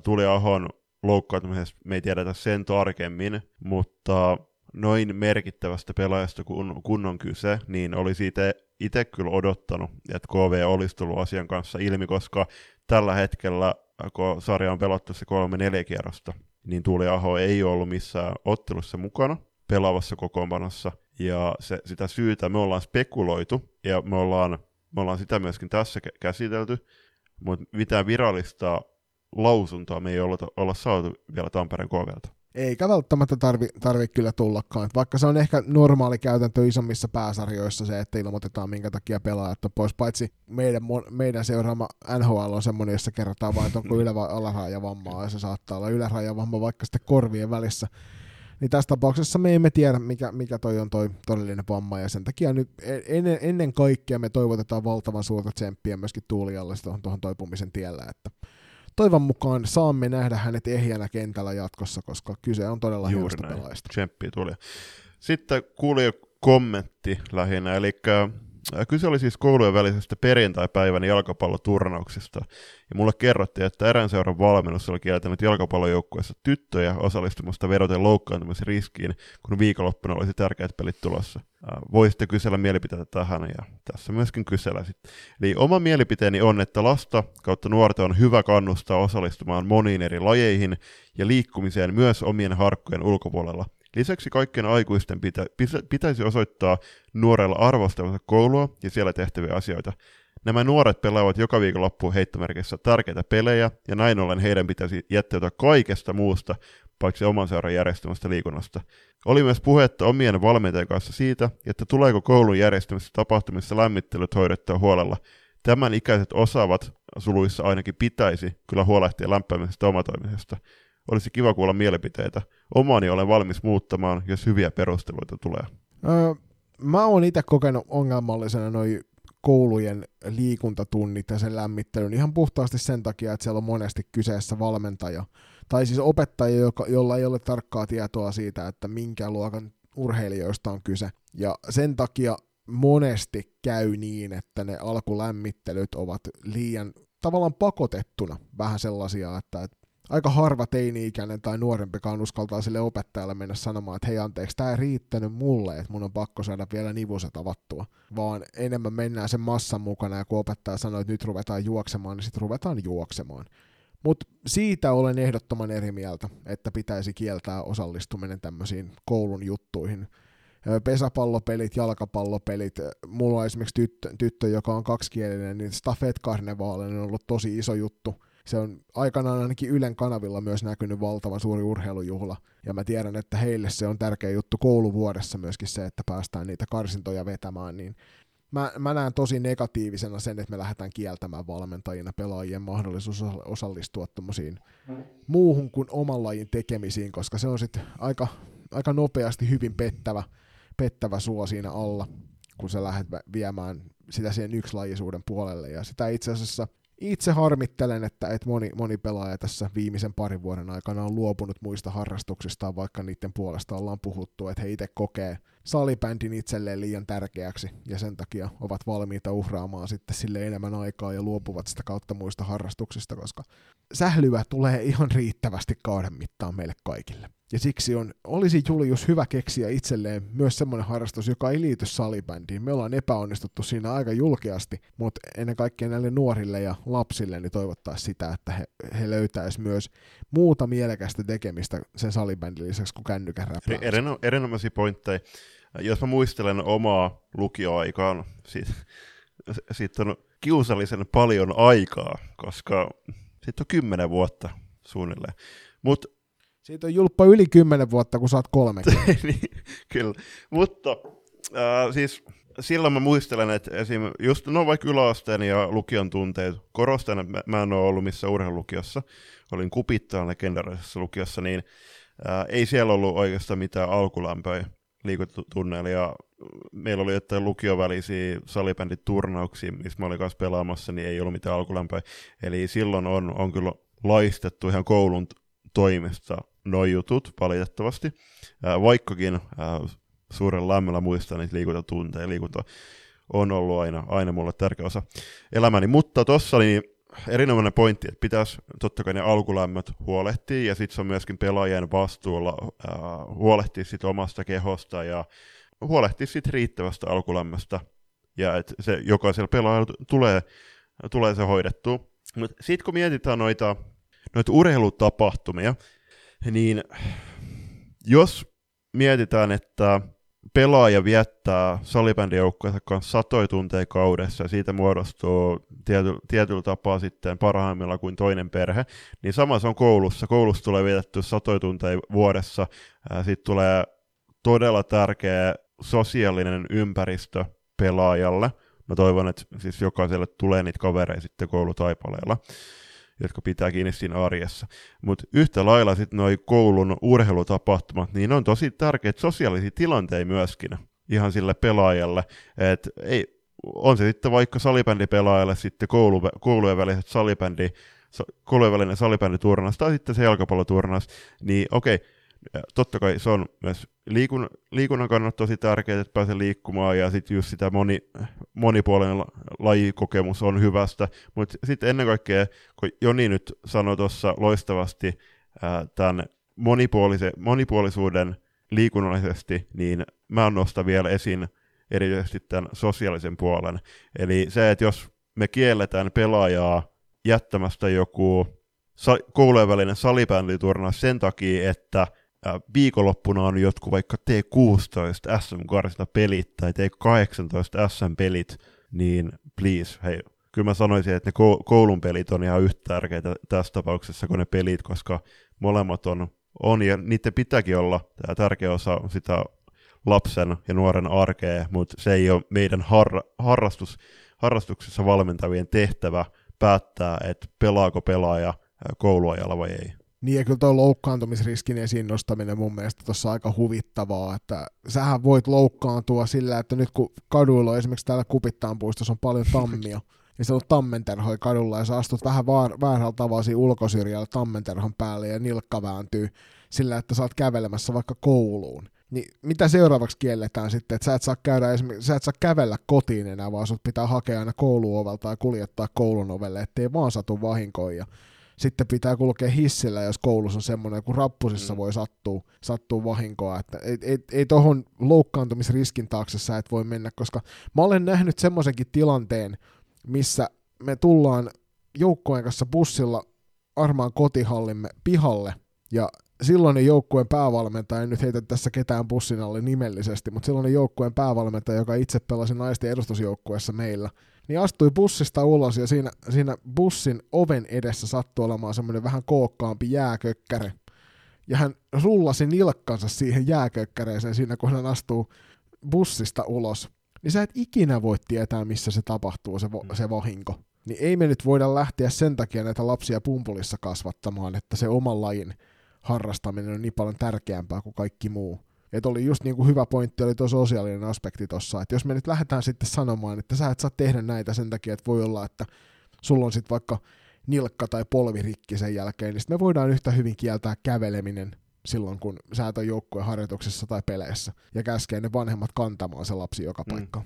Tuli Ahon loukkaantumisesta me ei tiedetä sen tarkemmin, mutta noin merkittävästä pelaajasta kun, kun on kyse, niin oli siitä itse kyllä odottanut, että KV olisi tullut asian kanssa ilmi, koska tällä hetkellä, kun sarja on pelattu se kolme neljä kierrosta, niin Tuuli Aho ei ollut missään ottelussa mukana pelaavassa kokoonpanossa, ja se, sitä syytä me ollaan spekuloitu, ja me ollaan, me ollaan sitä myöskin tässä käsitelty, mutta mitään virallista lausuntoa me ei olla, olla saatu vielä Tampereen KVlta. Eikä välttämättä tarvi, tarvi kyllä tullakaan. Vaikka se on ehkä normaali käytäntö isommissa pääsarjoissa se, että ilmoitetaan minkä takia pelaajat on pois. Paitsi meidän, meidän seuraama NHL on semmoinen, jossa kerrotaan vain, että onko ylä- vai alarajavammaa, ja se saattaa olla ylärajavamma vaikka sitten korvien välissä. Niin tässä tapauksessa me emme tiedä, mikä, mikä toi on toi todellinen vamma, ja sen takia nyt e-, ennen, ennen kaikkea me toivotetaan valtavan suurta tsemppiä myöskin Tuulialle tuohon, tuohon toipumisen tiellä, että toivon mukaan saamme nähdä hänet ehjänä kentällä jatkossa, koska kyse on todella hienosta pelaajasta. Tuli. Sitten kuuli kommentti lähinnä, eli Kyse oli siis koulujen välisestä perjantai-päivän jalkapalloturnauksesta, ja mulle kerrottiin, että erään seuran valmennus oli kieltänyt jalkapallojoukkueessa tyttöjä osallistumasta vedoten loukkaantumisriskiin, kun viikonloppuna olisi tärkeät pelit tulossa. Voisitte kysellä mielipiteitä tähän, ja tässä myöskin kysellä. Eli oma mielipiteeni on, että lasta kautta nuorta on hyvä kannustaa osallistumaan moniin eri lajeihin ja liikkumiseen myös omien harkkojen ulkopuolella, Lisäksi kaikkien aikuisten pitä, pitäisi osoittaa nuorella arvostavansa koulua ja siellä tehtäviä asioita. Nämä nuoret pelaavat joka viikonloppu heittomerkissä tärkeitä pelejä, ja näin ollen heidän pitäisi jättäytyä kaikesta muusta, paitsi oman seuran järjestämästä liikunnasta. Oli myös puhetta omien valmentajien kanssa siitä, että tuleeko koulun järjestämässä tapahtumissa lämmittelyt hoidettua huolella. Tämän ikäiset osaavat, suluissa ainakin pitäisi, kyllä huolehtia lämpömisestä omatoimisesta. Olisi kiva kuulla mielipiteitä. Omani olen valmis muuttamaan, jos hyviä perusteluita tulee. Öö, mä oon itse kokenut ongelmallisena noin koulujen liikuntatunnit ja sen lämmittelyn ihan puhtaasti sen takia, että siellä on monesti kyseessä valmentaja, tai siis opettaja, joka, jolla ei ole tarkkaa tietoa siitä, että minkä luokan urheilijoista on kyse. Ja sen takia monesti käy niin, että ne alkulämmittelyt ovat liian tavallaan pakotettuna vähän sellaisia, että, että aika harva teini-ikäinen tai nuorempikaan uskaltaa sille opettajalle mennä sanomaan, että hei anteeksi, tämä ei riittänyt mulle, että mun on pakko saada vielä nivuset avattua, vaan enemmän mennään sen massan mukana ja kun opettaja sanoo, että nyt ruvetaan juoksemaan, niin sitten ruvetaan juoksemaan. Mutta siitä olen ehdottoman eri mieltä, että pitäisi kieltää osallistuminen tämmöisiin koulun juttuihin. Pesäpallopelit, jalkapallopelit, mulla on esimerkiksi tyttö, tyttö joka on kaksikielinen, niin Stafet on ollut tosi iso juttu, se on aikanaan ainakin Ylen kanavilla myös näkynyt valtavan suuri urheilujuhla, ja mä tiedän, että heille se on tärkeä juttu kouluvuodessa myöskin se, että päästään niitä karsintoja vetämään, niin mä, mä näen tosi negatiivisena sen, että me lähdetään kieltämään valmentajina pelaajien mahdollisuus osallistua tuommoisiin muuhun kuin oman lajin tekemisiin, koska se on sitten aika, aika nopeasti hyvin pettävä, pettävä suo siinä alla, kun sä lähdet viemään sitä siihen yksilajisuuden puolelle, ja sitä itse asiassa itse harmittelen, että, että moni, moni pelaaja tässä viimeisen parin vuoden aikana on luopunut muista harrastuksistaan, vaikka niiden puolesta ollaan puhuttu, että he itse kokee salibändin itselleen liian tärkeäksi ja sen takia ovat valmiita uhraamaan sitten sille enemmän aikaa ja luopuvat sitä kautta muista harrastuksista, koska sählyä tulee ihan riittävästi kauden mittaan meille kaikille. Ja siksi on, olisi Julius hyvä keksiä itselleen myös semmoinen harrastus, joka ei liity salibändiin. Me ollaan epäonnistuttu siinä aika julkeasti, mutta ennen kaikkea näille nuorille ja lapsille niin toivottaa sitä, että he, he löytäisi myös muuta mielekästä tekemistä sen salibändin lisäksi kuin kännykän Erino, erinomaisia pointteja. Jos mä muistelen omaa lukioaikaan, siitä, siitä on kiusallisen paljon aikaa, koska siitä on kymmenen vuotta suunnilleen. Mutta siitä on julppa yli kymmenen vuotta, kun saat kolme. niin, kyllä, mutta äh, siis silloin mä muistelen, että esim. just no vaikka yläasteen ja lukion tunteet, korostan, että mä en ole ollut missä urheilulukiossa, olin kupittaan legendarisessa lukiossa, niin ää, ei siellä ollut oikeastaan mitään alkulämpöä liikuntatunneilla, ja meillä oli jotain lukiovälisiä salibänditurnauksia, missä mä olin kanssa pelaamassa, niin ei ollut mitään alkulämpöä, eli silloin on, on kyllä laistettu ihan koulun toimesta noin jutut valitettavasti, vaikkakin suurella lämmöllä muistan niitä liikuntatunteja, liikunta on ollut aina, aina mulle tärkeä osa elämäni, mutta tuossa oli erinomainen pointti, että pitäisi totta kai ne alkulämmöt huolehtia, ja sitten se on myöskin pelaajien vastuulla äh, huolehtia sit omasta kehosta ja huolehtia sitten riittävästä alkulämmöstä, ja että se jokaisella pelaajalla tulee, tulee se hoidettua. Mutta sitten kun mietitään noita, noita urheilutapahtumia, niin jos mietitään, että pelaaja viettää salibändijoukkojensa kanssa satoja tunteja kaudessa ja siitä muodostuu tiety, tietyllä tapaa sitten parhaimmilla kuin toinen perhe, niin sama se on koulussa. Koulussa tulee vietetty satoja tunteja vuodessa, sitten tulee todella tärkeä sosiaalinen ympäristö pelaajalle. Mä toivon, että siis jokaiselle tulee niitä kavereita sitten koulutaipaleella jotka pitää kiinni siinä arjessa. Mutta yhtä lailla sitten noi koulun urheilutapahtumat, niin on tosi tärkeitä sosiaalisia tilanteita myöskin ihan sille pelaajalle, että ei, on se sitten vaikka salibändipelaajalle sitten koulu, koulujen väliset salibändi, koulujen välinen salibänditurnaus tai sitten se jalkapalloturnaus, niin okei, Ja totta kai se on myös liikun, liikunnan kannalta tosi tärkeää, että pääsee liikkumaan, ja sitten just sitä moni, monipuolinen lajikokemus on hyvästä, mutta sitten ennen kaikkea, kun Joni nyt sanoi tuossa loistavasti ää, tämän monipuolisuuden liikunnallisesti, niin mä nostan vielä esiin erityisesti tämän sosiaalisen puolen. Eli se, että jos me kielletään pelaajaa jättämästä joku koulujen välinen sen takia, että viikonloppuna on jotkut vaikka T16 SM pelit tai T18 SM-pelit, niin please, hei, kyllä mä sanoisin, että ne koulun pelit on ihan yhtä tärkeitä tässä tapauksessa kuin ne pelit, koska molemmat on, on ja niiden pitääkin olla tämä tärkeä osa sitä lapsen ja nuoren arkea, mutta se ei ole meidän har, harrastus, harrastuksessa valmentavien tehtävä päättää, että pelaako pelaaja kouluajalla vai ei. Niin ja kyllä tuo loukkaantumisriskin esiin nostaminen mun mielestä tuossa aika huvittavaa, että sähän voit loukkaantua sillä, että nyt kun kaduilla esimerkiksi täällä Kupittaan puistossa on paljon tammia, niin se on tammenterhoi kadulla ja sä astut vähän vaan, väärällä tavalla siinä ulkosyrjällä tammenterhon päälle ja nilkka vääntyy sillä, että sä oot kävelemässä vaikka kouluun. Niin mitä seuraavaksi kielletään sitten, että sä et saa, käydä esimerkiksi, sä et saa kävellä kotiin enää, vaan sut pitää hakea aina kouluovelta ja kuljettaa koulun ovelle, ettei vaan satu vahinkoja sitten pitää kulkea hissillä, jos koulussa on semmoinen, kun rappusissa mm. voi sattua, sattua vahinkoa, että ei, ei, ei tohon loukkaantumisriskin taakse sä et voi mennä, koska mä olen nähnyt semmoisenkin tilanteen, missä me tullaan joukkojen kanssa bussilla armaan kotihallimme pihalle, ja silloinen joukkueen päävalmentaja, en nyt heitä tässä ketään bussin alle nimellisesti, mutta silloinen joukkueen päävalmentaja, joka itse pelasi naisten edustusjoukkueessa meillä, niin astui bussista ulos ja siinä, siinä bussin oven edessä sattui olemaan semmoinen vähän kookkaampi jääkökkäre. Ja hän rullasi nilkkansa siihen jääkökkäreeseen siinä, kun hän astuu bussista ulos. Niin sä et ikinä voi tietää, missä se tapahtuu, se, vo- se vahinko. Niin ei me nyt voida lähteä sen takia näitä lapsia pumpulissa kasvattamaan, että se oman lajin harrastaminen on niin paljon tärkeämpää kuin kaikki muu. Että oli just niin kuin hyvä pointti, oli tuo sosiaalinen aspekti tuossa, että jos me nyt lähdetään sitten sanomaan, että sä et saa tehdä näitä sen takia, että voi olla, että sulla on sitten vaikka nilkka tai polvi rikki sen jälkeen, niin me voidaan yhtä hyvin kieltää käveleminen silloin, kun sä et ole joukkueen harjoituksessa tai peleissä, ja käskee ne vanhemmat kantamaan se lapsi joka paikka. Mm.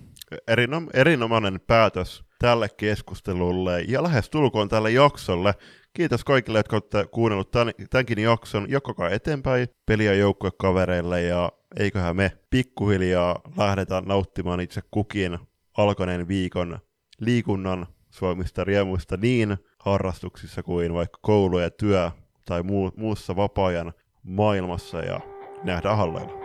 Erinom- erinomainen päätös tälle keskustelulle ja lähes tulkoon tälle jaksolle. Kiitos kaikille, jotka olette kuunnellut tämän, tämänkin jakson. Jakakaa eteenpäin peliä joukkuekavereille ja eiköhän me pikkuhiljaa lähdetään nauttimaan itse kukin alkaneen viikon liikunnan suomista riemuista niin harrastuksissa kuin vaikka koulu ja työ tai muu, muussa vapaa-ajan maailmassa ja nähdään halleilla.